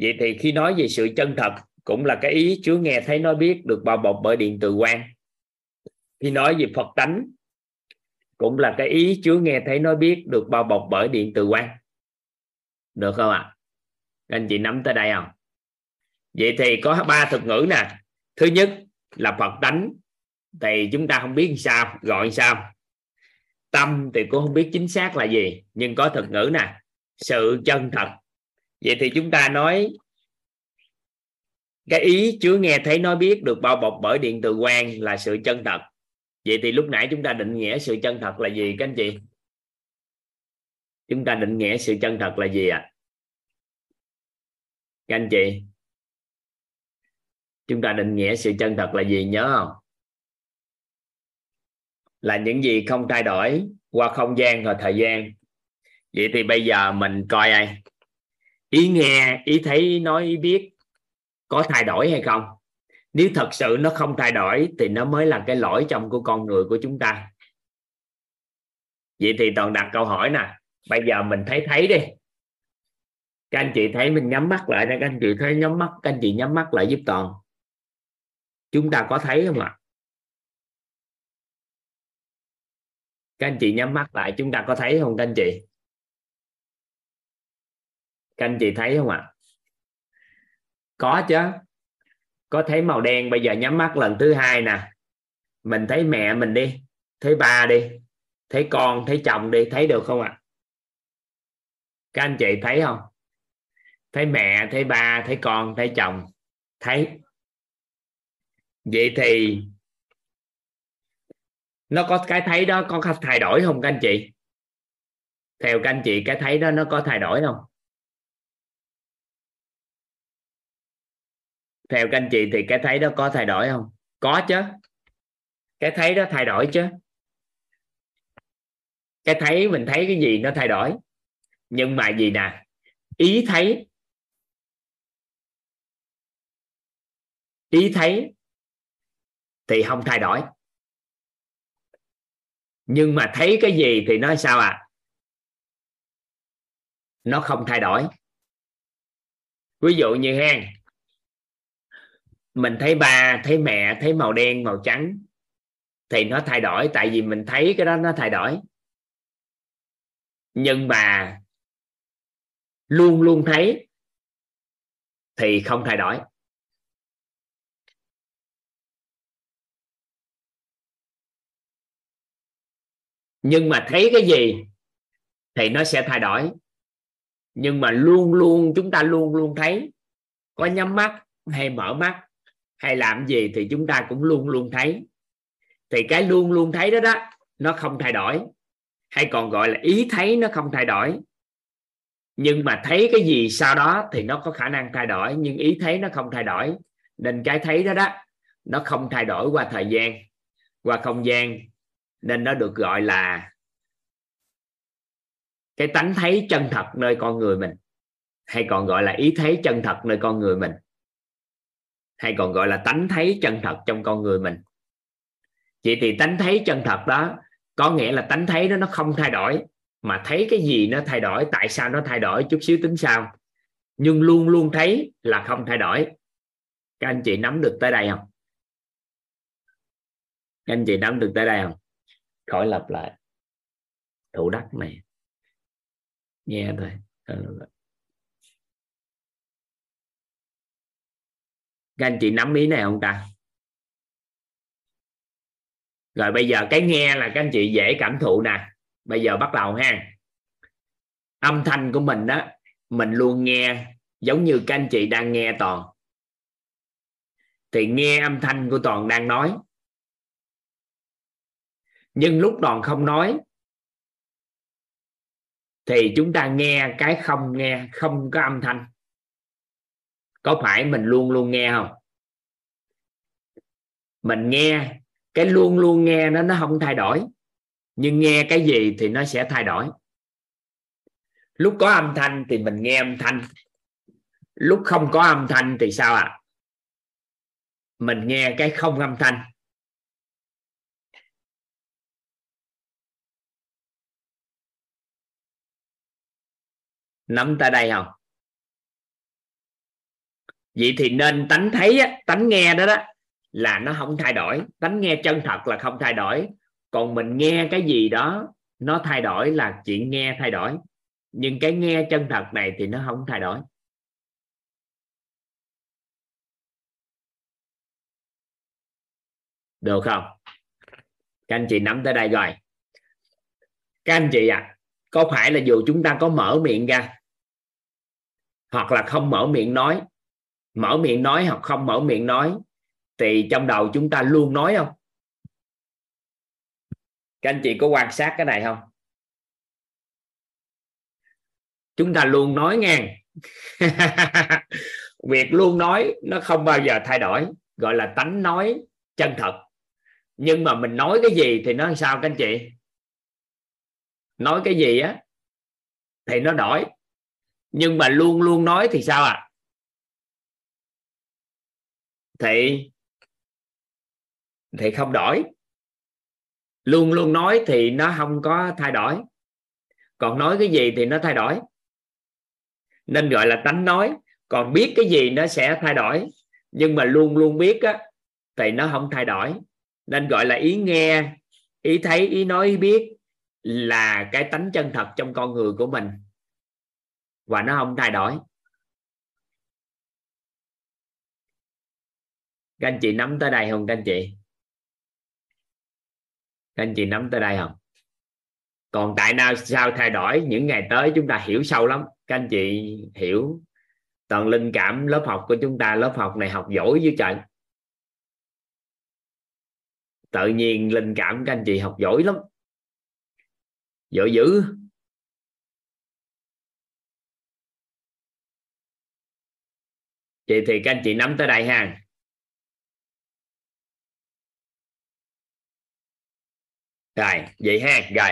Vậy thì khi nói về sự chân thật cũng là cái ý chứ nghe thấy nói biết được bao bọc bởi điện từ quan. Khi nói về phật tánh cũng là cái ý Chúa nghe thấy nói biết được bao bọc bởi điện từ quan. Được không ạ? À? anh chị nắm tới đây không? Vậy thì có ba thuật ngữ nè. Thứ nhất là phật tánh. Thì chúng ta không biết sao, gọi sao. Tâm thì cũng không biết chính xác là gì, nhưng có thuật ngữ nè. Sự chân thật. Vậy thì chúng ta nói cái ý chứa nghe thấy nói biết được bao bọc bởi điện từ quan là sự chân thật vậy thì lúc nãy chúng ta định nghĩa sự chân thật là gì, các anh chị? Chúng ta định nghĩa sự chân thật là gì ạ? À? các anh chị, chúng ta định nghĩa sự chân thật là gì nhớ không? Là những gì không thay đổi qua không gian và thời gian. Vậy thì bây giờ mình coi ai? Ý nghe, ý thấy, nói, ý biết có thay đổi hay không? Nếu thật sự nó không thay đổi, thì nó mới là cái lỗi trong của con người của chúng ta. Vậy thì toàn đặt câu hỏi nè. Bây giờ mình thấy thấy đi. Các anh chị thấy mình nhắm mắt lại các anh chị thấy nhắm mắt, các anh chị nhắm mắt lại giúp toàn. Chúng ta có thấy không ạ? Các anh chị nhắm mắt lại, chúng ta có thấy không các anh chị? Các anh chị thấy không ạ? Có chứ có thấy màu đen, bây giờ nhắm mắt lần thứ hai nè. Mình thấy mẹ mình đi, thấy ba đi, thấy con, thấy chồng đi, thấy được không ạ? Các anh chị thấy không? Thấy mẹ, thấy ba, thấy con, thấy chồng, thấy. Vậy thì nó có cái thấy đó có thay đổi không các anh chị? Theo các anh chị, cái thấy đó nó có thay đổi không? Theo các anh chị thì cái thấy đó có thay đổi không? Có chứ. Cái thấy đó thay đổi chứ. Cái thấy mình thấy cái gì nó thay đổi. Nhưng mà gì nè? Ý thấy. Ý thấy thì không thay đổi. Nhưng mà thấy cái gì thì nói sao à? Nó không thay đổi. Ví dụ như hen mình thấy ba, thấy mẹ, thấy màu đen, màu trắng, thì nó thay đổi. Tại vì mình thấy cái đó nó thay đổi. Nhưng mà luôn luôn thấy thì không thay đổi. Nhưng mà thấy cái gì thì nó sẽ thay đổi. Nhưng mà luôn luôn, chúng ta luôn luôn thấy, có nhắm mắt hay mở mắt hay làm gì thì chúng ta cũng luôn luôn thấy. Thì cái luôn luôn thấy đó đó, nó không thay đổi. Hay còn gọi là ý thấy nó không thay đổi. Nhưng mà thấy cái gì sau đó thì nó có khả năng thay đổi, nhưng ý thấy nó không thay đổi. Nên cái thấy đó đó, nó không thay đổi qua thời gian, qua không gian. Nên nó được gọi là cái tánh thấy chân thật nơi con người mình, hay còn gọi là ý thấy chân thật nơi con người mình hay còn gọi là tánh thấy chân thật trong con người mình. Vậy thì tánh thấy chân thật đó có nghĩa là tánh thấy đó nó không thay đổi, mà thấy cái gì nó thay đổi, tại sao nó thay đổi chút xíu tính sao nhưng luôn luôn thấy là không thay đổi. Các anh chị nắm được tới đây không? Các anh chị nắm được tới đây không? Khỏi lặp lại. Thủ đắc này. Nghe thôi. Các anh chị nắm ý này không ta? Rồi bây giờ cái nghe là các anh chị dễ cảm thụ nè. Bây giờ bắt đầu ha. Âm thanh của mình đó mình luôn nghe giống như các anh chị đang nghe toàn. Thì nghe âm thanh của toàn đang nói. Nhưng lúc toàn không nói, thì chúng ta nghe cái không nghe, không có âm thanh có phải mình luôn luôn nghe không? Mình nghe, cái luôn luôn nghe nó nó không thay đổi. Nhưng nghe cái gì thì nó sẽ thay đổi. Lúc có âm thanh thì mình nghe âm thanh. Lúc không có âm thanh thì sao ạ? À? mình nghe cái không âm thanh. Nắm tay đây không? Vậy thì nên tánh thấy á, tánh nghe đó đó, là nó không thay đổi. Tánh nghe chân thật là không thay đổi. Còn mình nghe cái gì đó, nó thay đổi là chuyện nghe thay đổi. Nhưng cái nghe chân thật này thì nó không thay đổi. Được không? Các anh chị nắm tới đây rồi. Các anh chị à có phải là dù chúng ta có mở miệng ra, hoặc là không mở miệng nói mở miệng nói hoặc không mở miệng nói, thì trong đầu chúng ta luôn nói không? Các anh chị có quan sát cái này không? Chúng ta luôn nói nghe *laughs* việc luôn nói nó không bao giờ thay đổi, gọi là tánh nói chân thật. Nhưng mà mình nói cái gì thì nó sao các anh chị? Nói cái gì á thì nó đổi. Nhưng mà luôn luôn nói thì sao à thì thì không đổi. Luôn luôn nói thì nó không có thay đổi. Còn nói cái gì thì nó thay đổi. Nên gọi là tánh nói. Còn biết cái gì nó sẽ thay đổi. Nhưng mà luôn luôn biết á, thì nó không thay đổi. Nên gọi là ý nghe, ý thấy, ý nói, ý biết là cái tánh chân thật trong con người của mình. Và nó không thay đổi. Các anh chị nắm tới đây không, các anh chị? Các anh chị nắm tới đây không? Còn tại nào sao thay đổi? Những ngày tới chúng ta hiểu sâu lắm. Các anh chị hiểu toàn linh cảm lớp học của chúng ta, lớp học này học giỏi với trời. Tự nhiên linh cảm các anh chị học giỏi lắm. Giỏi dữ. Vậy thì các anh chị nắm tới đây ha. Rồi vậy ha rồi.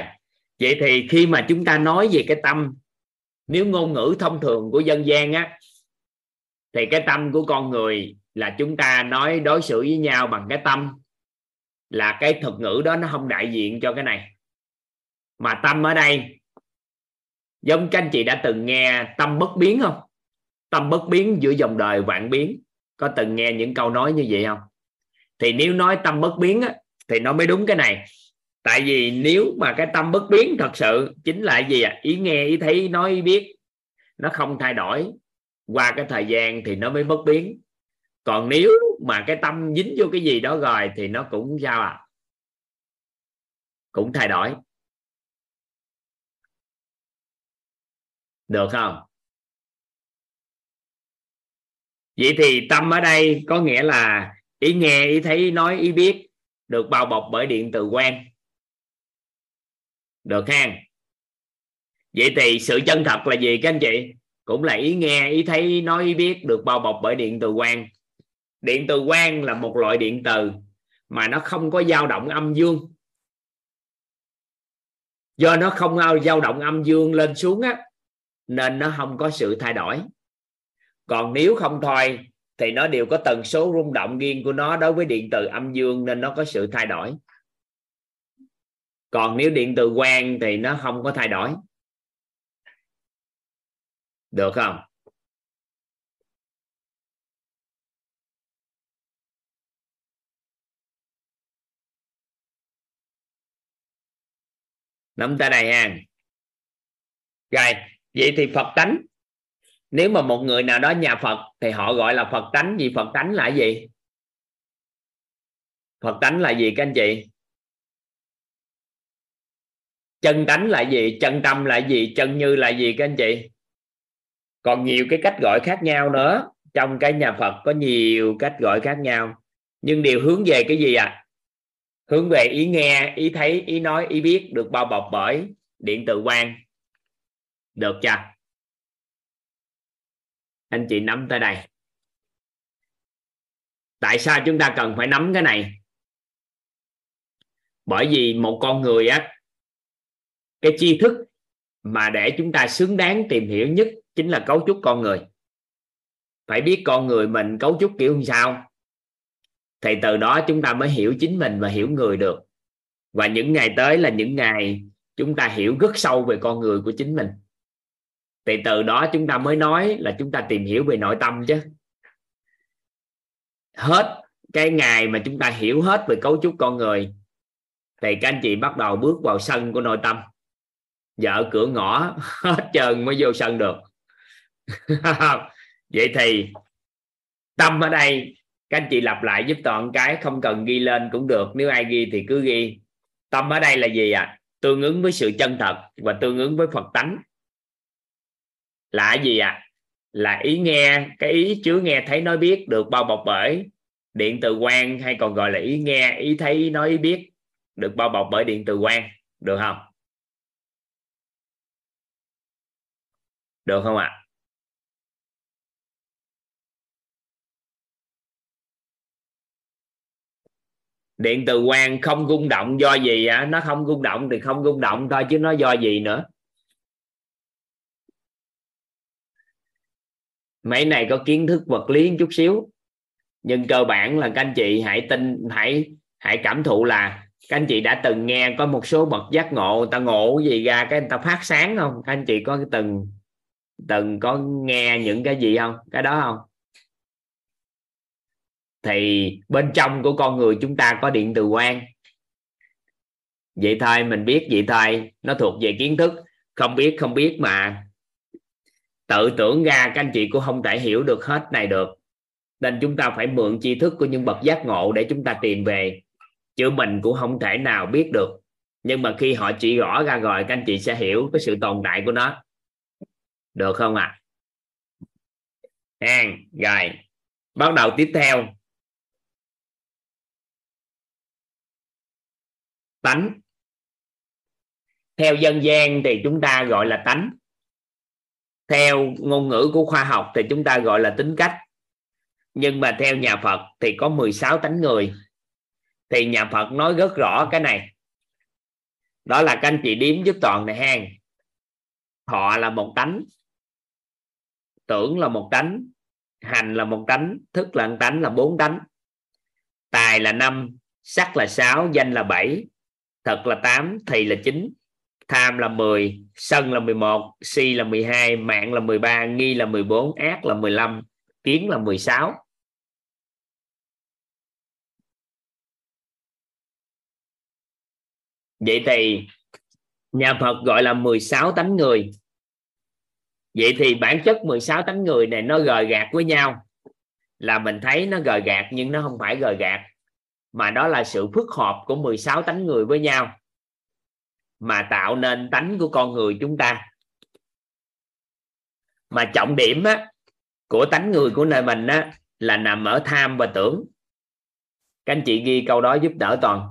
Vậy thì khi mà chúng ta nói về cái tâm nếu ngôn ngữ thông thường của dân gian á thì cái tâm của con người là chúng ta nói đối xử với nhau bằng cái tâm là cái thuật ngữ đó nó không đại diện cho cái này. Mà tâm ở đây giống các anh chị đã từng nghe tâm bất biến không? Tâm bất biến giữa dòng đời vạn biến. Có từng nghe những câu nói như vậy không? Thì nếu nói tâm bất biến á, thì nó mới đúng cái này tại vì nếu mà cái tâm bất biến thật sự, chính là gì à? ý nghe, ý thấy ý nói, ý biết, nó không thay đổi. Qua cái thời gian thì nó mới bất biến. Còn nếu mà cái tâm dính vô cái gì đó rồi thì nó cũng sao à cũng thay đổi. Được không? Vậy thì tâm ở đây có nghĩa là ý nghe, ý thấy ý nói, ý biết được bao bọc bởi điện từ quen được ha. Vậy thì sự chân thật là gì các anh chị? Cũng là ý nghe, ý thấy, nói, ý biết được bao bọc bởi điện từ quang. Điện từ quang là một loại điện từ mà nó không có dao động âm dương. Do nó không dao động âm dương lên xuống á, nên nó không có sự thay đổi. Còn nếu không thôi, thì nó đều có tần số rung động riêng của nó đối với điện từ âm dương nên nó có sự thay đổi còn nếu điện từ quang thì nó không có thay đổi. Được không? Nắm tay này ha rồi, vậy thì phật tánh, nếu mà một người nào đó nhà phật thì họ gọi là phật tánh gì phật tánh là gì? Phật tánh là gì các anh chị? Chân tánh là gì? Chân tâm là gì? Chân như là gì các anh chị? Còn nhiều cái cách gọi khác nhau nữa. Trong cái nhà phật có nhiều cách gọi khác nhau. Nhưng đều hướng về cái gì à hướng về ý nghe, ý thấy, ý nói, ý biết được bao bọc bởi điện tự quan. Được chưa? Anh chị nắm tới đây. Tại sao chúng ta cần phải nắm cái này? Bởi vì một con người á cái tri thức mà để chúng ta xứng đáng tìm hiểu nhất chính là cấu trúc con người. Phải biết con người mình cấu trúc kiểu sao, thì từ đó chúng ta mới hiểu chính mình và hiểu người được. Và những ngày tới là những ngày chúng ta hiểu rất sâu về con người của chính mình. Thì từ đó chúng ta mới nói là chúng ta tìm hiểu về nội tâm chứ. Hết cái ngày mà chúng ta hiểu hết về cấu trúc con người, thì các anh chị bắt đầu bước vào sân của nội tâm vợ cửa ngõ, *laughs* hết trơn mới vô sân được *laughs* vậy thì, tâm ở đây, các anh chị lặp lại giúp toàn cái, không cần ghi lên cũng được, nếu ai ghi thì cứ ghi tâm ở đây là gì ạ à? tương ứng với sự chân thật và tương ứng với phật tánh là gì ạ à? là ý nghe, cái ý chứa nghe thấy nói biết được bao bọc bởi điện từ quan hay còn gọi là ý nghe, ý thấy, ý nói, ý biết được bao bọc bởi điện từ quan được không được không ạ? À? điện từ quang không rung động do gì á nó không rung động thì không rung động thôi chứ nó do gì nữa? Mấy này có kiến thức vật lý chút xíu. Nhưng cơ bản là các anh chị hãy tin, hãy hãy cảm thụ là các anh chị đã từng nghe có một số bậc giác ngộ. Người ta ngộ gì ra, cái người ta phát sáng không? Các anh chị có từng từng có nghe những cái gì không? Cái đó không? Thì bên trong của con người chúng ta có điện từ quang. Vậy thôi, mình biết vậy thôi. Nó thuộc về kiến thức. Không biết không biết mà. Tự tưởng ra các anh chị cũng không thể hiểu được hết này được. Nên chúng ta phải mượn tri thức của những bậc giác ngộ để chúng ta tìm về. Chứ mình cũng không thể nào biết được. Nhưng mà khi họ chỉ rõ ra rồi, các anh chị sẽ hiểu cái sự tồn tại của nó được không ạ? À? hàng rồi bắt đầu tiếp theo. Tánh. Theo dân gian thì chúng ta gọi là tánh. Theo ngôn ngữ của khoa học thì chúng ta gọi là tính cách. Nhưng mà theo nhà Phật thì có 16 tánh người. Thì nhà Phật nói rất rõ cái này. Đó là các anh chị điếm giúp toàn này hang thọ là một tánh tưởng là một tánh hành là một tánh thức là một tánh là bốn tánh tài là năm, sắc là sáu, danh là bảy, thật là tám, thì là chín, tham là 10 sân là 11 si là 12 mạng là 13 nghi là 14 ác là 15 kiến là 16 vậy thì nhà Phật gọi là 16 tánh người vậy thì bản chất 16 tánh người này nó gời gạt với nhau là mình thấy nó gời gạt nhưng nó không phải gời gạt mà đó là sự phức hợp của 16 tánh người với nhau mà tạo nên tánh của con người chúng ta. Mà trọng điểm á, của tánh người của nơi mình á, là nằm ở tham và tưởng. Các anh chị ghi câu đó giúp đỡ toàn.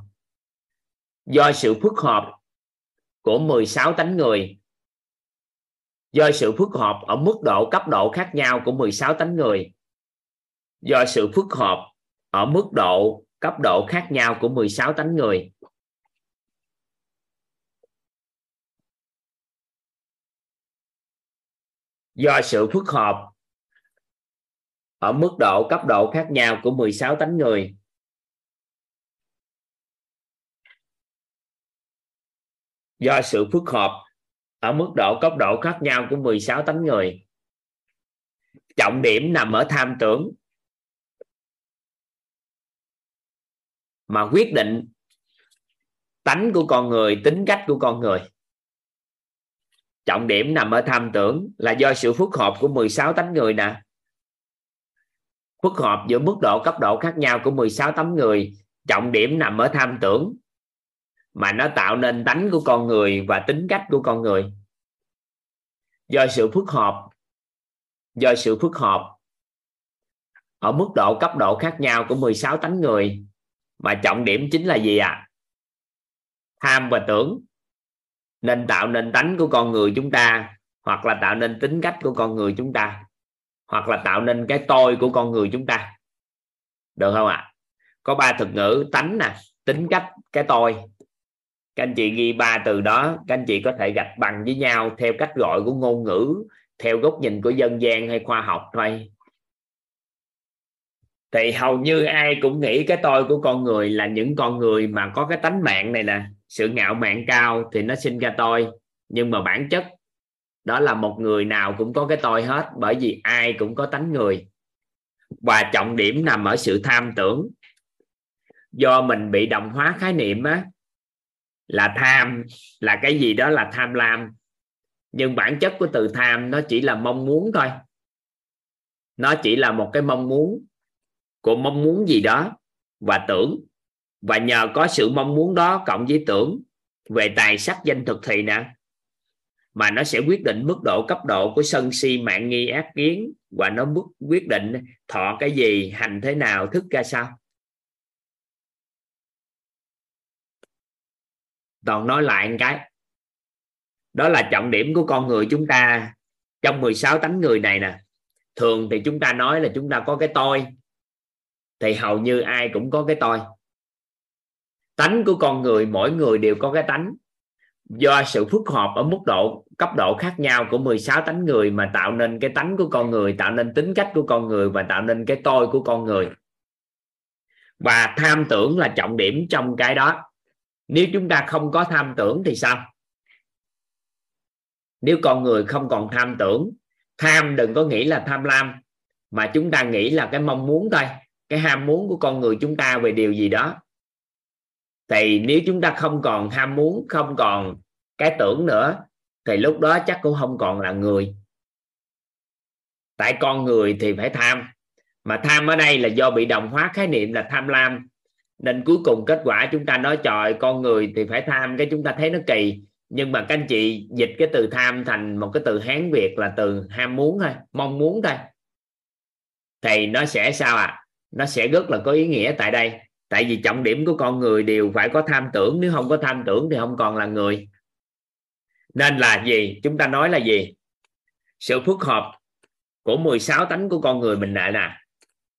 Do sự phức hợp của 16 tánh người do sự phức hợp ở mức độ cấp độ khác nhau của 16 tánh người. Do sự phức hợp ở mức độ cấp độ khác nhau của 16 tánh người. Do sự phức hợp ở mức độ cấp độ khác nhau của 16 tánh người. Do sự phức hợp ở mức độ cấp độ khác nhau của 16 tánh người. Trọng điểm nằm ở tham tưởng. Mà quyết định tánh của con người, tính cách của con người. Trọng điểm nằm ở tham tưởng là do sự phức hợp của 16 tánh người nè. Phức hợp giữa mức độ cấp độ khác nhau của 16 tấm người, trọng điểm nằm ở tham tưởng mà nó tạo nên tánh của con người và tính cách của con người. Do sự phức hợp, do sự phức hợp ở mức độ cấp độ khác nhau của 16 tánh người. Mà trọng điểm chính là gì ạ? À? tham và tưởng. Nên tạo nên tánh của con người chúng ta, hoặc là tạo nên tính cách của con người chúng ta, hoặc là tạo nên cái tôi của con người chúng ta. Được không ạ? À? có ba thuật ngữ, tánh nè, tính cách, cái tôi các anh chị ghi ba từ đó, các anh chị có thể gạch bằng với nhau theo cách gọi của ngôn ngữ, theo góc nhìn của dân gian hay khoa học thôi. Thì hầu như ai cũng nghĩ cái tôi của con người là những con người mà có cái tánh mạng này nè, sự ngạo mạn cao thì nó sinh ra tôi. Nhưng mà bản chất, đó là một người nào cũng có cái tôi hết, bởi vì ai cũng có tánh người. Và trọng điểm nằm ở sự tham tưởng. Do mình bị đồng hóa khái niệm á là tham, là cái gì đó là tham lam. Nhưng bản chất của từ tham nó chỉ là mong muốn thôi. Nó chỉ là một cái mong muốn của mong muốn gì đó và tưởng. Và nhờ có sự mong muốn đó cộng với tưởng về tài sắc danh thực thì nè, mà nó sẽ quyết định mức độ cấp độ của sân si, mạng nghi, ác kiến và nó quyết định thọ cái gì, hành thế nào, thức ra sao. Toàn nói lại một cái. Đó là trọng điểm của con người chúng ta trong 16 tánh người này nè. Thường thì chúng ta nói là chúng ta có cái tôi, thì hầu như ai cũng có cái tôi. Tánh của con người, mỗi người đều có cái tánh. Do sự phức hợp ở mức độ, cấp độ khác nhau của 16 tánh người mà tạo nên cái tánh của con người, tạo nên tính cách của con người và tạo nên cái tôi của con người. Và tham tưởng là trọng điểm trong cái đó nếu chúng ta không có tham tưởng thì sao? Nếu con người không còn tham tưởng, tham đừng có nghĩ là tham lam, mà chúng ta nghĩ là cái mong muốn thôi, cái ham muốn của con người chúng ta về điều gì đó. Thì nếu chúng ta không còn ham muốn, không còn cái tưởng nữa, thì lúc đó chắc cũng không còn là người. Tại con người thì phải tham, mà tham ở đây là do bị đồng hóa khái niệm là tham lam nên cuối cùng kết quả chúng ta nói, trời, con người thì phải tham. Cái chúng ta thấy nó kỳ. Nhưng mà các anh chị dịch cái từ tham thành một cái từ hán việt là từ ham muốn thôi, mong muốn thôi. Thì nó sẽ sao ạ? À? nó sẽ rất là có ý nghĩa tại đây. Tại vì trọng điểm của con người đều phải có tham tưởng. Nếu không có tham tưởng thì không còn là người. Nên là gì? Chúng ta nói là gì? Sự phức hợp của 16 tánh của con người mình lại nè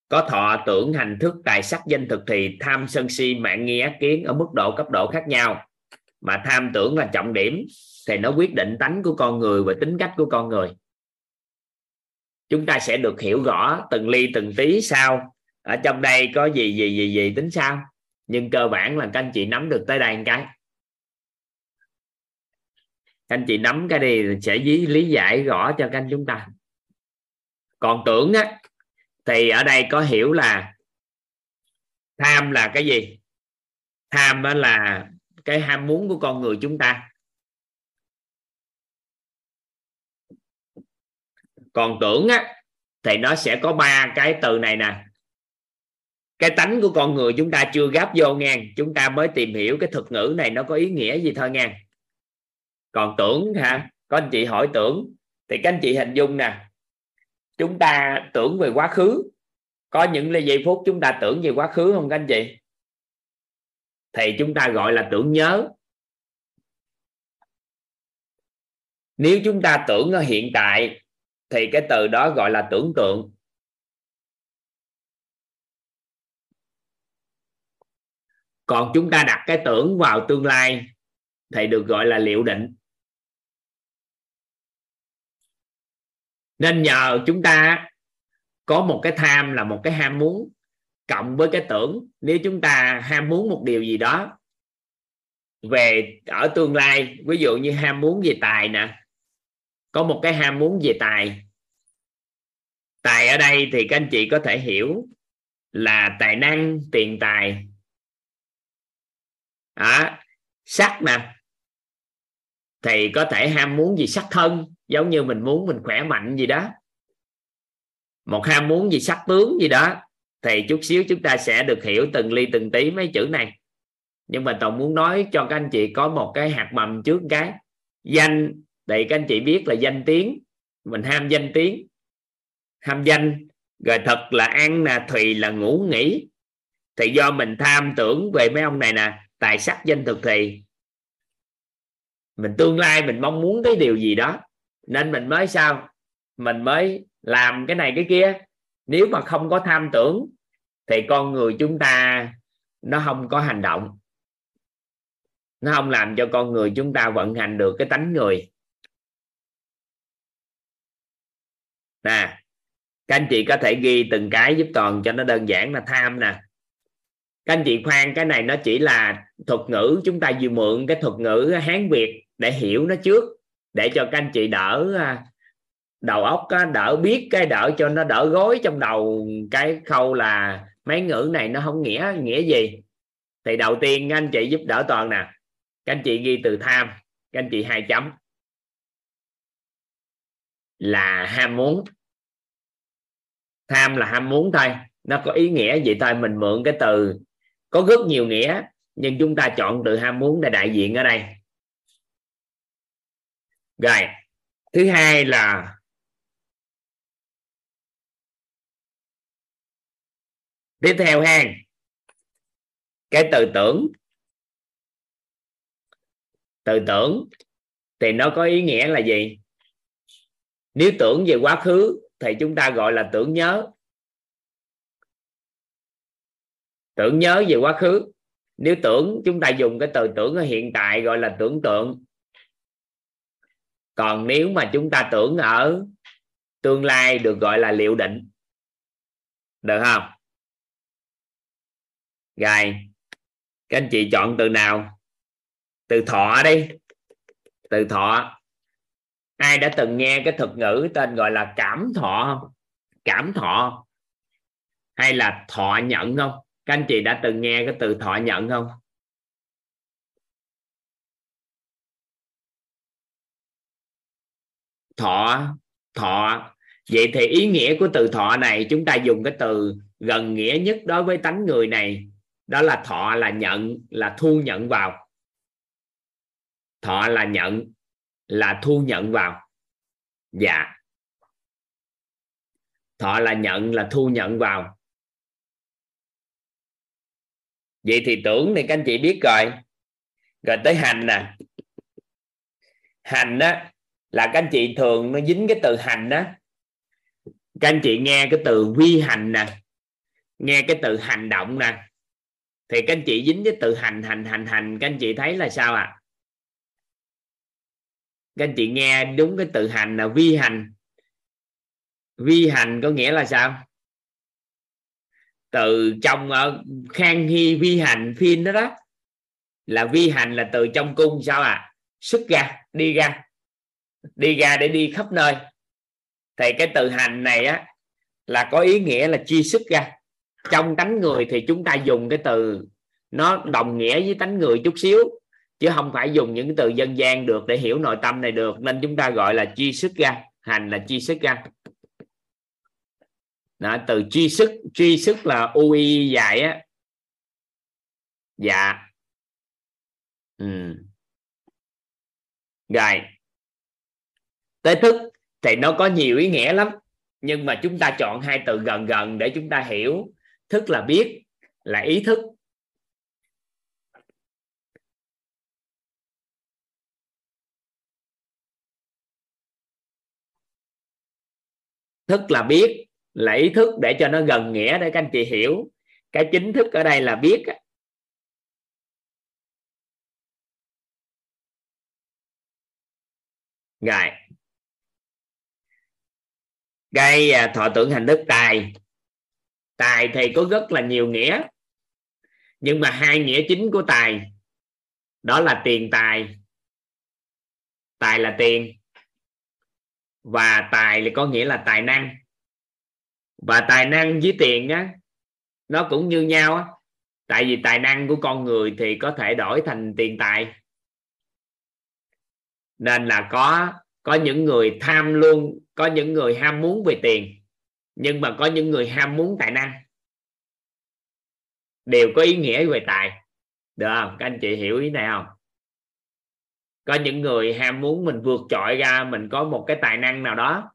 có thọ tưởng hành thức, tài sắc, danh thực thì tham sân si, mạng nghi ác kiến ở mức độ cấp độ khác nhau. Mà tham tưởng là trọng điểm thì nó quyết định tánh của con người và tính cách của con người. Chúng ta sẽ được hiểu rõ từng ly, từng tí sao ở trong đây có gì gì gì gì tính sao nhưng cơ bản là các anh chị nắm được tới đây một cái. Các anh chị nắm cái đi, sẽ lý giải rõ cho các anh chúng ta. Còn tưởng á thì ở đây có hiểu là tham là cái gì? Tham là cái ham muốn của con người chúng ta. Còn tưởng á, thì nó sẽ có ba cái từ này nè. Cái tánh của con người chúng ta chưa gáp vô ngang chúng ta mới tìm hiểu cái thuật ngữ này nó có ý nghĩa gì thôi ngang còn tưởng hả? Có anh chị hỏi tưởng, thì các anh chị hình dung nè chúng ta tưởng về quá khứ. Có những giây phút chúng ta tưởng về quá khứ không các anh chị? Thì chúng ta gọi là tưởng nhớ. Nếu chúng ta tưởng ở hiện tại, thì cái từ đó gọi là tưởng tượng. Còn chúng ta đặt cái tưởng vào tương lai, thì được gọi là liệu định. Nên nhờ chúng ta có một cái tham là một cái ham muốn cộng với cái tưởng. Nếu chúng ta ham muốn một điều gì đó về ở tương lai ví dụ như ham muốn về tài nè có một cái ham muốn về tài tài ở đây thì các anh chị có thể hiểu là tài năng tiền tài. À, sắc nè thì có thể ham muốn gì sắc thân giống như mình muốn mình khỏe mạnh gì đó. Một ham muốn gì sắc tướng gì đó, thì chút xíu chúng ta sẽ được hiểu từng ly từng tí mấy chữ này. Nhưng mà toàn muốn nói cho các anh chị có một cái hạt mầm trước cái. Danh, để các anh chị biết là danh tiếng. Mình ham danh tiếng. Ham danh, rồi thật là ăn nè, thùy là ngủ nghỉ. Thì do mình tham tưởng về mấy ông này nè, tài sắc danh thực thì mình tương lai mình mong muốn cái điều gì đó nên mình mới sao? Mình mới làm cái này cái kia. Nếu mà không có tham tưởng, thì con người chúng ta nó không có hành động. Nó không làm cho con người chúng ta vận hành được cái tánh người. Nè, các anh chị có thể ghi từng cái giúp toàn cho nó đơn giản là tham nè. Các anh chị khoan, cái này nó chỉ là thuật ngữ, chúng ta vừa mượn cái thuật ngữ hán việt để hiểu nó trước để cho các anh chị đỡ à, đầu óc đỡ biết cái đỡ cho nó đỡ gối trong đầu. Cái khâu là mấy ngữ này nó không nghĩa nghĩa gì. Thì đầu tiên các anh chị giúp đỡ toàn nè. Các anh chị ghi từ tham, các anh chị hai chấm. Là ham muốn. Tham là ham muốn thôi. Nó có ý nghĩa vậy thôi, mình mượn cái từ. Có rất nhiều nghĩa, nhưng chúng ta chọn từ ham muốn để đại diện ở đây rồi. Thứ hai là tiếp theo ha. Cái từ tưởng. Từ tưởng thì nó có ý nghĩa là gì? Nếu tưởng về quá khứ thì chúng ta gọi là tưởng nhớ. Tưởng nhớ về quá khứ. Nếu tưởng, chúng ta dùng cái từ tưởng ở hiện tại gọi là tưởng tượng còn nếu mà chúng ta tưởng ở tương lai được gọi là liệu định, được không? Rồi, các anh chị chọn từ nào? Từ thọ đi. Từ thọ. Ai đã từng nghe cái thuật ngữ tên gọi là cảm thọ không? Cảm thọ hay là thọ nhận không? Các anh chị đã từng nghe cái từ thọ nhận không? Thọ thọ. Vậy thì ý nghĩa của từ thọ này, chúng ta dùng cái từ gần nghĩa nhất đối với tánh người này. Đó là thọ là nhận, là thu nhận vào. Thọ là nhận, là thu nhận vào. Dạ. Thọ là nhận, là thu nhận vào. Vậy thì tưởng thì các anh chị biết rồi. Rồi tới hành nè. Hành đó là các anh chị thường nó dính cái từ hành đó các anh chị nghe cái từ vi hành nè, nghe cái từ hành động nè, thì các anh chị dính với từ hành hành hành hành, các anh chị thấy là sao ạ? À? các anh chị nghe đúng cái từ hành là vi hành. Vi hành có nghĩa là sao? Từ trong ở khang hy vi hành phim đó đó. Là vi hành là từ trong cung sao à xuất ra, đi ra đi ra để đi khắp nơi. Thì cái từ hành này á là có ý nghĩa là chi sức ra. Trong tánh người thì chúng ta dùng cái từ nó đồng nghĩa với tánh người chút xíu chứ không phải dùng những cái từ dân gian được để hiểu nội tâm này được. Nên chúng ta gọi là chi sức ra hành là chi sức ra. Đó, từ chi sức chi sức là ui dài á. Dạ. Ừ. rồi tế thức thì nó có nhiều ý nghĩa lắm. Nhưng mà chúng ta chọn hai từ gần gần để chúng ta hiểu. Thức là biết, là ý thức. Thức là biết, là ý thức để cho nó gần nghĩa để các anh chị hiểu. Cái chính thức ở đây là biết rồi cái à, thọ tưởng hành đức tài. Tài thì có rất là nhiều nghĩa, nhưng mà hai nghĩa chính của tài, đó là tiền tài. Tài là tiền, và tài thì có nghĩa là tài năng. Và tài năng với tiền á, nó cũng như nhau á. Tại vì tài năng của con người thì có thể đổi thành tiền tài. Nên là có có những người tham luôn có những người ham muốn về tiền, nhưng mà có những người ham muốn tài năng. Đều có ý nghĩa về tài. Được không? Các anh chị hiểu ý này không? Có những người ham muốn mình vượt trội ra, mình có một cái tài năng nào đó.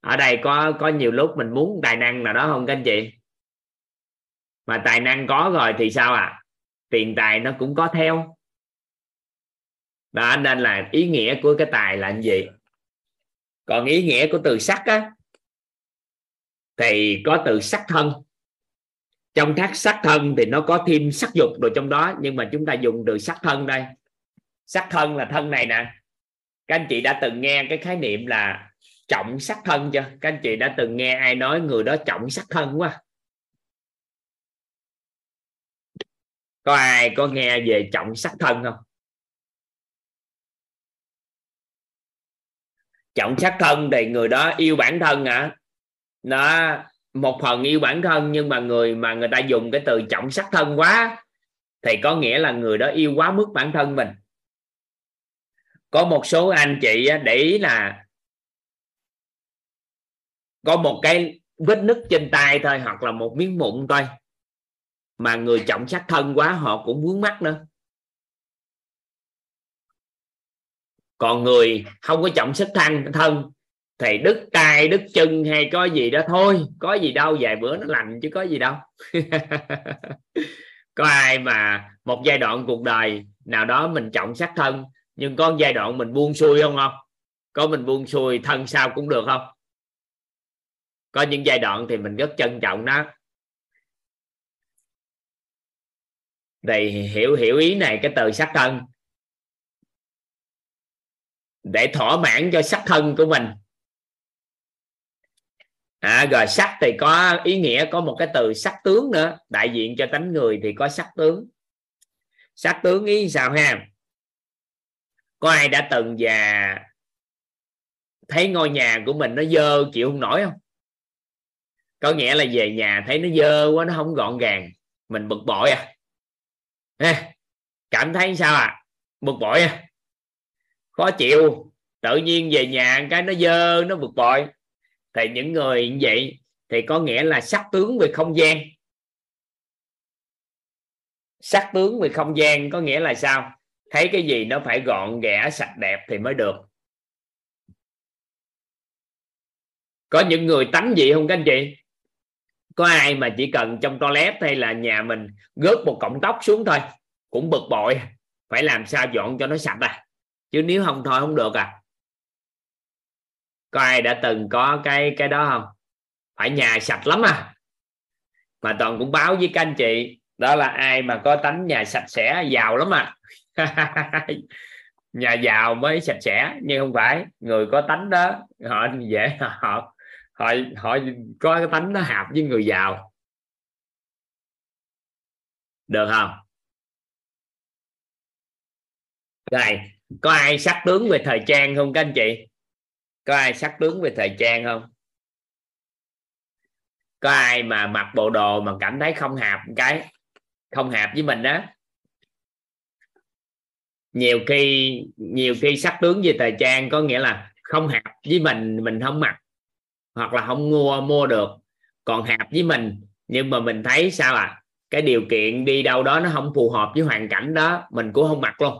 Ở đây có có nhiều lúc mình muốn tài năng nào đó không, các anh chị? Mà tài năng có rồi thì sao à? Tiền tài nó cũng có theo. Đó, nên là ý nghĩa của cái tài là gì? Còn ý nghĩa của từ sắc á, thì có từ sắc thân. Trong thác sắc thân thì nó có thêm sắc dục rồi trong đó, nhưng mà chúng ta dùng từ sắc thân đây. Sắc thân là thân này nè. Các anh chị đã từng nghe cái khái niệm là trọng sắc thân chưa? Các anh chị đã từng nghe ai nói người đó trọng sắc thân quá? Có ai có nghe về trọng sắc thân không? Trọng sắc thân thì người đó yêu bản thân hả à? nó một phần yêu bản thân nhưng mà người mà người ta dùng cái từ trọng sắc thân quá thì có nghĩa là người đó yêu quá mức bản thân mình có một số anh chị để ý là có một cái vết nứt trên tay thôi hoặc là một miếng mụn thôi mà người trọng sắc thân quá họ cũng vướng mắt nữa còn người không có trọng sức thân thân thì đứt tay, đứt chân hay có gì đó thôi. Có gì đâu, vài bữa nó lành chứ có gì đâu. *laughs* Có ai mà một giai đoạn cuộc đời nào đó mình trọng sắc thân, nhưng có giai đoạn mình buông xuôi không không? Có mình buông xuôi thân sao cũng được không? Có những giai đoạn thì mình rất trân trọng nó. Thì hiểu hiểu ý này, cái từ sắc thân để thỏa mãn cho sắc thân của mình. À, rồi sắc thì có ý nghĩa có một cái từ sắc tướng nữa. Đại diện cho tánh người thì có sắc tướng. Sắc tướng ý sao ha? Có ai đã từng và thấy ngôi nhà của mình nó dơ chịu không nổi không? Có nghĩa là về nhà thấy nó dơ quá nó không gọn gàng. Mình bực bội à. Cảm thấy sao à? Bực bội à? Khó chịu. Tự nhiên về nhà cái nó dơ, nó bực bội. Thì những người như vậy thì có nghĩa là sắc tướng về không gian. Sắc tướng về không gian có nghĩa là sao? Thấy cái gì nó phải gọn ghẽ, sạch đẹp thì mới được. Có những người tánh gì không các anh chị? Có ai mà chỉ cần trong toilet hay là nhà mình gớt một cọng tóc xuống thôi, cũng bực bội. Phải làm sao dọn cho nó sạch à? Chứ nếu không thôi không được à. Có ai đã từng có cái cái đó không? Phải nhà sạch lắm à. Mà toàn cũng báo với các anh chị, đó là ai mà có tánh nhà sạch sẽ, giàu lắm à. *laughs* Nhà giàu mới sạch sẽ, nhưng không phải. Người có tánh đó, họ dễ, họ họ họ có cái tánh nó hợp với người giàu. Được không? Rồi có ai sắc tướng về thời trang không các anh chị? Có ai sắc tướng về thời trang không? Có ai mà mặc bộ đồ mà cảm thấy không hợp cái, không hợp với mình đó nhiều khi nhiều khi sắc tướng về thời trang có nghĩa là không hợp với mình mình không mặc, hoặc là không mua mua được. Còn hợp với mình, nhưng mà mình thấy sao à? Cái điều kiện đi đâu đó nó không phù hợp với hoàn cảnh đó, mình cũng không mặc luôn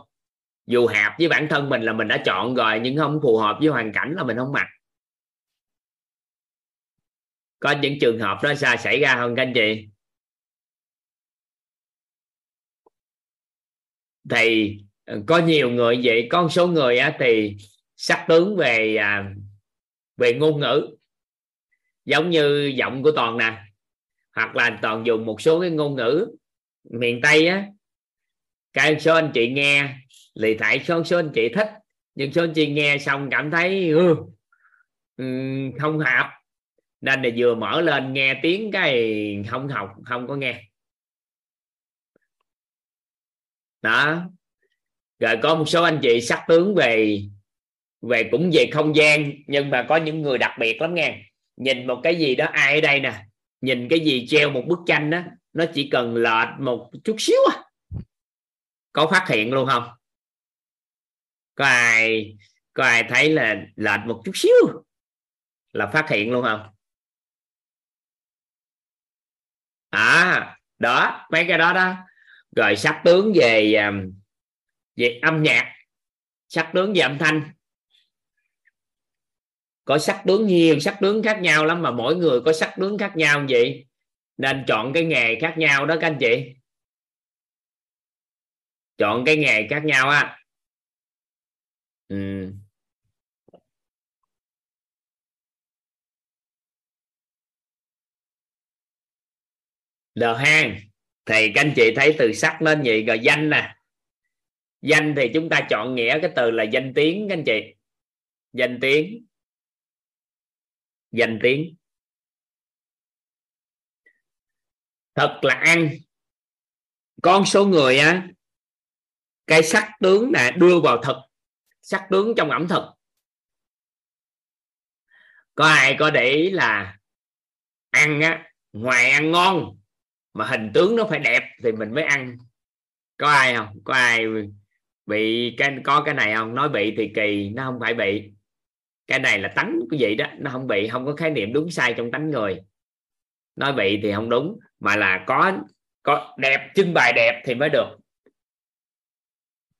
dù hợp với bản thân mình là mình đã chọn rồi nhưng không phù hợp với hoàn cảnh là mình không mặc. Có những trường hợp đó sao xảy ra không các anh chị? Thì ờ, có nhiều người vậy có một số người á, thì sắc tướng về à, về ngôn ngữ. Giống như giọng của toàn nè hoặc là toàn dùng một số cái ngôn ngữ miền tây á. Cái số anh chị nghe thì tại số số anh chị thích nhưng số anh chị nghe xong cảm thấy ừ, ừ, không hợp. Nên là vừa mở lên nghe tiếng cái không học không có nghe. Đó. Rồi có một số anh chị sắc tướng về về cũng về không gian nhưng mà có những người đặc biệt lắm nghe. Nhìn một cái gì đó ai ở đây nè? Nhìn cái gì treo một bức tranh đó nó chỉ cần lệch một chút xíu à có phát hiện luôn không? Có ai có ai thấy là lệch một chút xíu là phát hiện luôn không? À đó, mấy cái đó đó. Rồi sắc tướng về um, về âm nhạc, sắc tướng về âm thanh. Có sắc tướng nhiều, sắc tướng khác nhau lắm mà mỗi người có sắc tướng khác nhau vậy. Nên chọn cái nghề khác nhau đó các anh chị. Chọn cái nghề khác nhau á ừ. được ha. Thì các anh chị thấy từ sắc lên gì rồi danh nè. Danh thì chúng ta chọn nghĩa cái từ là danh tiếng các anh chị. Danh tiếng. Danh tiếng. Thật là ăn. Con số người á, cái sắc tướng nè, đưa vào thực sắc tướng trong ẩm thực. Có ai có để ý là ăn á, ngoài ăn ngon mà hình tướng nó phải đẹp thì mình mới ăn. Có ai không? Có ai bị cái, có cái này không? Nói bị thì kỳ, nó không phải bị. Cái này là tánh của vậy đó, nó không bị, không có khái niệm đúng sai trong tánh người. Nói bị thì không đúng, mà là có có đẹp, trưng bày đẹp thì mới được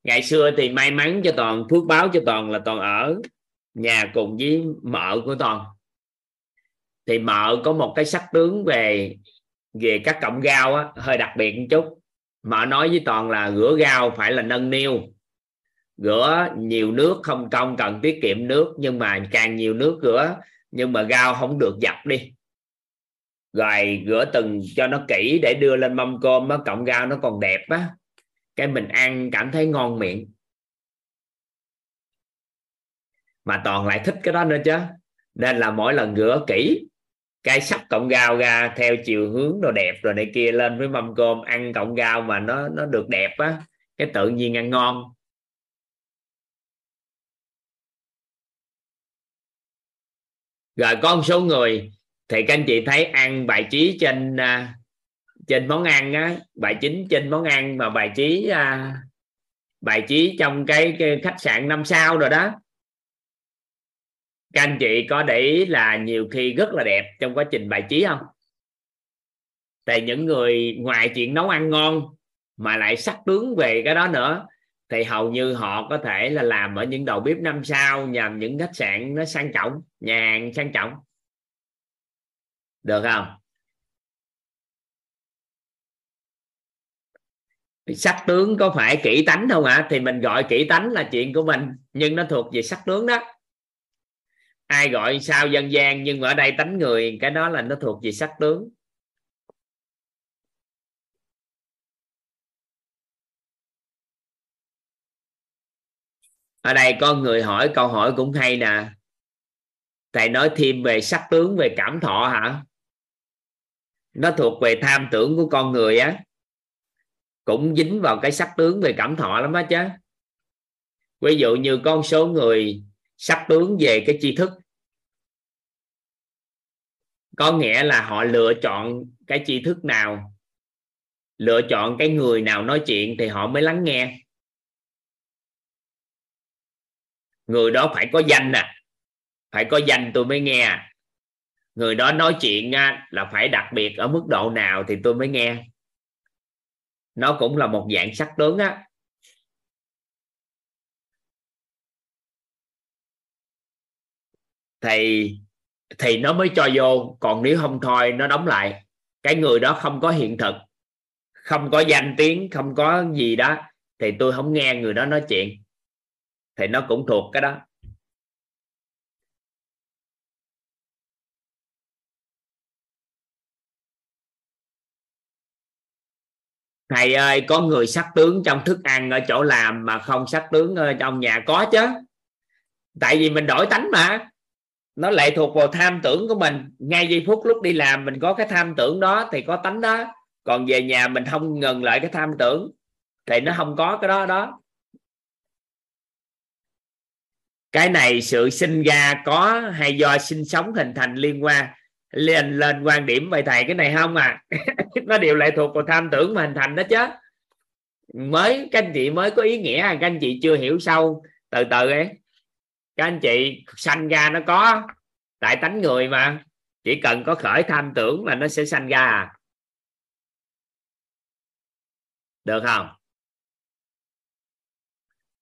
ngày xưa thì may mắn cho toàn phước báo cho toàn là toàn ở nhà cùng với mợ của toàn. Thì mợ có một cái sắc tướng về về các cọng gao á, hơi đặc biệt một chút. Mợ nói với toàn là rửa gao phải là nâng niu rửa nhiều nước không công cần tiết kiệm nước nhưng mà càng nhiều nước rửa nhưng mà gao không được dập đi. Rồi rửa từng cho nó kỹ để đưa lên mâm cơm á cọng gao nó còn đẹp á cái mình ăn cảm thấy ngon miệng. Mà toàn lại thích cái đó nữa chứ. Nên là mỗi lần rửa kỹ, cái sắp cọng gao ra theo chiều hướng đồ đẹp rồi này kia lên với mâm cơm ăn cọng gao mà nó nó được đẹp á, cái tự nhiên ăn ngon. Rồi có một số người, thì các anh chị thấy ăn bài trí trên à, trên món ăn á bài chính trên món ăn mà bài trí à, bài trí trong cái, cái khách sạn năm sao rồi đó. Các anh chị có để ý là nhiều khi rất là đẹp trong quá trình bài trí không? Tại những người ngoài chuyện nấu ăn ngon mà lại sắc tướng về cái đó nữa thì hầu như họ có thể là làm ở những đầu bếp năm sao nhằm những khách sạn nó sang trọng nhà hàng sang trọng. Được không? Sắc tướng có phải kỹ tánh không ạ à? thì mình gọi kỹ tánh là chuyện của mình, nhưng nó thuộc về sắc tướng đó. Ai gọi sao dân gian, nhưng mà ở đây tánh người, cái đó là nó thuộc về sắc tướng. Ở đây có người hỏi, câu hỏi cũng hay nè. Thầy nói thêm về sắc tướng, về cảm thọ hả? Nó thuộc về tham tưởng của con người á cũng dính vào cái sắc tướng về cảm thọ lắm á chứ. Ví dụ như con số người sắc tướng về cái tri thức, có nghĩa là họ lựa chọn cái tri thức nào, lựa chọn cái người nào nói chuyện thì họ mới lắng nghe. Người đó phải có danh nè à. phải có danh tôi mới nghe. Người đó nói chuyện là phải đặc biệt ở mức độ nào thì tôi mới nghe nó cũng là một dạng sắc tướng á. Thì thì nó mới cho vô, còn nếu không thôi nó đóng lại. Cái người đó không có hiện thực, không có danh tiếng, không có gì đó, thì tôi không nghe người đó nói chuyện. Thì nó cũng thuộc cái đó. Thầy ơi, có người sắc tướng trong thức ăn ở chỗ làm mà không sắc tướng ở trong nhà? Có chứ. Tại vì mình đổi tánh mà. Nó lệ thuộc vào tham tưởng của mình. Ngay giây phút lúc đi làm mình có cái tham tưởng đó thì có tánh đó. Còn về nhà mình không ngừng lại cái tham tưởng thì nó không có cái đó đó. Cái này sự sinh ra có hay do sinh sống hình thành liên quan lên lên quan điểm về thầy cái này không à? *laughs* Nó đều lệ thuộc vào tham tưởng mà hình thành đó chứ. Mới, các anh chị mới có ý nghĩa à? các anh chị chưa hiểu sâu. Từ từ ấy. Các anh chị sanh ra nó có tại tánh người mà. Chỉ cần có khởi tham tưởng là nó sẽ sanh ra à. Được không?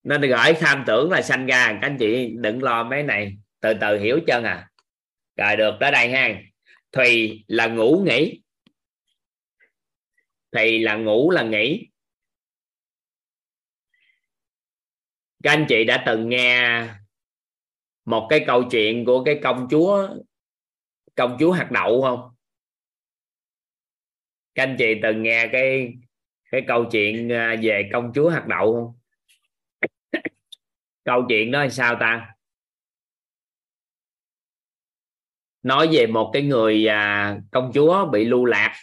Nên gửi tham tưởng là sanh ra. Các anh chị đừng lo mấy này. Từ từ hiểu chân à. Rồi, được. Tới đây ha thùy là ngủ nghỉ. Thì là ngủ là nghỉ. Các anh chị đã từng nghe một cái câu chuyện của cái công chúa công chúa hạt đậu không? Các anh chị từng nghe cái cái câu chuyện à, về công chúa hạt đậu không? Câu chuyện đó là sao ta? Nói về một cái người à, công chúa bị lưu lạc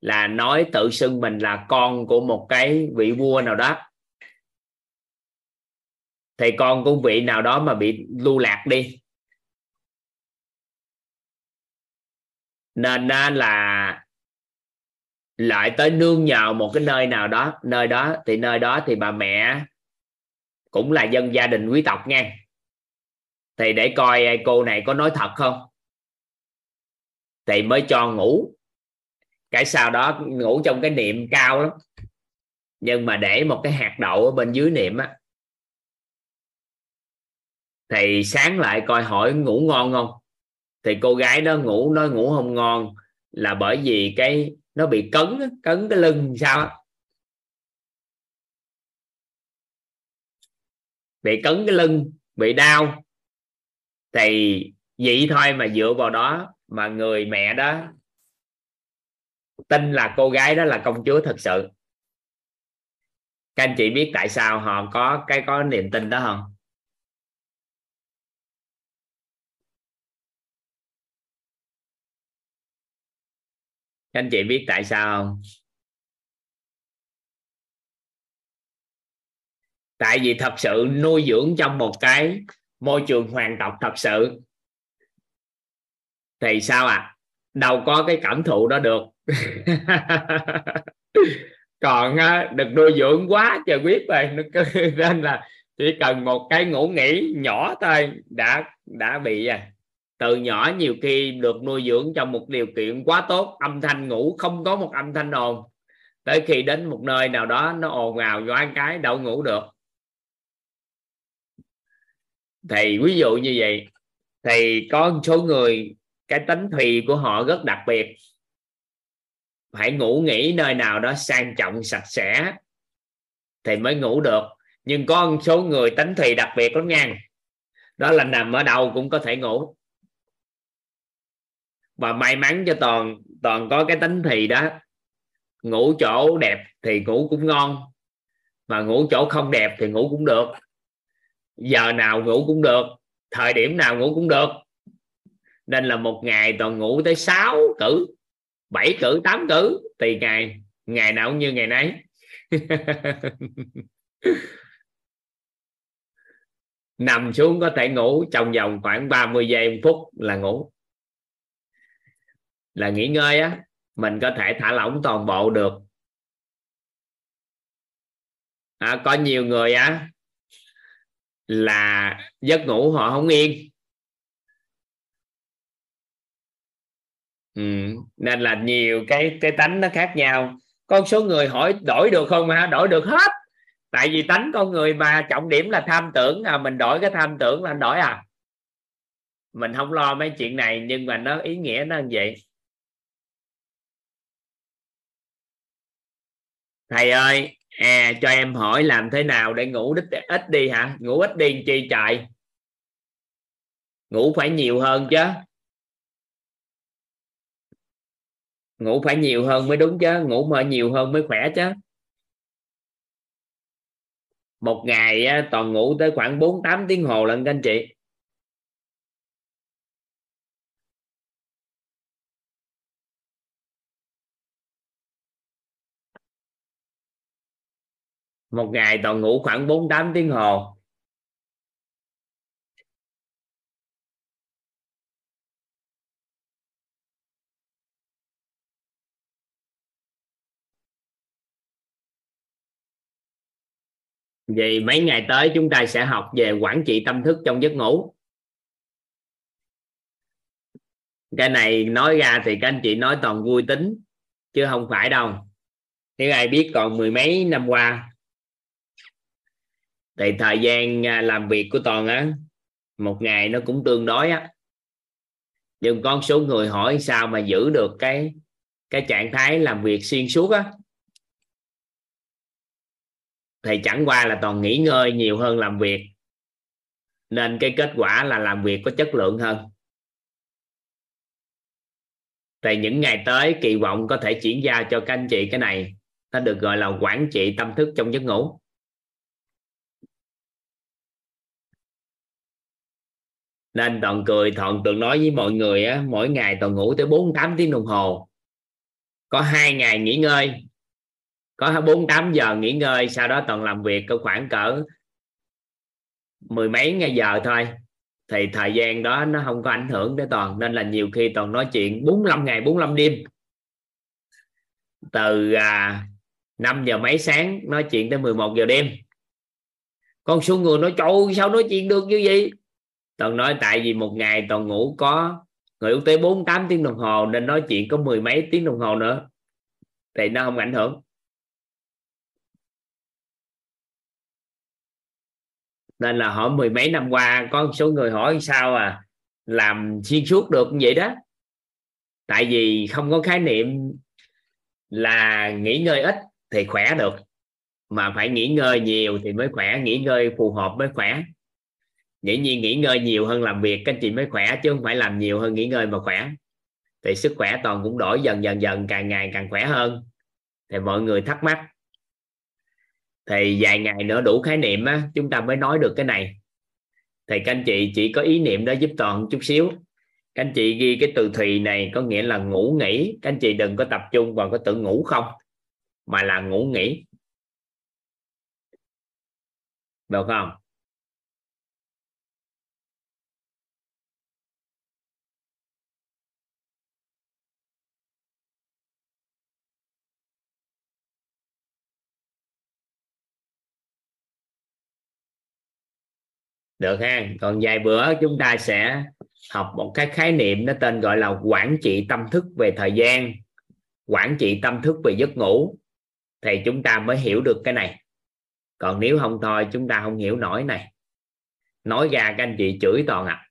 là nói tự xưng mình là con của một cái vị vua nào đó. Thì con của vị nào đó mà bị lưu lạc đi. Nên là lại tới nương nhờ một cái nơi nào đó nơi đó thì nơi đó thì bà mẹ cũng là dân gia đình quý tộc nha thì để coi à, cô này có nói thật không? Thì mới cho ngủ. Cái sau đó ngủ trong cái niệm cao lắm. Nhưng mà để một cái hạt đậu ở bên dưới niệm á. Thì sáng lại coi hỏi ngủ ngon không? Thì cô gái đó ngủ, nói ngủ không ngon là bởi vì cái nó bị cấn cấn cái lưng sao bị cấn cái lưng, bị đau thì vậy thôi mà dựa vào đó mà người mẹ đó tin là cô gái đó là công chúa thật sự. Các anh chị biết tại sao họ có cái, có niềm tin đó không? Các anh chị biết tại sao không? Tại vì thật sự nuôi dưỡng trong một cái môi trường hoàng tộc thật sự. Thì sao à? Đâu có cái cảm thụ đó được. *laughs* Còn được nuôi dưỡng quá trời biết rồi. *laughs* Nên là chỉ cần một cái ngủ nghỉ nhỏ thôi đã đã bị à từ nhỏ nhiều khi được nuôi dưỡng trong một điều kiện quá tốt. Âm thanh ngủ không có một âm thanh ồn. Tới khi đến một nơi nào đó nó ồn ào do cái, đâu ngủ được thì ví dụ như vậy thì có một số người, cái tính thùy của họ rất đặc biệt. Phải ngủ nghỉ nơi nào đó sang trọng, sạch sẽ thì mới ngủ được. Nhưng có một số người tính thùy đặc biệt lắm nha. Đó là nằm ở đâu cũng có thể ngủ. Và may mắn cho toàn toàn có cái tính thì đó. Ngủ chỗ đẹp thì ngủ cũng ngon. Mà ngủ chỗ không đẹp thì ngủ cũng được giờ nào ngủ cũng được thời điểm nào ngủ cũng được. Nên là một ngày toàn ngủ tới 6 cử 7 cử 8 cử tùy ngày ngày nào cũng như ngày nấy. *laughs* Nằm xuống có thể ngủ trong vòng khoảng 30 giây phút là ngủ. Là nghỉ ngơi á mình có thể thả lỏng toàn bộ được. À, có nhiều người á là giấc ngủ họ không yên. Ừ. nên là nhiều cái cái tánh nó khác nhau. Con số người hỏi đổi được không? Hả? Đổi được hết. Tại vì tánh con người mà trọng điểm là tham tưởng. À mình đổi cái tham tưởng là anh đổi à? Mình không lo mấy chuyện này, nhưng mà nó, ý nghĩa nó như vậy. Thầy ơi à, cho em hỏi làm thế nào để ngủ ít ít đi hả? Ngủ ít đi chi chạy? Ngủ phải nhiều hơn chứ. Ngủ phải nhiều hơn mới đúng chứ. Ngủ mà nhiều hơn mới khỏe chứ. Một ngày toàn ngủ tới khoảng 4 8 tiếng hồ lần các anh chị. Một ngày toàn ngủ khoảng 4 8 tiếng hồ Vậy mấy ngày tới chúng ta sẽ học về quản trị tâm thức trong giấc ngủ. Cái này nói ra thì các anh chị nói toàn vui tính, chứ không phải đâu. Thế ai biết còn mười mấy năm qua thì thời gian à, làm việc của toàn á, một ngày nó cũng tương đối á. Nhưng con số người hỏi sao mà giữ được cái cái trạng thái làm việc xuyên suốt á. Thì chẳng qua là toàn nghỉ ngơi nhiều hơn làm việc. Nên cái kết quả là làm việc có chất lượng hơn. Thì những ngày tới, kỳ vọng có thể chuyển giao cho các anh chị cái này. Nó được gọi là quản trị tâm thức trong giấc ngủ. Nên toàn cười toàn từng nói với mọi người á mỗi ngày toàn ngủ tới 48 tiếng đồng hồ. Có hai ngày nghỉ ngơi có 48 giờ nghỉ ngơi sau đó toàn làm việc có khoảng cỡ mười mấy ngày giờ thôi. Thì thời gian đó nó không có ảnh hưởng tới toàn nên là nhiều khi toàn nói chuyện 45 ngày 45 đêm. Từ à, 5 giờ mấy sáng nói chuyện tới 11 giờ đêm. Con số người nói trời sao nói chuyện được như vậy? Toàn nói tại vì một ngày toàn ngủ có, người quốc tế 48 tiếng đồng hồ, nên nói chuyện có mười mấy tiếng đồng hồ nữa. Thì nó không ảnh hưởng. Nên là hỏi mười mấy năm qua, có một số người hỏi sao à làm xuyên suốt được như vậy đó. Tại vì không có khái niệm là nghỉ ngơi ít thì khỏe được. Mà phải nghỉ ngơi nhiều thì mới khỏe, nghỉ ngơi phù hợp mới khỏe dĩ nhiên nghỉ ngơi nhiều hơn làm việc các anh chị mới khỏe chứ không phải làm nhiều hơn nghỉ ngơi mà khỏe. Thì sức khỏe toàn cũng đổi dần dần dần càng ngày càng khỏe hơn. Thì mọi người thắc mắc. Thì vài ngày nữa đủ khái niệm á, chúng ta mới nói được cái này. Thì các anh chị chỉ có ý niệm đó giúp toàn chút xíu. Các anh chị ghi cái từ thùy này có nghĩa là ngủ nghỉ. Các anh chị đừng có tập trung vào cái tự ngủ không mà là ngủ nghỉ. Được không? Được ha. Còn vài bữa chúng ta sẽ học một cái khái niệm nó tên gọi là quản trị tâm thức về thời gian. Quản trị tâm thức về giấc ngủ. Thì chúng ta mới hiểu được cái này. Còn nếu không thôi chúng ta không hiểu nổi này. Nói ra các anh chị chửi toàn à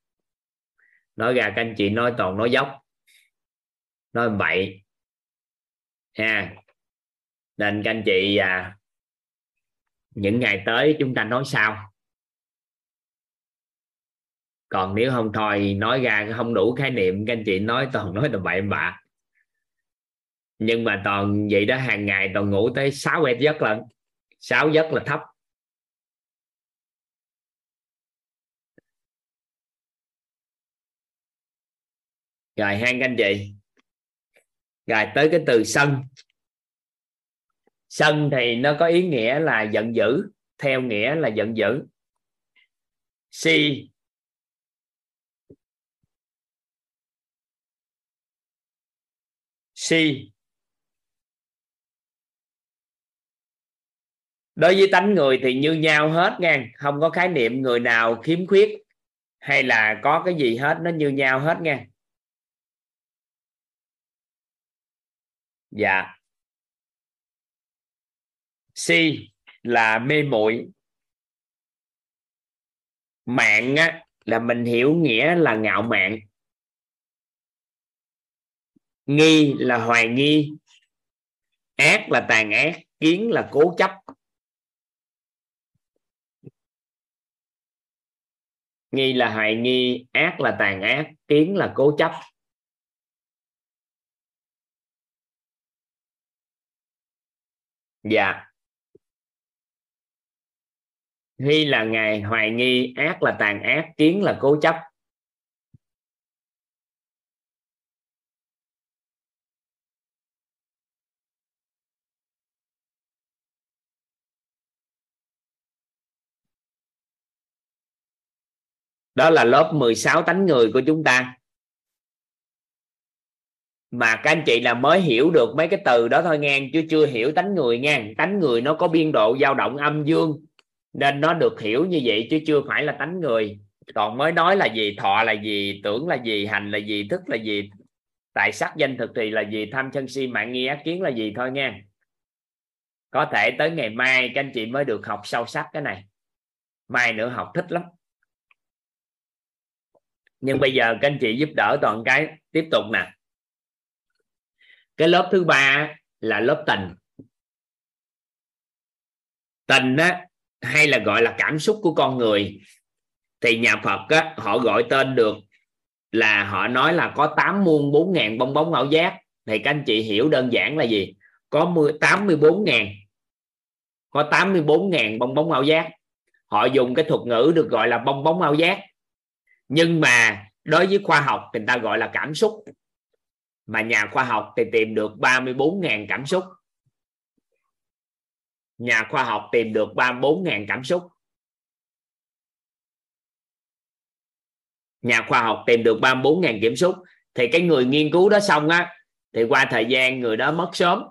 nói ra các anh chị nói toàn nói dốc. Nói bậy ha. Nên các anh chị à, những ngày tới chúng ta nói sao? Còn nếu không thôi, nói ra không đủ khái niệm, các anh chị nói toàn nói tầm bậy bạ. Nhưng mà toàn vậy đó, hàng ngày toàn ngủ tới 6 bảy giấc lần 6 giấc là thấp. Rồi, hai anh chị. Rồi, tới cái từ sân. Sân thì nó có ý nghĩa là giận dữ, theo nghĩa là giận dữ. Si si đối với tánh người thì như nhau hết nha. Không có khái niệm người nào khiếm khuyết hay là có cái gì hết nó như nhau hết nha. Dạ. Si là mê muội. Mạng á, là mình hiểu nghĩa là ngạo mạn nghi là hoài nghi, ác là tàn ác, kiến là cố chấp. Nghi là hoài nghi, ác là tàn ác, kiến là cố chấp. Dạ. Nghi là ngày hoài nghi, ác là tàn ác, kiến là cố chấp. Đó là lớp 16 tánh người của chúng ta. Mà các anh chị là mới hiểu được mấy cái từ đó thôi nghe, chứ chưa hiểu tánh người nha. Tánh người nó có biên độ dao động âm dương, nên nó được hiểu như vậy chứ chưa phải là tánh người. Còn mới nói là gì, thọ là gì, tưởng là gì, hành là gì, thức là gì tại sắc danh thực thì là gì, tham sân si mạng nghi ác kiến là gì thôi nha có thể tới ngày mai các anh chị mới được học sâu sắc cái này. Mai nữa học thích lắm nhưng bây giờ các anh chị giúp đỡ toàn cái. Tiếp tục nè. Cái lớp thứ ba là lớp tình. Tình á hay là gọi là cảm xúc của con người. Thì nhà Phật á, họ gọi tên được là họ nói là có 8 muôn 4 ngàn bong bóng ảo giác. Thì các anh chị hiểu đơn giản là gì? Có 84 ngàn. Có 84 ngàn bong bóng ảo giác. Họ dùng cái thuật ngữ được gọi là bong bóng ảo giác nhưng mà đối với khoa học thì người ta gọi là cảm xúc. Mà nhà khoa học thì tìm được 34.000 cảm xúc. Nhà khoa học tìm được 34.000 cảm xúc. Nhà khoa học tìm được 34.000 kiểm xúc. Thì cái người nghiên cứu đó xong á, thì qua thời gian người đó mất sớm.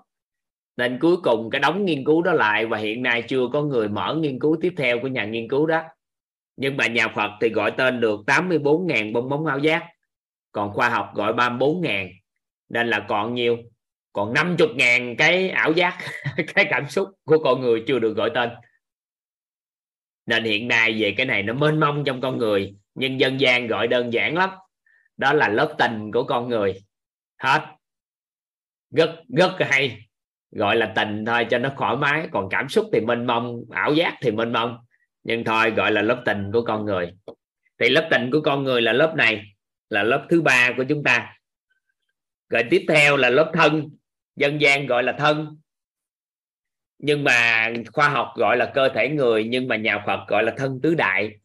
Nên cuối cùng cái đóng nghiên cứu đó lại, và hiện nay chưa có người mở nghiên cứu tiếp theo của nhà nghiên cứu đó nhưng mà nhà Phật thì gọi tên được 84.000 bong bóng áo giác còn khoa học gọi 34.000 nên là còn nhiều. Còn 50.000 cái ảo giác *laughs* cái cảm xúc của con người chưa được gọi tên. Nên hiện nay về cái này nó mênh mông trong con người, nhưng dân gian gọi đơn giản lắm. Đó là lớp tình của con người. Hết. Rất rất hay. Gọi là tình thôi cho nó thoải mái. Còn cảm xúc thì mênh mông ảo giác thì mênh mông nhưng thôi gọi là lớp tình của con người. Thì lớp tình của con người là lớp này là lớp thứ ba của chúng ta. Rồi tiếp theo là lớp thân dân gian gọi là thân. Nhưng mà khoa học gọi là cơ thể người nhưng mà nhà Phật gọi là thân tứ đại.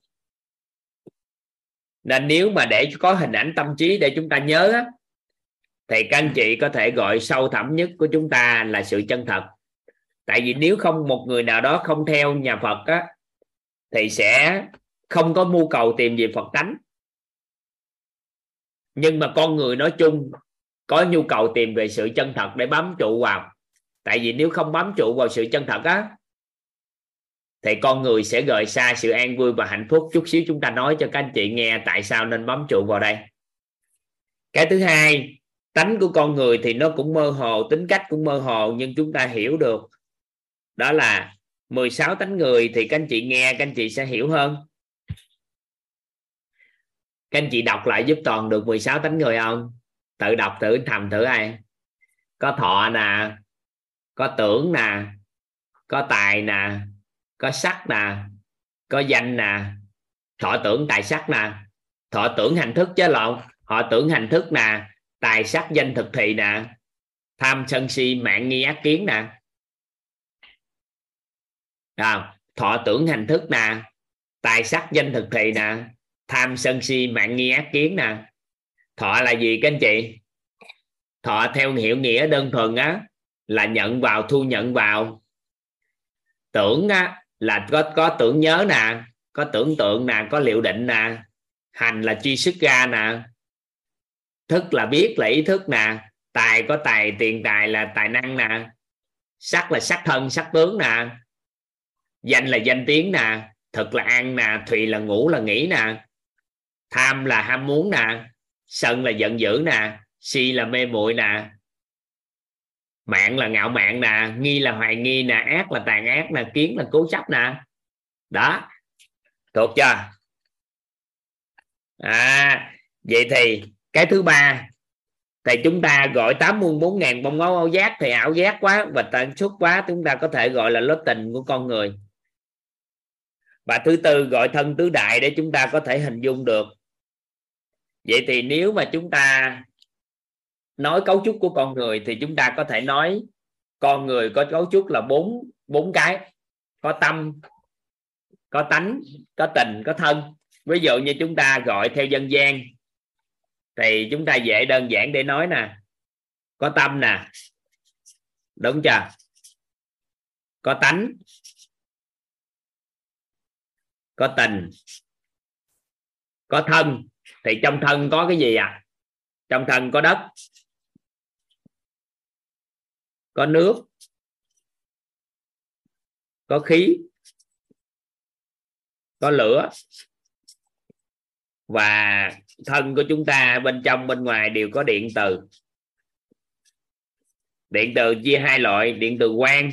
Nên nếu mà để có hình ảnh tâm trí để chúng ta nhớ thì các anh chị có thể gọi sâu thẳm nhất của chúng ta là sự chân thật. Tại vì nếu không một người nào đó không theo nhà Phật á, thì sẽ không có mưu cầu tìm về Phật tánh. Nhưng mà con người nói chung có nhu cầu tìm về sự chân thật để bám trụ vào. Tại vì nếu không bám trụ vào sự chân thật á, thì con người sẽ rời xa sự an vui và hạnh phúc. Chút xíu chúng ta nói cho các anh chị nghe tại sao nên bám trụ vào đây. Cái thứ hai, tánh của con người thì nó cũng mơ hồ, tính cách cũng mơ hồ, nhưng chúng ta hiểu được đó là 16 tánh người thì các anh chị nghe, các anh chị sẽ hiểu hơn. Các anh chị đọc lại giúp toàn được 16 tánh người không? Tự đọc thử, thầm thử ai? Có thọ nè, có tưởng nè, có tài nè, có sắc nè, có danh nè. Thọ tưởng, tài sắc nè. Thọ tưởng hành thức chứ lộn. Họ tưởng hành thức nè, tài sắc danh thực thị nè. Tham sân si, mạng nghi ác kiến nè à, thọ tưởng hành thức nè tài sắc danh thực thị nè tham sân si mạng nghi ác kiến nè. Thọ là gì các anh chị? Thọ theo hiểu nghĩa đơn thuần á là nhận vào thu nhận vào. Tưởng á là có có tưởng nhớ nè có tưởng tượng nè có liệu định nè. Hành là truy xuất ra nè. Thức là biết là ý thức nè. Tài có tài tiền tài là tài năng nè. Sắc là sắc thân sắc tướng nè danh là danh tiếng nè thực là ăn nè thùy là ngủ là nghĩ nè, tham là ham muốn nè, sân là giận dữ nè, si là mê muội nè, mạng là ngạo mạn nè, nghi là hoài nghi nè, ác là tàn ác nè, kiến là cố chấp nè. Đó. Thuộc chưa? À vậy thì cái thứ ba thì chúng ta gọi tám muôn bốn ngàn bông áo ảo giác thì ảo giác quá và tần suất quá, chúng ta có thể gọi là lớp tình của con người và thứ tư, gọi thân tứ đại để chúng ta có thể hình dung được. Vậy thì nếu mà chúng ta nói cấu trúc của con người thì chúng ta có thể nói con người có cấu trúc là bốn bốn cái. Có tâm, có tánh, có tình, có thân. Ví dụ như chúng ta gọi theo dân gian, thì chúng ta dễ đơn giản để nói nè. Có tâm nè. Đúng chưa? Có tánh có tình, có thân. Thì trong thân có cái gì à? Trong thân có đất, có nước, có khí, có lửa. Và thân của chúng ta bên trong, bên ngoài đều có điện từ. Điện từ chia hai loại, điện từ quang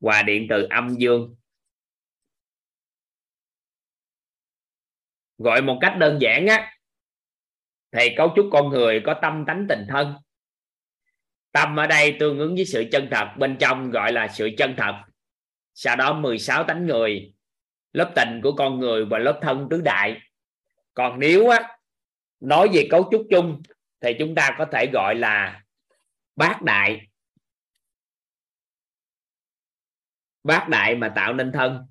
và điện từ âm dương. Gọi một cách đơn giản á, thì cấu trúc con người có tâm tánh tình thân. Tâm ở đây tương ứng với sự chân thật, bên trong gọi là sự chân thật. Sau đó 16 tánh người, lớp tình của con người và lớp thân tứ đại. Còn nếu á, nói về cấu trúc chung, thì chúng ta có thể gọi là bát đại. Bát đại mà tạo nên thân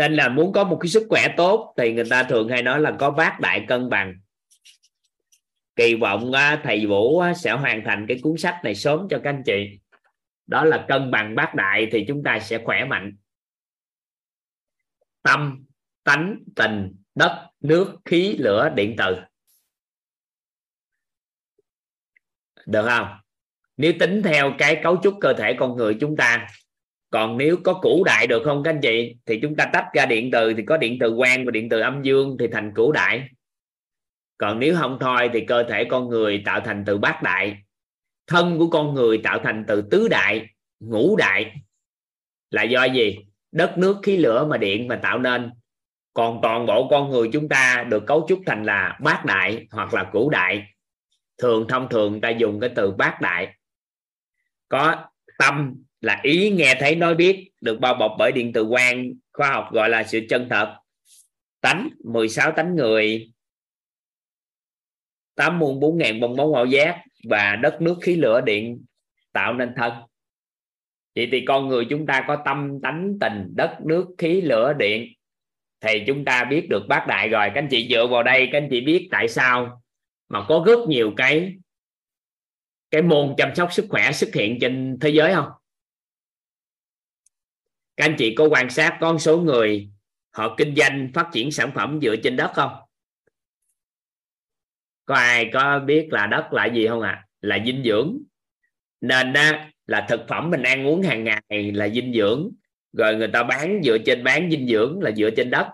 nên là muốn có một cái sức khỏe tốt thì người ta thường hay nói là có bát đại cân bằng. Kỳ vọng à, thầy vũ à, sẽ hoàn thành cái cuốn sách này sớm cho các anh chị. Đó là cân bằng bát đại thì chúng ta sẽ khỏe mạnh. Tâm, tánh, tình, đất, nước, khí, lửa, điện từ được không? Nếu tính theo cái cấu trúc cơ thể con người chúng ta còn nếu có củ đại được không các anh chị? Thì chúng ta tách ra điện từ, thì có điện từ quang và điện từ âm dương thì thành củ đại. Còn nếu không thôi thì cơ thể con người tạo thành từ bát đại. Thân của con người tạo thành từ tứ đại, ngũ đại. Là do gì? Đất nước khí lửa mà điện mà tạo nên. Còn toàn bộ con người chúng ta được cấu trúc thành là bát đại hoặc là cửu đại. Thường thông thường ta dùng cái từ bát đại. Có tâm là ý nghe thấy nói biết, được bao bọc bởi điện từ quang khoa học gọi là sự chân thật. Tánh 16 tánh người. Tám muôn bốn ngàn bông bóng màu giác và đất nước khí lửa điện tạo nên thân. Vậy thì con người chúng ta có tâm, tánh, tình, đất nước, khí lửa, điện. Thì chúng ta biết được bát đại rồi. Các anh chị dựa vào đây, các anh chị biết tại sao mà có rất nhiều cái cái môn chăm sóc sức khỏe xuất hiện trên thế giới không? Các anh chị có quan sát con số người họ kinh doanh phát triển sản phẩm dựa trên đất không? Có ai có biết là đất là gì không ạ? À? là dinh dưỡng. Nên á, là thực phẩm mình ăn uống hàng ngày là dinh dưỡng. Rồi người ta bán dựa trên bán dinh dưỡng là dựa trên đất.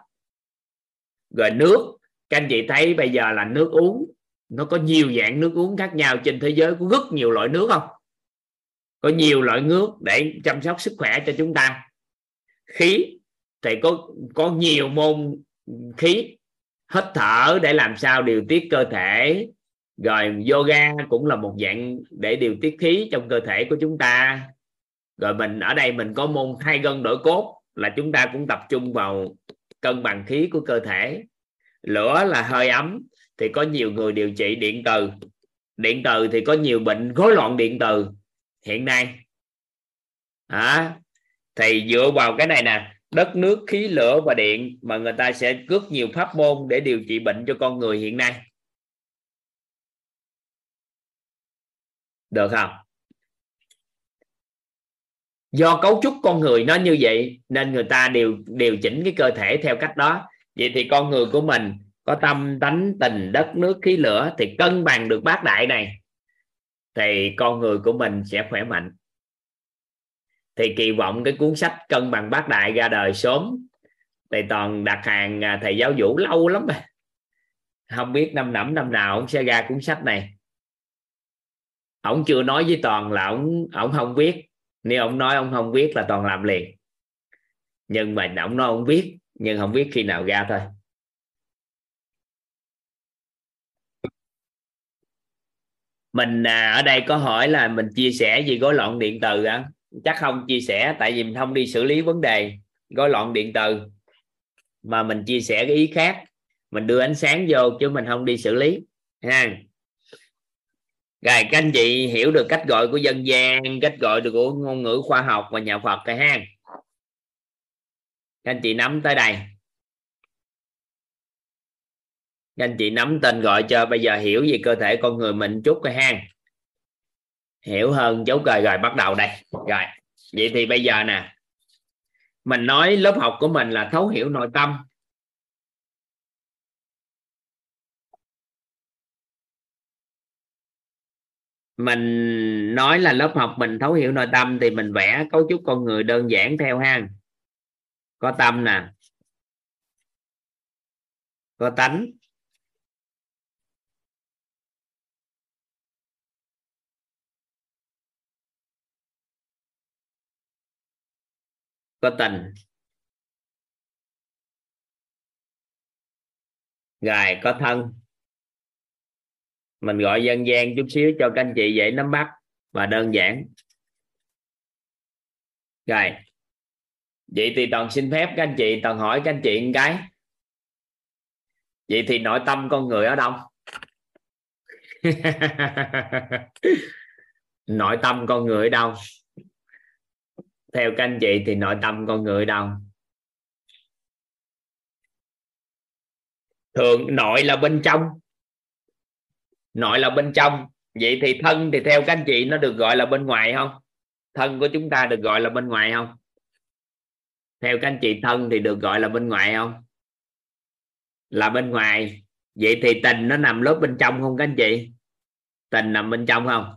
Rồi nước các anh chị thấy bây giờ là nước uống nó có nhiều dạng nước uống khác nhau trên thế giới có rất nhiều loại nước không? Có nhiều loại nước để chăm sóc sức khỏe cho chúng ta khí. Thì có có nhiều môn khí hít thở để làm sao điều tiết cơ thể. Rồi yoga cũng là một dạng để điều tiết khí trong cơ thể của chúng ta. Rồi mình ở đây mình có môn thay gân đổi cốt là chúng ta cũng tập trung vào cân bằng khí của cơ thể. Lửa là hơi ấm thì có nhiều người điều trị điện từ. Điện từ thì có nhiều bệnh rối loạn điện từ. Hiện nay à, thì dựa vào cái này nè, đất, nước, khí, lửa và điện mà người ta sẽ rất nhiều pháp môn để điều trị bệnh cho con người hiện nay. Được không? Do cấu trúc con người nó như vậy nên người ta điều điều chỉnh cái cơ thể theo cách đó. Vậy thì con người của mình có tâm, tánh, tình, đất, nước, khí, lửa thì cân bằng được bát đại này. Thì con người của mình sẽ khỏe mạnh thì kỳ vọng cái cuốn sách cân bằng bát đại ra đời sớm. Thầy toàn đặt hàng à, thầy giáo vũ lâu lắm rồi không biết năm nẫm năm nào ông sẽ ra cuốn sách này. Ông chưa nói với toàn là ông ông không biết. Nếu ông nói ông không biết là toàn làm liền. Nhưng mà ông nói ông biết nhưng không biết khi nào ra thôi. Mình à, ở đây có hỏi là mình chia sẻ gì gói loạn điện từ á chắc không chia sẻ, tại vì mình không đi xử lý vấn đề gói loạn điện từ mà mình chia sẻ cái ý khác, mình đưa ánh sáng vô chứ mình không đi xử lý ha rồi, các anh chị hiểu được cách gọi của dân gian, cách gọi được của ngôn ngữ khoa học và nhà Phật rồi ha. Các anh chị nắm tới đây. Các anh chị nắm tên gọi cho bây giờ hiểu về cơ thể con người mình chút rồi ha hiểu hơn chú cười rồi, bắt đầu đây. Rồi, vậy thì bây giờ nè, mình nói lớp học của mình là thấu hiểu nội tâm. Mình nói là lớp học mình thấu hiểu nội tâm thì mình vẽ cấu trúc con người đơn giản theo ha. Có tâm nè, có tánh có tình rồi có thân. Mình gọi dân gian chút xíu cho các anh chị dễ nắm bắt và đơn giản. Rồi vậy thì toàn xin phép các anh chị, toàn hỏi các anh chị một cái. Vậy thì nội tâm con người ở đâu? *laughs* Nội tâm con người ở đâu? Theo các anh chị thì nội tâm con người đâu? Thường nội là bên trong. Nội là bên trong. Vậy thì thân thì theo các anh chị nó được gọi là bên ngoài không? Thân của chúng ta được gọi là bên ngoài không? Theo các anh chị, thân thì được gọi là bên ngoài không? Là bên ngoài. Vậy thì tình nó nằm lớp bên trong không các anh chị? Tình nằm bên trong không?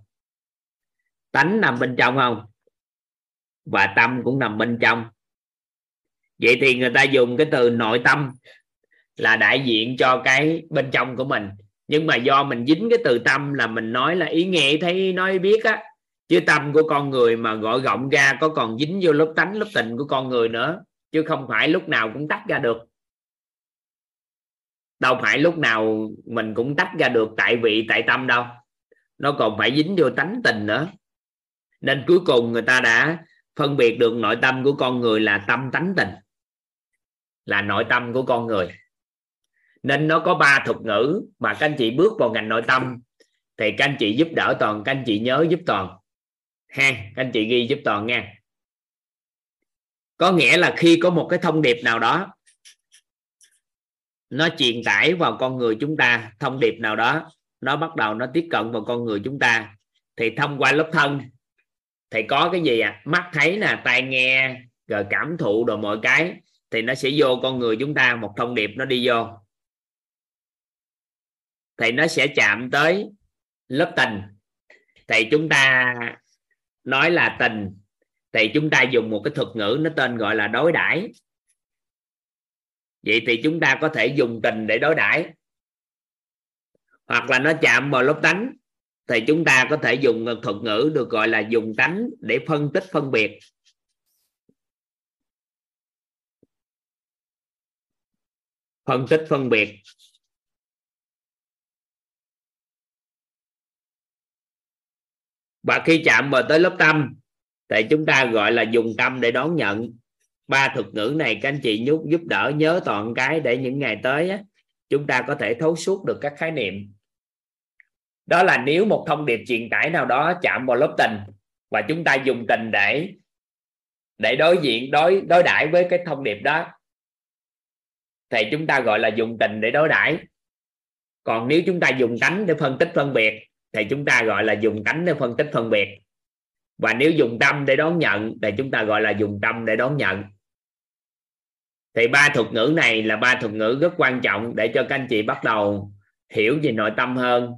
Tánh nằm bên trong không? Và tâm cũng nằm bên trong. Vậy thì người ta dùng cái từ nội tâm là đại diện cho cái bên trong của mình. Nhưng mà do mình dính cái từ tâm là mình nói là ý nghĩa thấy nói biết á. Chứ tâm của con người mà gọi rộng ra có còn dính vô lớp tánh, lớp tình của con người nữa. Chứ không phải lúc nào cũng tách ra được. Đâu phải lúc nào mình cũng tách ra được tại vị, tại tâm đâu. Nó còn phải dính vô tánh tình nữa. Nên cuối cùng người ta đã phân biệt được nội tâm của con người là tâm tánh tình, là nội tâm của con người. Nên nó có ba thuật ngữ mà các anh chị bước vào ngành nội tâm, thì các anh chị giúp đỡ toàn, các anh chị nhớ giúp toàn. Ha, các anh chị ghi giúp toàn nha. Có nghĩa là khi có một cái thông điệp nào đó, nó truyền tải vào con người chúng ta, thông điệp nào đó, nó bắt đầu nó tiếp cận vào con người chúng ta, thì thông qua lớp thân thì có cái gì à? Mắt thấy nè, tai nghe, rồi cảm thụ đồ mọi cái, thì nó sẽ vô con người chúng ta, một thông điệp nó đi vô. Thì nó sẽ chạm tới lớp tình. Thì chúng ta nói là tình, thì chúng ta dùng một cái thuật ngữ nó tên gọi là đối đãi. Vậy thì chúng ta có thể dùng tình để đối đãi. Hoặc là nó chạm vào lớp tánh thì chúng ta có thể dùng thuật ngữ được gọi là dùng tánh để phân tích phân biệt. Phân tích phân biệt. Và khi chạm vào tới lớp tâm thì chúng ta gọi là dùng tâm để đón nhận. Ba thuật ngữ này các anh chị nhúc giúp đỡ nhớ toàn cái để những ngày tới á, chúng ta có thể thấu suốt được các khái niệm đó là nếu một thông điệp truyền tải nào đó chạm vào lớp tình và chúng ta dùng tình để để đối diện, đối đối đãi với cái thông điệp đó, thì chúng ta gọi là dùng tình để đối đãi. Còn nếu chúng ta dùng tánh để phân tích phân biệt, thì chúng ta gọi là dùng tánh để phân tích phân biệt. Và nếu dùng tâm để đón nhận, thì chúng ta gọi là dùng tâm để đón nhận. Thì ba thuật ngữ này là ba thuật ngữ rất quan trọng để cho các anh chị bắt đầu hiểu về nội tâm hơn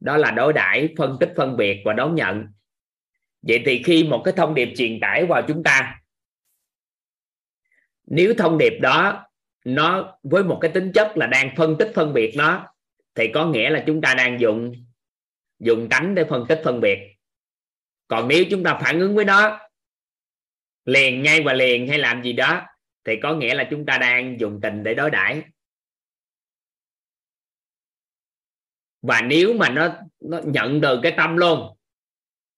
đó là đối đãi, phân tích, phân biệt và đón nhận. Vậy thì khi một cái thông điệp truyền tải vào chúng ta, nếu thông điệp đó nó với một cái tính chất là đang phân tích, phân biệt nó, thì có nghĩa là chúng ta đang dùng dùng tánh để phân tích, phân biệt. Còn nếu chúng ta phản ứng với nó, liền ngay và liền hay làm gì đó, thì có nghĩa là chúng ta đang dùng tình để đối đãi. Và nếu mà nó nó nhận từ cái tâm luôn,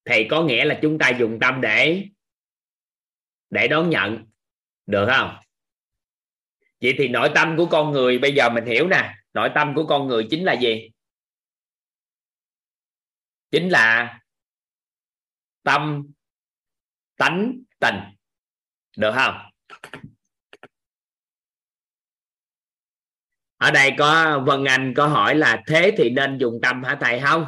thì có nghĩa là chúng ta dùng tâm để để đón nhận. Được không? Vậy thì nội tâm của con người, bây giờ mình hiểu nè. Nội tâm của con người chính là gì? Chính là tâm tánh tình. Được không? Ở đây có Vân Anh có hỏi là thế thì nên dùng tâm hả thầy? Không.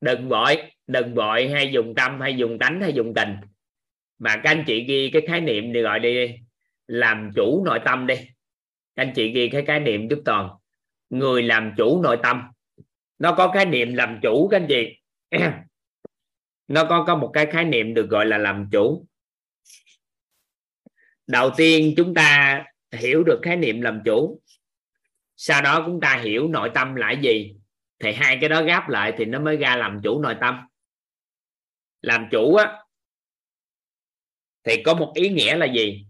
Đừng vội đừng vội, hay dùng tâm, hay dùng tánh, hay dùng tình. Mà các anh chị ghi cái khái niệm thì gọi đi, làm chủ nội tâm đi. Các anh chị ghi cái khái niệm giúp toàn. Người làm chủ nội tâm. Nó có khái niệm làm chủ, các anh chị. *clears throat* Nó có có một cái khái niệm được gọi là làm chủ. Đầu tiên chúng ta hiểu được khái niệm làm chủ sau đó chúng ta hiểu nội tâm là gì. Thì hai cái đó gáp lại thì nó mới ra làm chủ nội tâm. Làm chủ á, thì có một ý nghĩa là gì?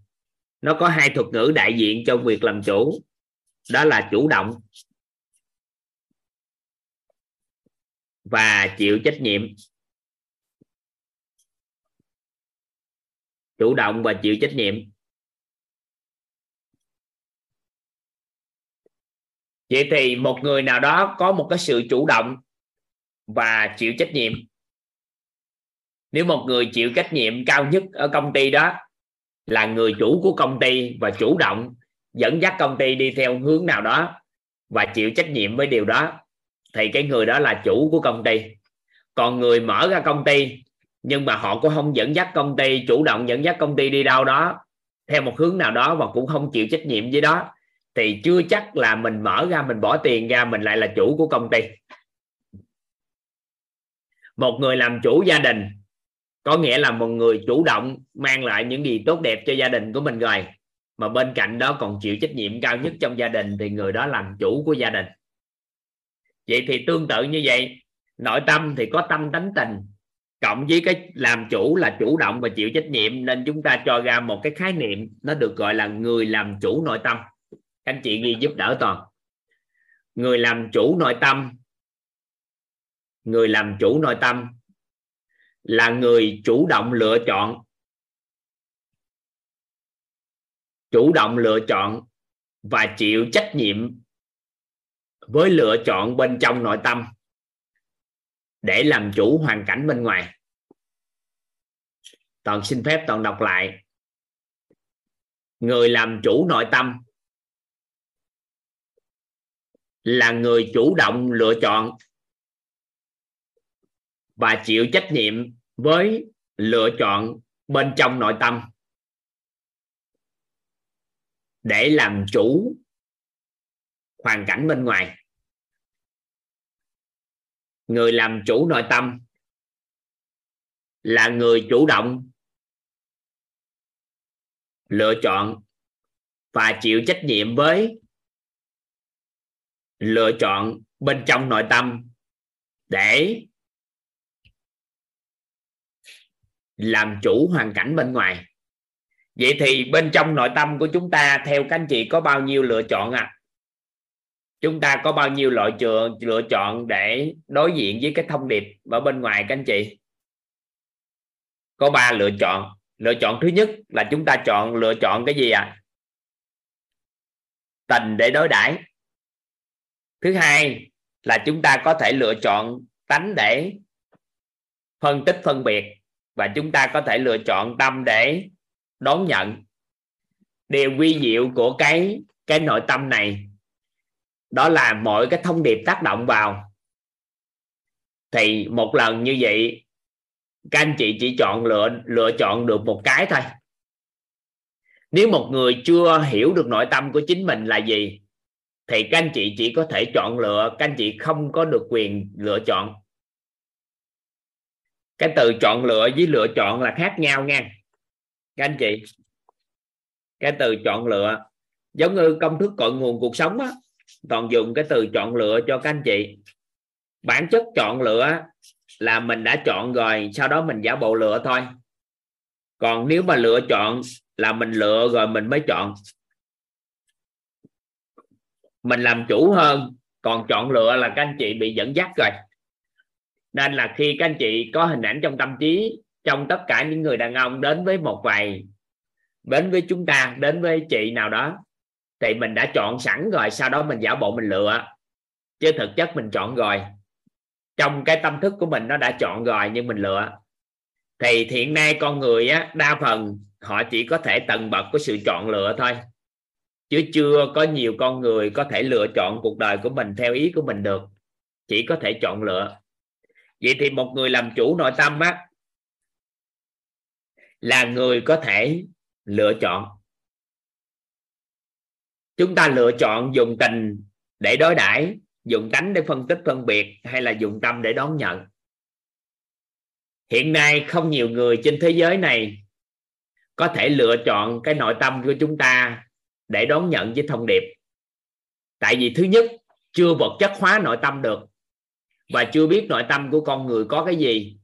Nó có hai thuật ngữ đại diện cho việc làm chủ. Đó là chủ động và chịu trách nhiệm. Chủ động và chịu trách nhiệm. Vậy thì một người nào đó có một cái sự chủ động và chịu trách nhiệm. Nếu một người chịu trách nhiệm cao nhất ở công ty đó là người chủ của công ty và chủ động dẫn dắt công ty đi theo hướng nào đó và chịu trách nhiệm với điều đó, thì cái người đó là chủ của công ty. Còn người mở ra công ty, nhưng mà họ cũng không dẫn dắt công ty, chủ động dẫn dắt công ty đi đâu đó, theo một hướng nào đó và cũng không chịu trách nhiệm với đó thì chưa chắc là mình mở ra, mình bỏ tiền ra, mình lại là chủ của công ty. Một người làm chủ gia đình có nghĩa là một người chủ động mang lại những gì tốt đẹp cho gia đình của mình rồi. Mà bên cạnh đó còn chịu trách nhiệm cao nhất trong gia đình thì người đó làm chủ của gia đình. Vậy thì tương tự như vậy, nội tâm thì có tâm tánh tình, cộng với cái làm chủ là chủ động và chịu trách nhiệm, nên chúng ta cho ra một cái khái niệm nó được gọi là người làm chủ nội tâm anh chị ghi giúp đỡ toàn. Người làm chủ nội tâm. Người làm chủ nội tâm là người chủ động lựa chọn. Chủ động lựa chọn và chịu trách nhiệm với lựa chọn bên trong nội tâm để làm chủ hoàn cảnh bên ngoài. Toàn xin phép toàn đọc lại. Người làm chủ nội tâm là người chủ động lựa chọn và chịu trách nhiệm với lựa chọn bên trong nội tâm để làm chủ hoàn cảnh bên ngoài. Người làm chủ nội tâm là người chủ động lựa chọn và chịu trách nhiệm với lựa chọn bên trong nội tâm để làm chủ hoàn cảnh bên ngoài. Vậy thì bên trong nội tâm của chúng ta, theo các anh chị, có bao nhiêu lựa chọn à chúng ta có bao nhiêu loại trường lựa chọn để đối diện với cái thông điệp ở bên ngoài các anh chị? Có ba lựa chọn. Lựa chọn thứ nhất là chúng ta chọn, lựa chọn cái gì à tình để đối đãi thứ hai là chúng ta có thể lựa chọn tánh để phân tích, phân biệt và chúng ta có thể lựa chọn tâm để đón nhận. Điều quy diệu của cái cái nội tâm này, đó là mọi cái thông điệp tác động vào. Thì một lần như vậy, các anh chị chỉ chọn lựa lựa chọn được một cái thôi. Nếu một người chưa hiểu được nội tâm của chính mình là gì thì các anh chị chỉ có thể chọn lựa, các anh chị không có được quyền lựa chọn. Cái từ chọn lựa với lựa chọn là khác nhau nha. Các anh chị. Cái từ chọn lựa, giống như công thức cội nguồn cuộc sống á, toàn dùng cái từ chọn lựa cho các anh chị. Bản chất chọn lựa là mình đã chọn rồi, sau đó mình giả bộ lựa thôi. Còn nếu mà lựa chọn là mình lựa rồi mình mới chọn mình làm chủ hơn, còn chọn lựa là các anh chị bị dẫn dắt rồi. Nên là khi các anh chị có hình ảnh trong tâm trí, trong tất cả những người đàn ông đến với một vài, đến với chúng ta, đến với chị nào đó, thì mình đã chọn sẵn rồi, sau đó mình giả bộ mình lựa. Chứ thực chất mình chọn rồi. Trong cái tâm thức của mình nó đã chọn rồi, nhưng mình lựa. Thì hiện nay con người á, đa phần họ chỉ có thể tầng bậc của sự chọn lựa thôi chứ chưa có nhiều con người có thể lựa chọn cuộc đời của mình theo ý của mình được. Chỉ có thể chọn lựa. Vậy thì một người làm chủ nội tâm á, là người có thể lựa chọn. Chúng ta lựa chọn dùng tình để đối đãi, dùng tánh để phân tích, phân biệt, hay là dùng tâm để đón nhận. Hiện nay không nhiều người trên thế giới này có thể lựa chọn cái nội tâm của chúng ta để đón nhận với thông điệp. Tại vì thứ nhất, chưa vật chất hóa nội tâm được và chưa biết nội tâm của con người có cái gì,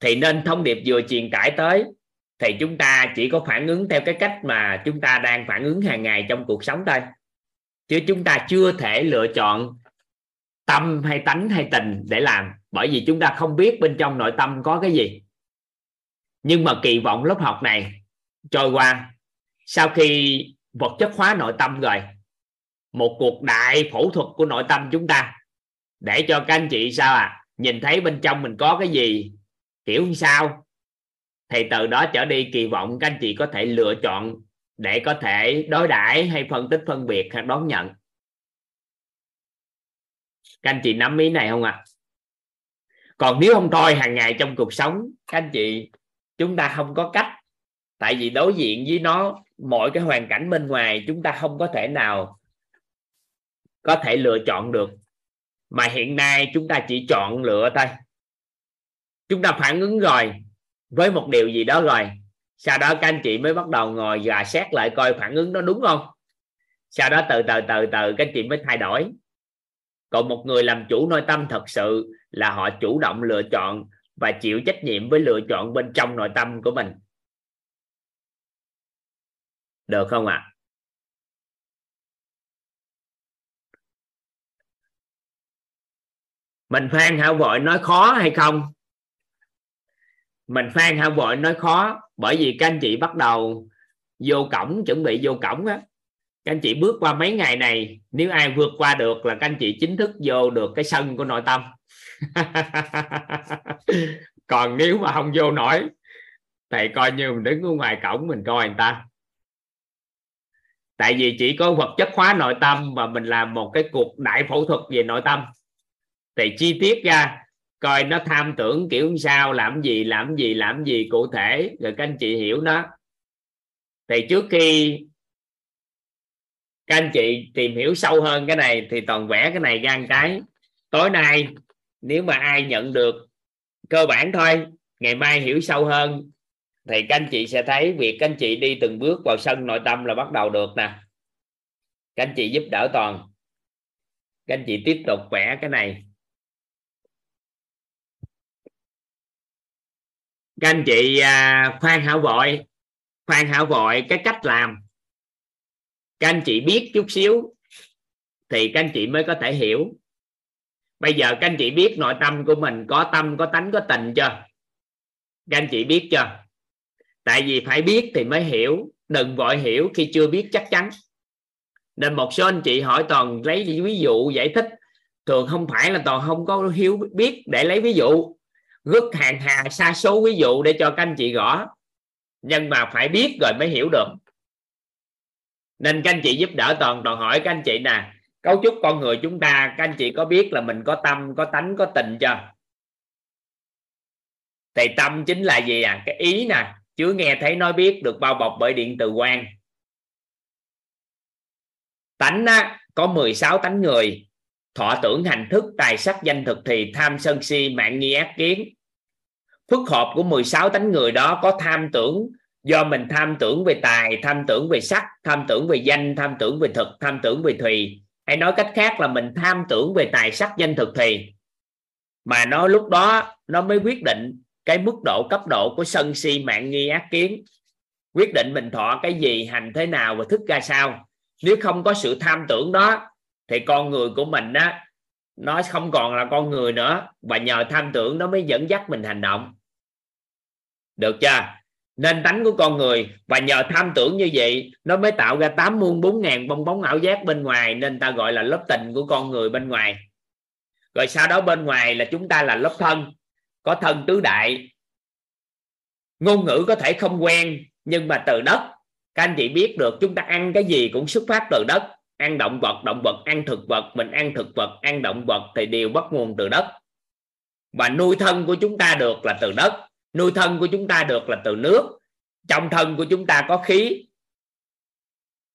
thì nên thông điệp vừa truyền tải tới, thì chúng ta chỉ có phản ứng theo cái cách mà chúng ta đang phản ứng hàng ngày trong cuộc sống thôi. Chứ chúng ta chưa thể lựa chọn tâm hay tánh hay tình để làm, bởi vì chúng ta không biết bên trong nội tâm có cái gì. Nhưng mà kỳ vọng lớp học này trôi qua. Sau khi vật chất hóa nội tâm rồi. Một cuộc đại phẫu thuật của nội tâm chúng ta. Để cho các anh chị sao à? Nhìn thấy bên trong mình có cái gì? Kiểu như sao? Thì từ đó trở đi kỳ vọng các anh chị có thể lựa chọn để có thể đối đãi hay phân tích, phân biệt hoặc đón nhận. Các anh chị nắm ý này không ạ? À? còn nếu không thôi, hàng ngày trong cuộc sống, các anh chị, chúng ta không có cách. Tại vì đối diện với nó mọi cái hoàn cảnh bên ngoài chúng ta không có thể nào có thể lựa chọn được. Mà hiện nay chúng ta chỉ chọn lựa thôi. Chúng ta phản ứng rồi, với một điều gì đó rồi. Sau đó các anh chị mới bắt đầu ngồi gà xét lại coi phản ứng đó đúng không? Sau đó từ từ từ từ các anh chị mới thay đổi. Còn một người làm chủ nội tâm thật sự là họ chủ động lựa chọn và chịu trách nhiệm với lựa chọn bên trong nội tâm của mình được không ạ? À? mình phan hảo vội nói khó hay không? Mình phan hảo vội nói khó bởi vì các anh chị bắt đầu vô cổng, chuẩn bị vô cổng á. Các anh chị bước qua mấy ngày này, nếu ai vượt qua được là các anh chị chính thức vô được cái sân của nội tâm. *laughs* Còn nếu mà không vô nổi, thầy coi như mình đứng ở ngoài cổng mình coi người ta tại vì chỉ có vật chất hóa nội tâm mà mình làm một cái cuộc đại phẫu thuật về nội tâm. Thì chi tiết ra, coi nó tham tưởng kiểu sao, làm gì làm gì làm gì cụ thể. Rồi các anh chị hiểu nó. Thì trước khi các anh chị tìm hiểu sâu hơn cái này thì toàn vẽ cái này ra cái. Tối nay, nếu mà ai nhận được cơ bản thôi, ngày mai hiểu sâu hơn thì các anh chị sẽ thấy việc các anh chị đi từng bước vào sân nội tâm là bắt đầu được nè. Các anh chị giúp đỡ toàn. Các anh chị tiếp tục vẽ cái này. Các anh chị à, khoan hảo vội. Khoan hảo vội cái cách làm. Các anh chị biết chút xíu thì các anh chị mới có thể hiểu. Bây giờ các anh chị biết nội tâm của mình có tâm có tánh có tình chưa? Các anh chị biết chưa? Tại vì phải biết thì mới hiểu đừng vội hiểu khi chưa biết chắc chắn. Nên một số anh chị hỏi toàn lấy ví dụ giải thích. Thường không phải là toàn không có hiếu biết để lấy ví dụ. Rất hàng hà xa số ví dụ để cho các anh chị rõ, nhưng mà phải biết rồi mới hiểu được. Nên các anh chị giúp đỡ toàn toàn hỏi các anh chị nè. Cấu trúc con người chúng ta các anh chị có biết là mình có tâm có tánh có tình chưa? Thì tâm chính là gì à? Cái ý nè chứ nghe thấy nói biết được bao bọc bởi điện từ quan. Tánh á, có 16 tánh người. Thọ tưởng hành thức tài sắc danh thực thì tham sân si mạng nghi ác kiến. Phức hợp của 16 tánh người đó có tham tưởng. Do mình tham tưởng về tài tham tưởng về sắc tham tưởng về danh tham tưởng về thực tham tưởng về thùy. Hay nói cách khác là mình tham tưởng về tài sắc danh thực thì. Mà nó lúc đó nó mới quyết định cái mức độ cấp độ của sân si mạng nghi ác kiến, quyết định mình thọ cái gì, hành thế nào và thức ra sao. Nếu không có sự tham tưởng đó, thì con người của mình á, nó không còn là con người nữa, và nhờ tham tưởng nó mới dẫn dắt mình hành động. Được chưa? Nên tánh của con người và nhờ tham tưởng như vậy, nó mới tạo ra tám muôn bốn ngàn bong bóng ảo giác bên ngoài, nên ta gọi là lớp tình của con người bên ngoài. Rồi sau đó bên ngoài là chúng ta là lớp thân có thân tứ đại. Ngôn ngữ có thể không quen, nhưng mà từ đất. Các anh chị biết được chúng ta ăn cái gì cũng xuất phát từ đất. Ăn động vật động vật, ăn thực vật. Mình ăn thực vật, ăn động vật thì đều bắt nguồn từ đất. Và nuôi thân của chúng ta được là từ đất. Nuôi thân của chúng ta được là từ nước. Trong thân của chúng ta có khí.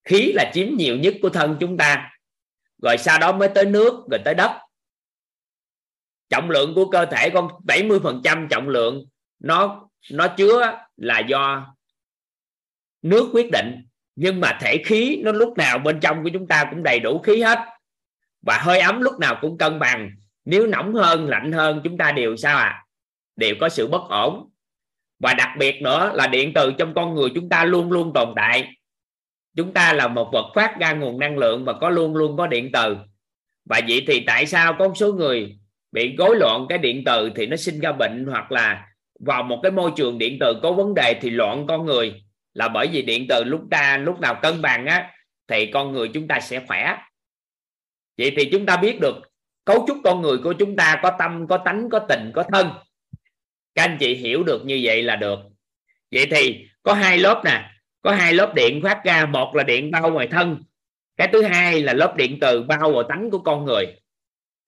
Khí là chiếm nhiều nhất của thân chúng ta. Rồi sau đó mới tới nước, rồi tới đất trọng lượng của cơ thể con 70 phần trăm trọng lượng, nó nó chứa là do nước quyết định. Nhưng mà thể khí nó lúc nào bên trong của chúng ta cũng đầy đủ khí hết. Và hơi ấm lúc nào cũng cân bằng. Nếu nóng hơn, lạnh hơn, chúng ta đều sao à đều có sự bất ổn. Và đặc biệt nữa là điện từ trong con người chúng ta luôn luôn tồn tại. Chúng ta là một vật phát ra nguồn năng lượng và có luôn luôn có điện từ. Và vậy thì tại sao có một số người bị rối loạn cái điện từ thì nó sinh ra bệnh hoặc là vào một cái môi trường điện từ có vấn đề thì loạn con người. Là bởi vì điện từ lúc ta, lúc nào cân bằng á, thì con người chúng ta sẽ khỏe. Vậy thì chúng ta biết được, cấu trúc con người của chúng ta có tâm, có tánh, có tình, có thân. Các anh chị hiểu được như vậy là được. Vậy thì có hai lớp nè. Có hai lớp điện phát ra, một là điện bao ngoài thân. Cái thứ hai là lớp điện từ bao vào tánh của con người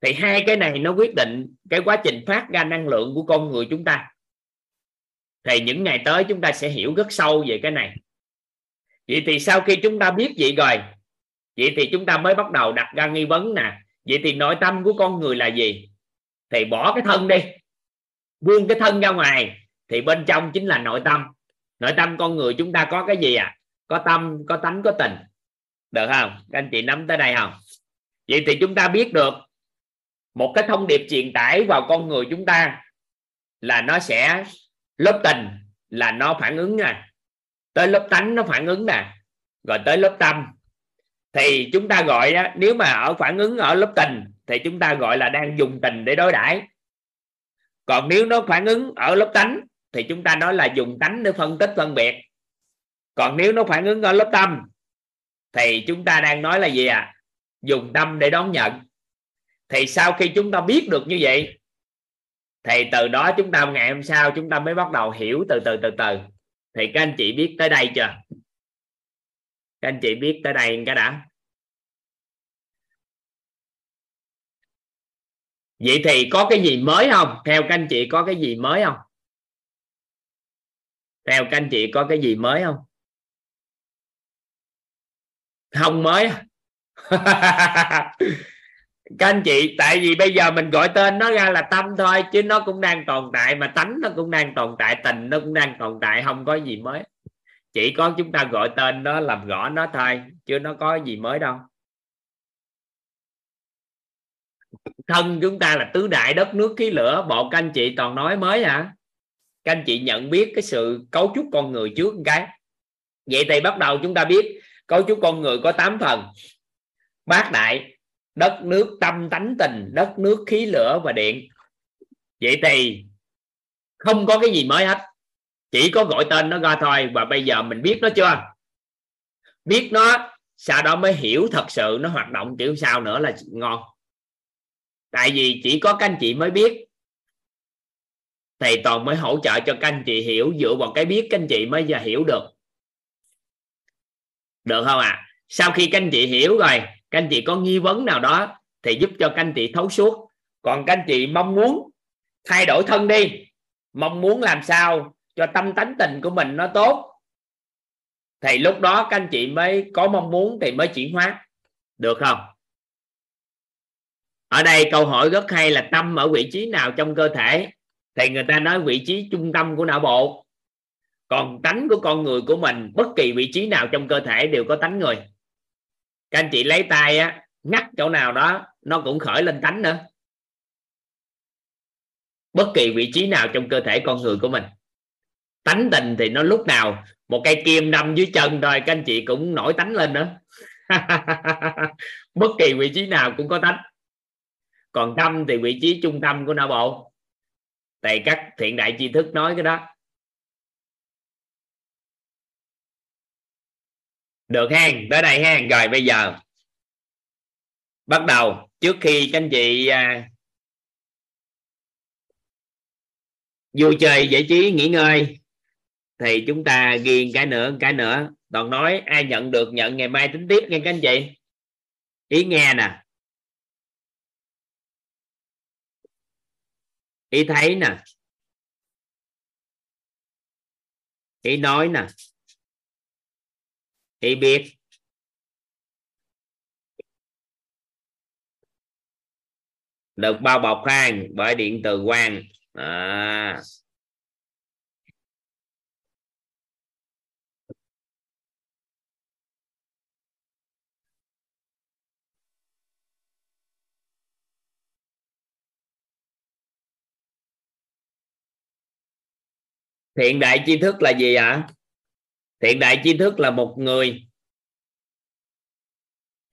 thì hai cái này nó quyết định cái quá trình phát ra năng lượng của con người chúng ta. Thì những ngày tới chúng ta sẽ hiểu rất sâu về cái này. Vậy thì sau khi chúng ta biết vậy rồi, vậy thì chúng ta mới bắt đầu đặt ra nghi vấn nè. Vậy thì nội tâm của con người là gì? Thì bỏ cái thân đi. Buông cái thân ra ngoài, thì bên trong chính là nội tâm. Nội tâm con người chúng ta có cái gì à? Có tâm, có tánh, có tình. Được không? Các anh chị nắm tới đây không? Vậy thì chúng ta biết được một cái thông điệp truyền tải vào con người chúng ta là nó sẽ lớp tình là nó phản ứng nè. Tới lớp tánh nó phản ứng nè rồi tới lớp tâm. Thì chúng ta gọi á, nếu mà ở phản ứng ở lớp tình thì chúng ta gọi là đang dùng tình để đối đãi. Còn nếu nó phản ứng ở lớp tánh thì chúng ta nói là dùng tánh để phân tích phân biệt. Còn nếu nó phản ứng ở lớp tâm thì chúng ta đang nói là gì à dùng tâm để đón nhận thì sau khi chúng ta biết được như vậy, thì từ đó chúng ta ngày hôm sau chúng ta mới bắt đầu hiểu từ từ từ từ. Thì các anh chị biết tới đây chưa? Các anh chị biết tới đây cái đã. Vậy thì có cái gì mới không? Theo các anh chị có cái gì mới không? Theo các anh chị có cái gì mới không? Không mới à? *laughs* các anh chị, tại vì bây giờ mình gọi tên nó ra là tâm thôi, chứ nó cũng đang tồn tại mà tánh nó cũng đang tồn tại, tình nó cũng đang tồn tại, không có gì mới. Chỉ có chúng ta gọi tên nó làm rõ nó thôi, chứ nó có gì mới đâu. Thân chúng ta là tứ đại đất nước khí lửa bộ các anh chị toàn nói mới hả? Các anh chị nhận biết cái sự cấu trúc con người trước một cái. Vậy thì bắt đầu chúng ta biết cấu trúc con người có 8 phần. Bát đại đất nước tâm tánh tình, đất nước khí lửa và điện. Vậy thì không có cái gì mới hết. Chỉ có gọi tên nó ra thôi, và bây giờ mình biết nó chưa? Biết nó, sau đó mới hiểu thật sự nó hoạt động kiểu sao nữa là ngon. Tại vì chỉ có các anh chị mới biết. Thầy toàn mới hỗ trợ cho các anh chị hiểu, dựa vào cái biết các anh chị mới giờ hiểu được. Được không ạ? À? sau khi các anh chị hiểu rồi các anh chị có nghi vấn nào đó thì giúp cho các anh chị thấu suốt. Còn các anh chị mong muốn thay đổi thân đi, mong muốn làm sao cho tâm tánh tình của mình nó tốt, thì lúc đó các anh chị mới có mong muốn thì mới chuyển hóa. Được không? Ở đây câu hỏi rất hay là tâm ở vị trí nào trong cơ thể? Thì người ta nói vị trí trung tâm của não bộ. Còn tánh của con người của mình, bất kỳ vị trí nào trong cơ thể đều có tánh người các anh chị lấy tay á, ngắt chỗ nào đó, nó cũng khởi lên tánh nữa. Bất kỳ vị trí nào trong cơ thể con người của mình. Tánh tình thì nó lúc nào, một cây kim đâm dưới chân rồi các anh chị cũng nổi tánh lên nữa. *laughs* Bất kỳ vị trí nào cũng có tánh. Còn tâm thì vị trí trung tâm của não bộ. Tại các thiện đại tri thức nói cái đó. Được hen tới đây hen. Rồi bây giờ bắt đầu. Trước khi các anh chị à, vui chơi giải trí nghỉ ngơi thì chúng ta ghi cái nữa cái nữa. Toàn nói ai nhận được nhận ngày mai tính tiếp nghe các anh chị. Ý nghe nè. Ý thấy nè. Ý nói nè thì biết được bao bọc khoan bởi điện từ quang à. thiện đại tri thức là gì ạ à? thiện đại tri thức là một người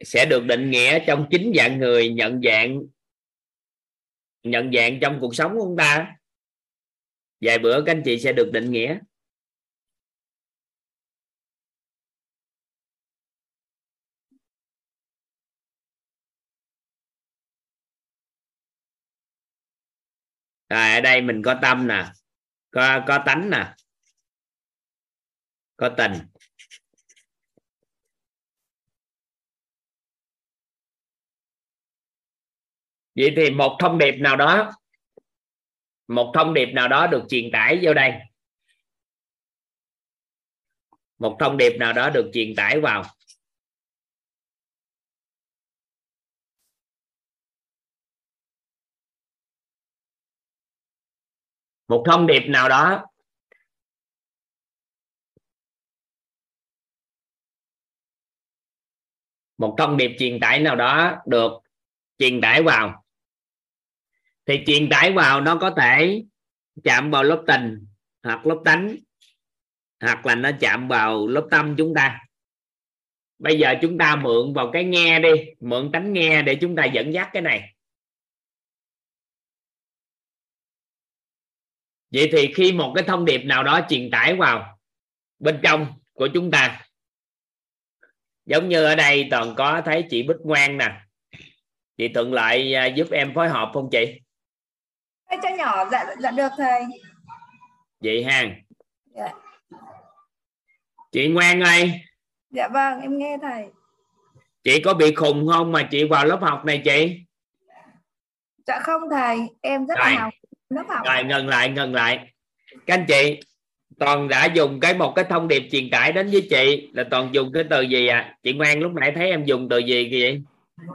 sẽ được định nghĩa trong chín dạng người nhận dạng nhận dạng trong cuộc sống của chúng ta. Vài bữa các anh chị sẽ được định nghĩa. À, ở đây mình có tâm nè có có tánh nè có tình. Vậy thì một thông điệp nào đó, một thông điệp nào đó được truyền tải vô đây? Một thông điệp nào đó được truyền tải vào. Một thông điệp nào đó một thông điệp truyền tải nào đó được truyền tải vào. Thì truyền tải vào nó có thể chạm vào lớp tình hoặc lớp tánh, hoặc là nó chạm vào lớp tâm chúng ta. Bây giờ chúng ta mượn vào cái nghe đi, mượn tánh nghe để chúng ta dẫn dắt cái này. Vậy thì khi một cái thông điệp nào đó truyền tải vào bên trong của chúng ta giống như ở đây toàn có thấy chị bích ngoan nè chị thuận lợi à, giúp em phối hợp không chị cho nhỏ dạ dạ được thầy. vậy ha Dạ. chị ngoan ơi Dạ vâng, em nghe thầy. chị có bị khùng không mà chị vào lớp học này chị Dạ không thầy, em rất Rồi. là học lớp học. rồi ngừng lại ngừng lại các anh chị toàn đã dùng cái một cái thông điệp truyền tải đến với chị. Là toàn dùng cái từ gì à chị ngoan lúc nãy thấy em dùng từ gì kìa vậy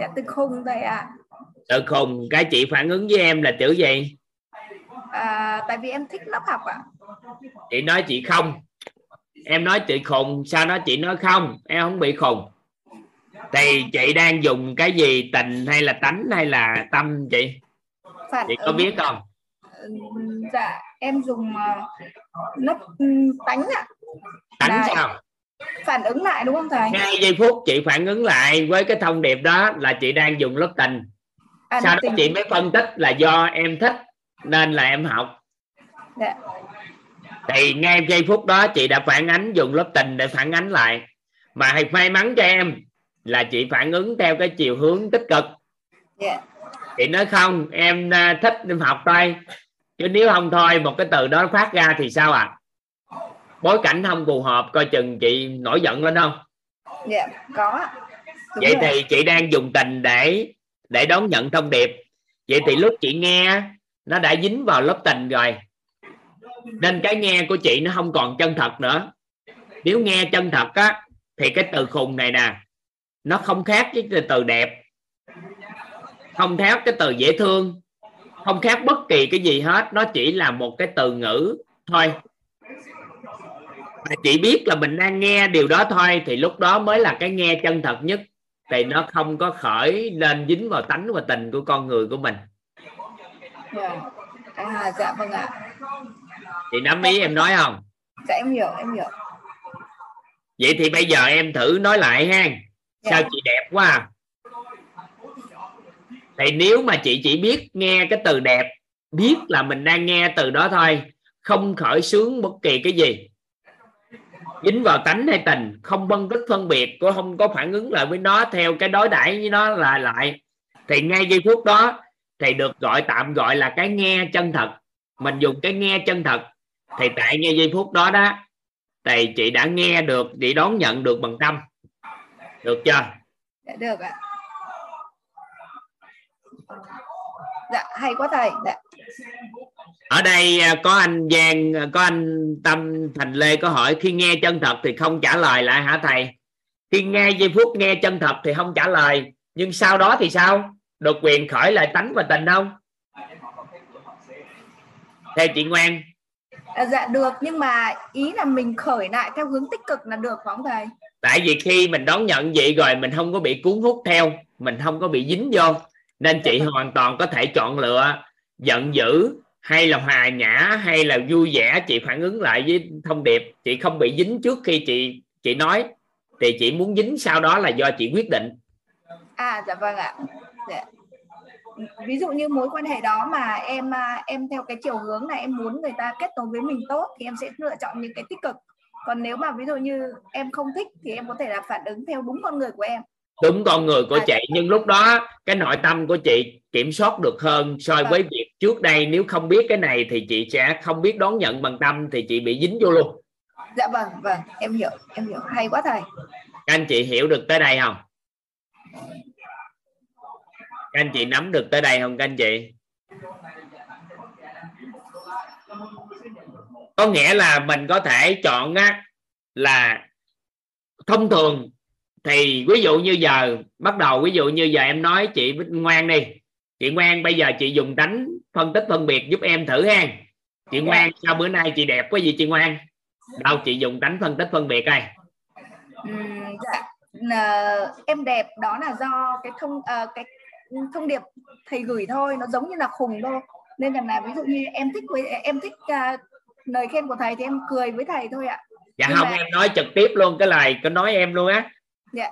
Dạ từ khùng thầy ạ. từ khùng cái chị phản ứng với em là chữ gì? À, tại vì em thích lớp học ạ. chị nói chị không. Em nói chị khùng sao nói chị nói không? Em không bị khùng. Thì chị đang dùng cái gì tình hay là tánh hay là tâm chị? Phản chị có ứng- biết không? Dạ em dùng lớp ừm, tánh ạ. tánh Là sao Phản ứng lại đúng không thầy? ngay giây phút chị phản ứng lại với cái thông điệp đó là chị đang dùng lớp tình À, sau đó tình- chị mới phân tích là do em thích nên là em học Dạ. thì ngay giây phút đó chị đã phản ánh dùng lớp tình để phản ánh lại mà hay may mắn cho em là chị phản ứng theo cái chiều hướng tích cực Dạ. chị nói không em à, thích em học thôi chứ nếu không thôi một cái từ đó phát ra thì sao ạ bối cảnh không phù hợp coi chừng chị nổi giận lên không? Dạ, có. Ạ. Đúng vậy rồi. thì chị đang dùng tình để để đón nhận thông điệp. Vậy thì lúc chị nghe nó đã dính vào lớp tình rồi. Nên cái nghe của chị nó không còn chân thật nữa. Nếu nghe chân thật á thì cái từ khùng này nè nó không khác với cái từ đẹp. Không khác cái từ dễ thương không khác bất kỳ cái gì hết nó chỉ là một cái từ ngữ thôi mà chị biết là mình đang nghe điều đó thôi thì lúc đó mới là cái nghe chân thật nhất thì nó không có khởi lên dính vào tánh và tình của con người của mình Dạ. À dạ vâng ạ. chị nắm ý em nói không Dạ em hiểu, em hiểu. vậy thì bây giờ em thử nói lại ha sao Dạ. chị đẹp quá à? Thì nếu mà chị chỉ biết nghe cái từ đẹp, biết là mình đang nghe từ đó thôi, không khởi sướng bất kỳ cái gì. Dính vào tánh hay tình, không phân tích phân biệt, cũng không có phản ứng lại với nó theo cái đối đãi với nó là lại. Thì ngay giây phút đó, thì được gọi, tạm gọi là cái nghe chân thật. Mình dùng cái nghe chân thật, thì tại ngay giây phút đó đó, thì chị đã nghe được, chị đón nhận được bằng tâm. Được chưa? Dạ được ạ. Dạ hay quá thầy. Dạ. ở đây à, có anh Giang à, có anh Tâm Thành Lê có hỏi khi nghe chân thật thì không trả lời lại hả thầy khi nghe giây phút nghe chân thật thì không trả lời nhưng sau đó thì sao được quyền khởi lại tánh và tình không theo chị Ngoan À, dạ được nhưng mà ý là mình khởi lại theo hướng tích cực là được phải không thầy? tại vì khi mình đón nhận vậy rồi mình không có bị cuốn hút theo mình không có bị dính vô nên chị hoàn toàn có thể chọn lựa giận dữ hay là hòa nhã hay là vui vẻ, chị phản ứng lại với thông điệp chị không bị dính trước khi chị chị nói thì chị muốn dính sau đó là do chị quyết định À dạ vâng ạ. Dạ. Ví dụ như mối quan hệ đó mà em à, em theo cái chiều hướng là em muốn người ta kết nối với mình tốt thì em sẽ lựa chọn những cái tích cực. Còn nếu mà ví dụ như em không thích thì em có thể là phản ứng theo đúng con người của em đúng con người của À, chị. nhưng lúc đó cái nội tâm của chị kiểm soát được hơn so Vâng. với việc trước đây nếu không biết cái này thì chị sẽ không biết đón nhận bằng tâm thì chị bị dính vô luôn. Dạ vâng vâng. Em hiểu em hiểu. Hay quá thầy. Các anh chị hiểu được tới đây không? Các anh chị nắm được tới đây không các anh chị? Có nghĩa là mình có thể chọn á là thông thường thì ví dụ như giờ bắt đầu ví dụ như giờ em nói chị ngoan đi. Chị ngoan bây giờ chị dùng đánh phân tích phân biệt giúp em thử ha. Chị ngoan sao bữa nay chị đẹp quá gì chị ngoan? Đâu chị dùng đánh phân tích phân biệt đây. Ừm, dạ. Em đẹp đó là do cái thông ờ, cái thông điệp thầy gửi thôi nó giống như là khùng thôi. Nên là, là ví dụ như em thích với em thích à, lời khen của thầy thì em cười với thầy thôi ạ. Dạ Nhưng không mà- em nói trực tiếp luôn cái lời có nói em luôn á dạ.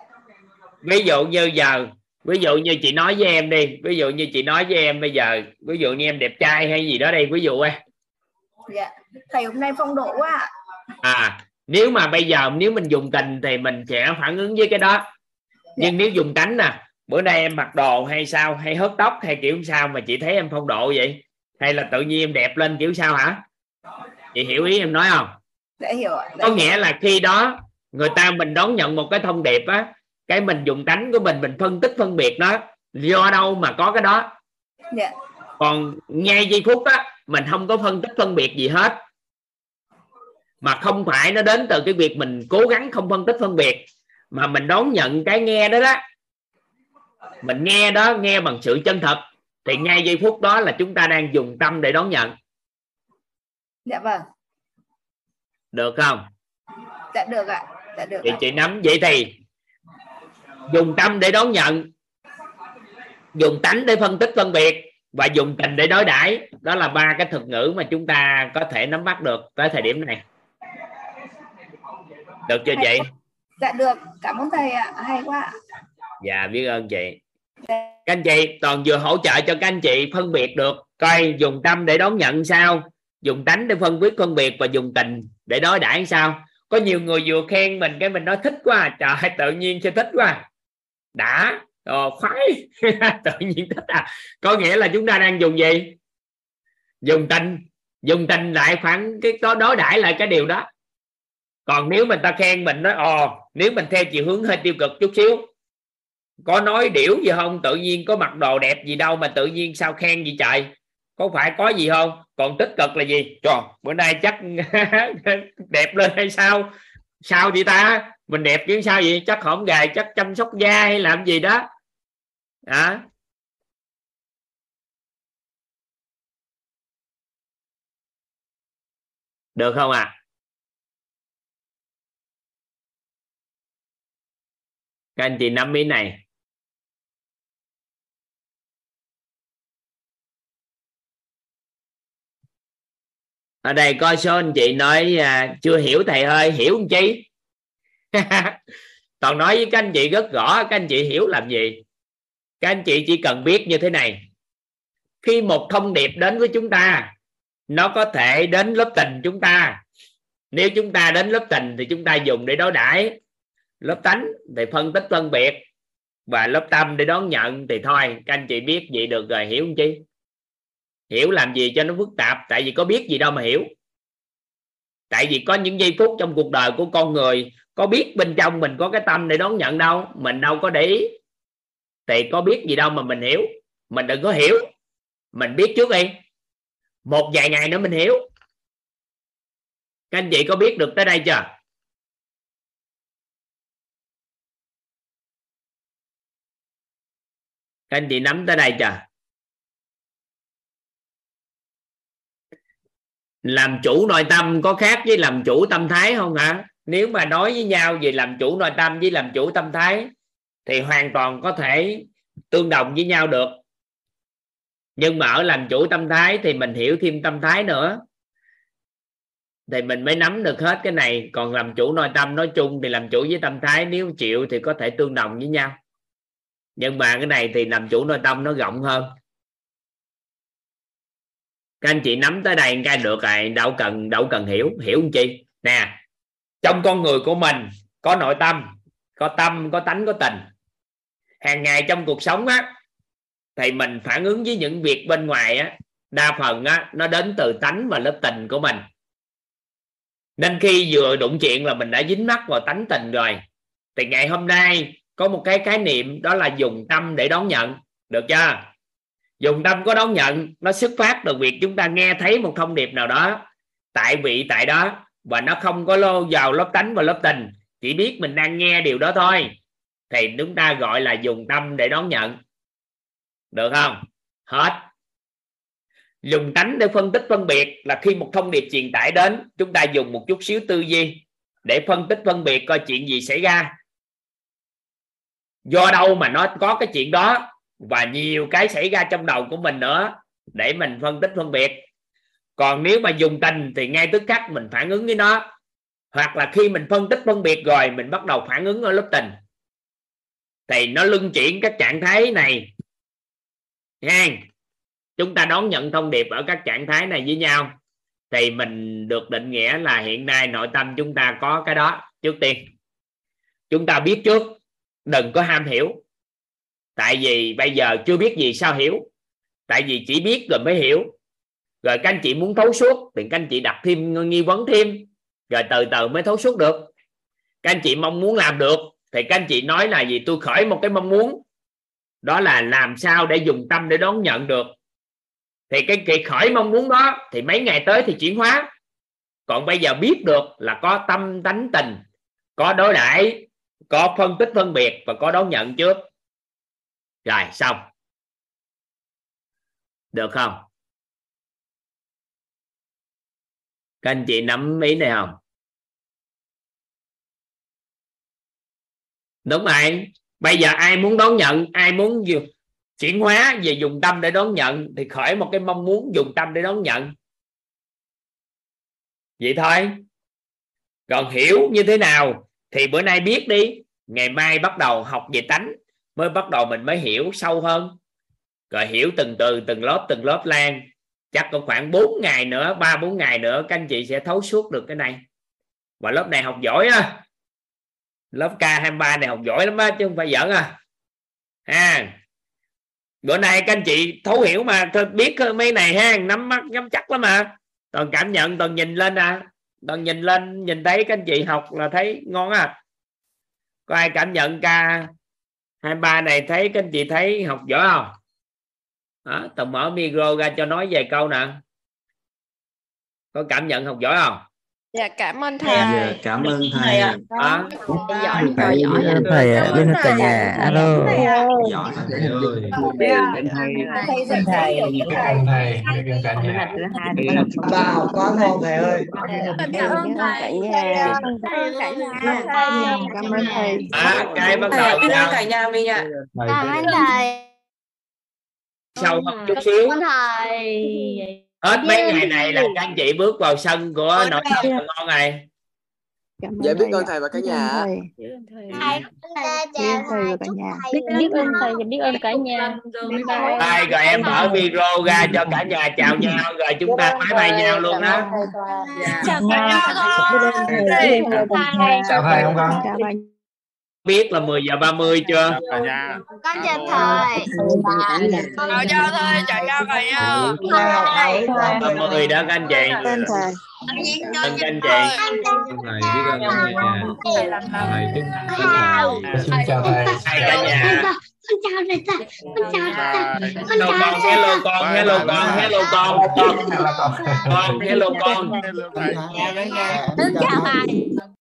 Ví dụ như giờ ví dụ như chị nói với em đi ví dụ như chị nói với em bây giờ ví dụ như em đẹp trai hay gì đó đây ví dụ á. Dạ. Thầy hôm nay phong độ quá à nếu mà bây giờ nếu mình dùng tình thì mình sẽ phản ứng với cái đó. Nhưng nếu dùng tánh nè bữa nay em mặc đồ hay sao hay hớt tóc hay kiểu sao mà chị thấy em phong độ vậy? Hay là tự nhiên em đẹp lên kiểu sao hả? Chị hiểu ý em nói không? Dạ hiểu ạ dạ có nghĩa là khi đó người ta mình đón nhận một cái thông điệp á cái mình dùng tánh của mình mình phân tích phân biệt nó do đâu mà có cái đó. Dạ. Còn ngay giây phút á mình không có phân tích phân biệt gì hết. Mà không phải nó đến từ cái việc mình cố gắng không phân tích phân biệt mà mình đón nhận cái nghe đó đó. Mình nghe đó nghe bằng sự chân thật thì ngay giây phút đó là chúng ta đang dùng tâm để đón nhận. Dạ vâng. Được không? Dạ được ạ dạ được thì chị nắm vậy thì dùng tâm để đón nhận dùng tánh để phân tích phân biệt và dùng tình để đối đãi. Đó là ba cái thuật ngữ mà chúng ta có thể nắm bắt được tới thời điểm này. Được chưa chị? Dạ được cảm ơn thầy ạ. Hay quá dạ biết ơn chị. Các anh chị toàn vừa hỗ trợ cho các anh chị phân biệt được coi dùng tâm để đón nhận sao dùng tánh để phân biệt phân biệt và dùng tình để đối đãi sao có nhiều người vừa khen mình cái mình nói thích quá à. trời tự nhiên sẽ thích quá à. đã. Ờ, khoái. *laughs* Tự nhiên thích à. Có nghĩa là chúng ta đang dùng gì? Dùng tình. Dùng tình lại phản cái đó đối đãi lại cái điều đó. Còn nếu mình ta khen mình nói ồ nếu mình theo chiều hướng hơi tiêu cực chút xíu có nói điểu gì không? Tự nhiên có mặc đồ đẹp gì đâu mà tự nhiên sao khen gì trời? Có phải có gì không? Còn tích cực là gì? Trời bữa nay chắc *laughs* đẹp lên hay sao? Sao vậy ta? Mình đẹp chứ sao vậy? Chắc hổm gài chắc chăm sóc da hay làm gì đó. À, được không à? các anh chị nắm ý này. Ở đây có số anh chị nói à, chưa hiểu thầy ơi hiểu không chi? *laughs* Toàn nói với các anh chị rất rõ các anh chị hiểu làm gì? Các anh chị chỉ cần biết như thế này. Khi một thông điệp đến với chúng ta nó có thể đến lớp tình chúng ta. Nếu chúng ta đến lớp tình thì chúng ta dùng để đối đãi. Lớp tánh thì phân tích phân biệt và lớp tâm để đón nhận thì thôi các anh chị biết vậy được rồi hiểu không chi? Hiểu làm gì cho nó phức tạp, tại vì có biết gì đâu mà hiểu. Tại vì có những giây phút trong cuộc đời của con người, có biết bên trong mình có cái tâm để đón nhận đâu, mình đâu có để ý. Thì có biết gì đâu mà mình hiểu. Mình đừng có hiểu. Mình biết trước đi. Một vài ngày nữa mình hiểu. Các anh chị có biết được tới đây chưa? Các anh chị nắm tới đây chưa? Làm chủ nội tâm có khác với làm chủ tâm thái không hả? Nếu mà nói với nhau về làm chủ nội tâm với làm chủ tâm thái, thì hoàn toàn có thể tương đồng với nhau được. Nhưng mà ở làm chủ tâm thái thì mình hiểu thêm tâm thái nữa. Thì mình mới nắm được hết cái này. Còn làm chủ nội tâm nói chung thì làm chủ với tâm thái, nếu chịu thì có thể tương đồng với nhau. Nhưng mà cái này thì làm chủ nội tâm nó rộng hơn các anh chị nắm tới đây cái được rồi, đâu cần đâu cần hiểu. Hiểu không chị? Nè, trong con người của mình có nội tâm, có tâm, có tánh, có tình. Hàng ngày trong cuộc sống á, thì mình phản ứng với những việc bên ngoài á, đa phần á, nó đến từ tánh và lớp tình của mình. Nên khi vừa đụng chuyện là mình đã dính mắc vào tánh tình rồi. Thì ngày hôm nay có một cái khái niệm đó là dùng tâm để đón nhận. Được chưa? Dùng tâm có đón nhận, nó xuất phát từ việc chúng ta nghe thấy một thông điệp nào đó, tại vị, tại đó, và nó không có lô vào lớp tánh và lớp tình, chỉ biết mình đang nghe điều đó thôi. Thì chúng ta gọi là dùng tâm để đón nhận. Được không? Hết. Dùng tánh để phân tích phân biệt là khi một thông điệp truyền tải đến, chúng ta dùng một chút xíu tư duy để phân tích phân biệt coi chuyện gì xảy ra. Do đâu mà nó có cái chuyện đó? Và nhiều cái xảy ra trong đầu của mình nữa để mình phân tích phân biệt. Còn nếu mà dùng tình thì ngay tức khắc mình phản ứng với nó, hoặc là khi mình phân tích phân biệt rồi, mình bắt đầu phản ứng ở lớp tình. Thì nó luân chuyển các trạng thái này. Nha chúng ta đón nhận thông điệp ở các trạng thái này với nhau. Thì mình được định nghĩa là hiện nay nội tâm chúng ta có cái đó trước tiên. Chúng ta biết trước, đừng có ham hiểu tại vì bây giờ chưa biết gì sao hiểu. Tại vì chỉ biết rồi mới hiểu. Rồi các anh chị muốn thấu suốt, thì các anh chị đặt thêm nghi vấn thêm. Rồi từ từ mới thấu suốt được. Các anh chị mong muốn làm được, thì các anh chị nói là gì? Tôi khởi một cái mong muốn. Đó là làm sao để dùng tâm để đón nhận được. Thì cái kỳ khởi mong muốn đó, thì mấy ngày tới thì chuyển hóa. Còn bây giờ biết được là có tâm tánh tình, có đối đãi, có phân tích phân biệt và có đón nhận trước rồi, xong. Được không? Các anh chị nắm ý này không? Đúng rồi. Bây giờ ai muốn đón nhận, ai muốn chuyển hóa về dùng tâm để đón nhận, thì khởi một cái mong muốn dùng tâm để đón nhận. Vậy thôi. Còn hiểu như thế nào thì bữa nay biết đi. Ngày mai bắt đầu học về tánh mới bắt đầu mình mới hiểu sâu hơn. Rồi hiểu từng từ, từng lớp từng lớp lan. Chắc có khoảng 4 ngày nữa, ba, bốn ngày nữa, các anh chị sẽ thấu suốt được cái này. Và lớp này học giỏi á. Lớp K23 này học giỏi lắm á, chứ không phải giỡn à. Ha. Bữa nay các anh chị thấu hiểu mà, thôi biết mấy này ha, nắm mắt, nắm chắc lắm mà. Toàn cảm nhận, toàn nhìn lên à. Toàn nhìn lên, nhìn thấy các anh chị học là thấy ngon à có ai cảm nhận ca hai ba này thấy các anh chị thấy học giỏi không? Đó, tùng mở micro ra cho nói vài câu nè. Có cảm nhận học giỏi không? Dạ cảm ơn thầy. dạ, cảm ơn thầy à. đó. giỏi giỏi giỏi thầy ạ. bên cả nhà. Alo. giỏi thầy ơi. bên thầy thầy. Thầy thầy thầy. bên cả nhà ba học quá ngon thầy ơi. Cảm ơn thầy cảm ơn thầy à, cái bắt đầu biết cả nhà mình ạ. Cảm ơn thầy hơn chút xíu. thầy hết mấy ngày này là các anh chị bước vào sân của nội tâm là ngon này dạ biết ơn thầy và cả nhà thầy. Chào thầy. Và cả nhà. biết biết ơn thầy và biết ơn cả nhà. Đây, rồi em mở video ra cho cả nhà chào nhau. Rồi chúng ta bye. bye nhau luôn đó chào thầy chào thầy. Không con biết là 10 giờ 30 chưa cả nhà con chào thầy chào chào thầy chào chào thầy nhau 30 đó các anh chị tên thầy các anh chị thầy biết ơn cả nhà thầy chúc thầy xin chào thầy hai cả nhà con chào thầy con chào thầy con hello con hello con hello con hello con con hello con con chào thầy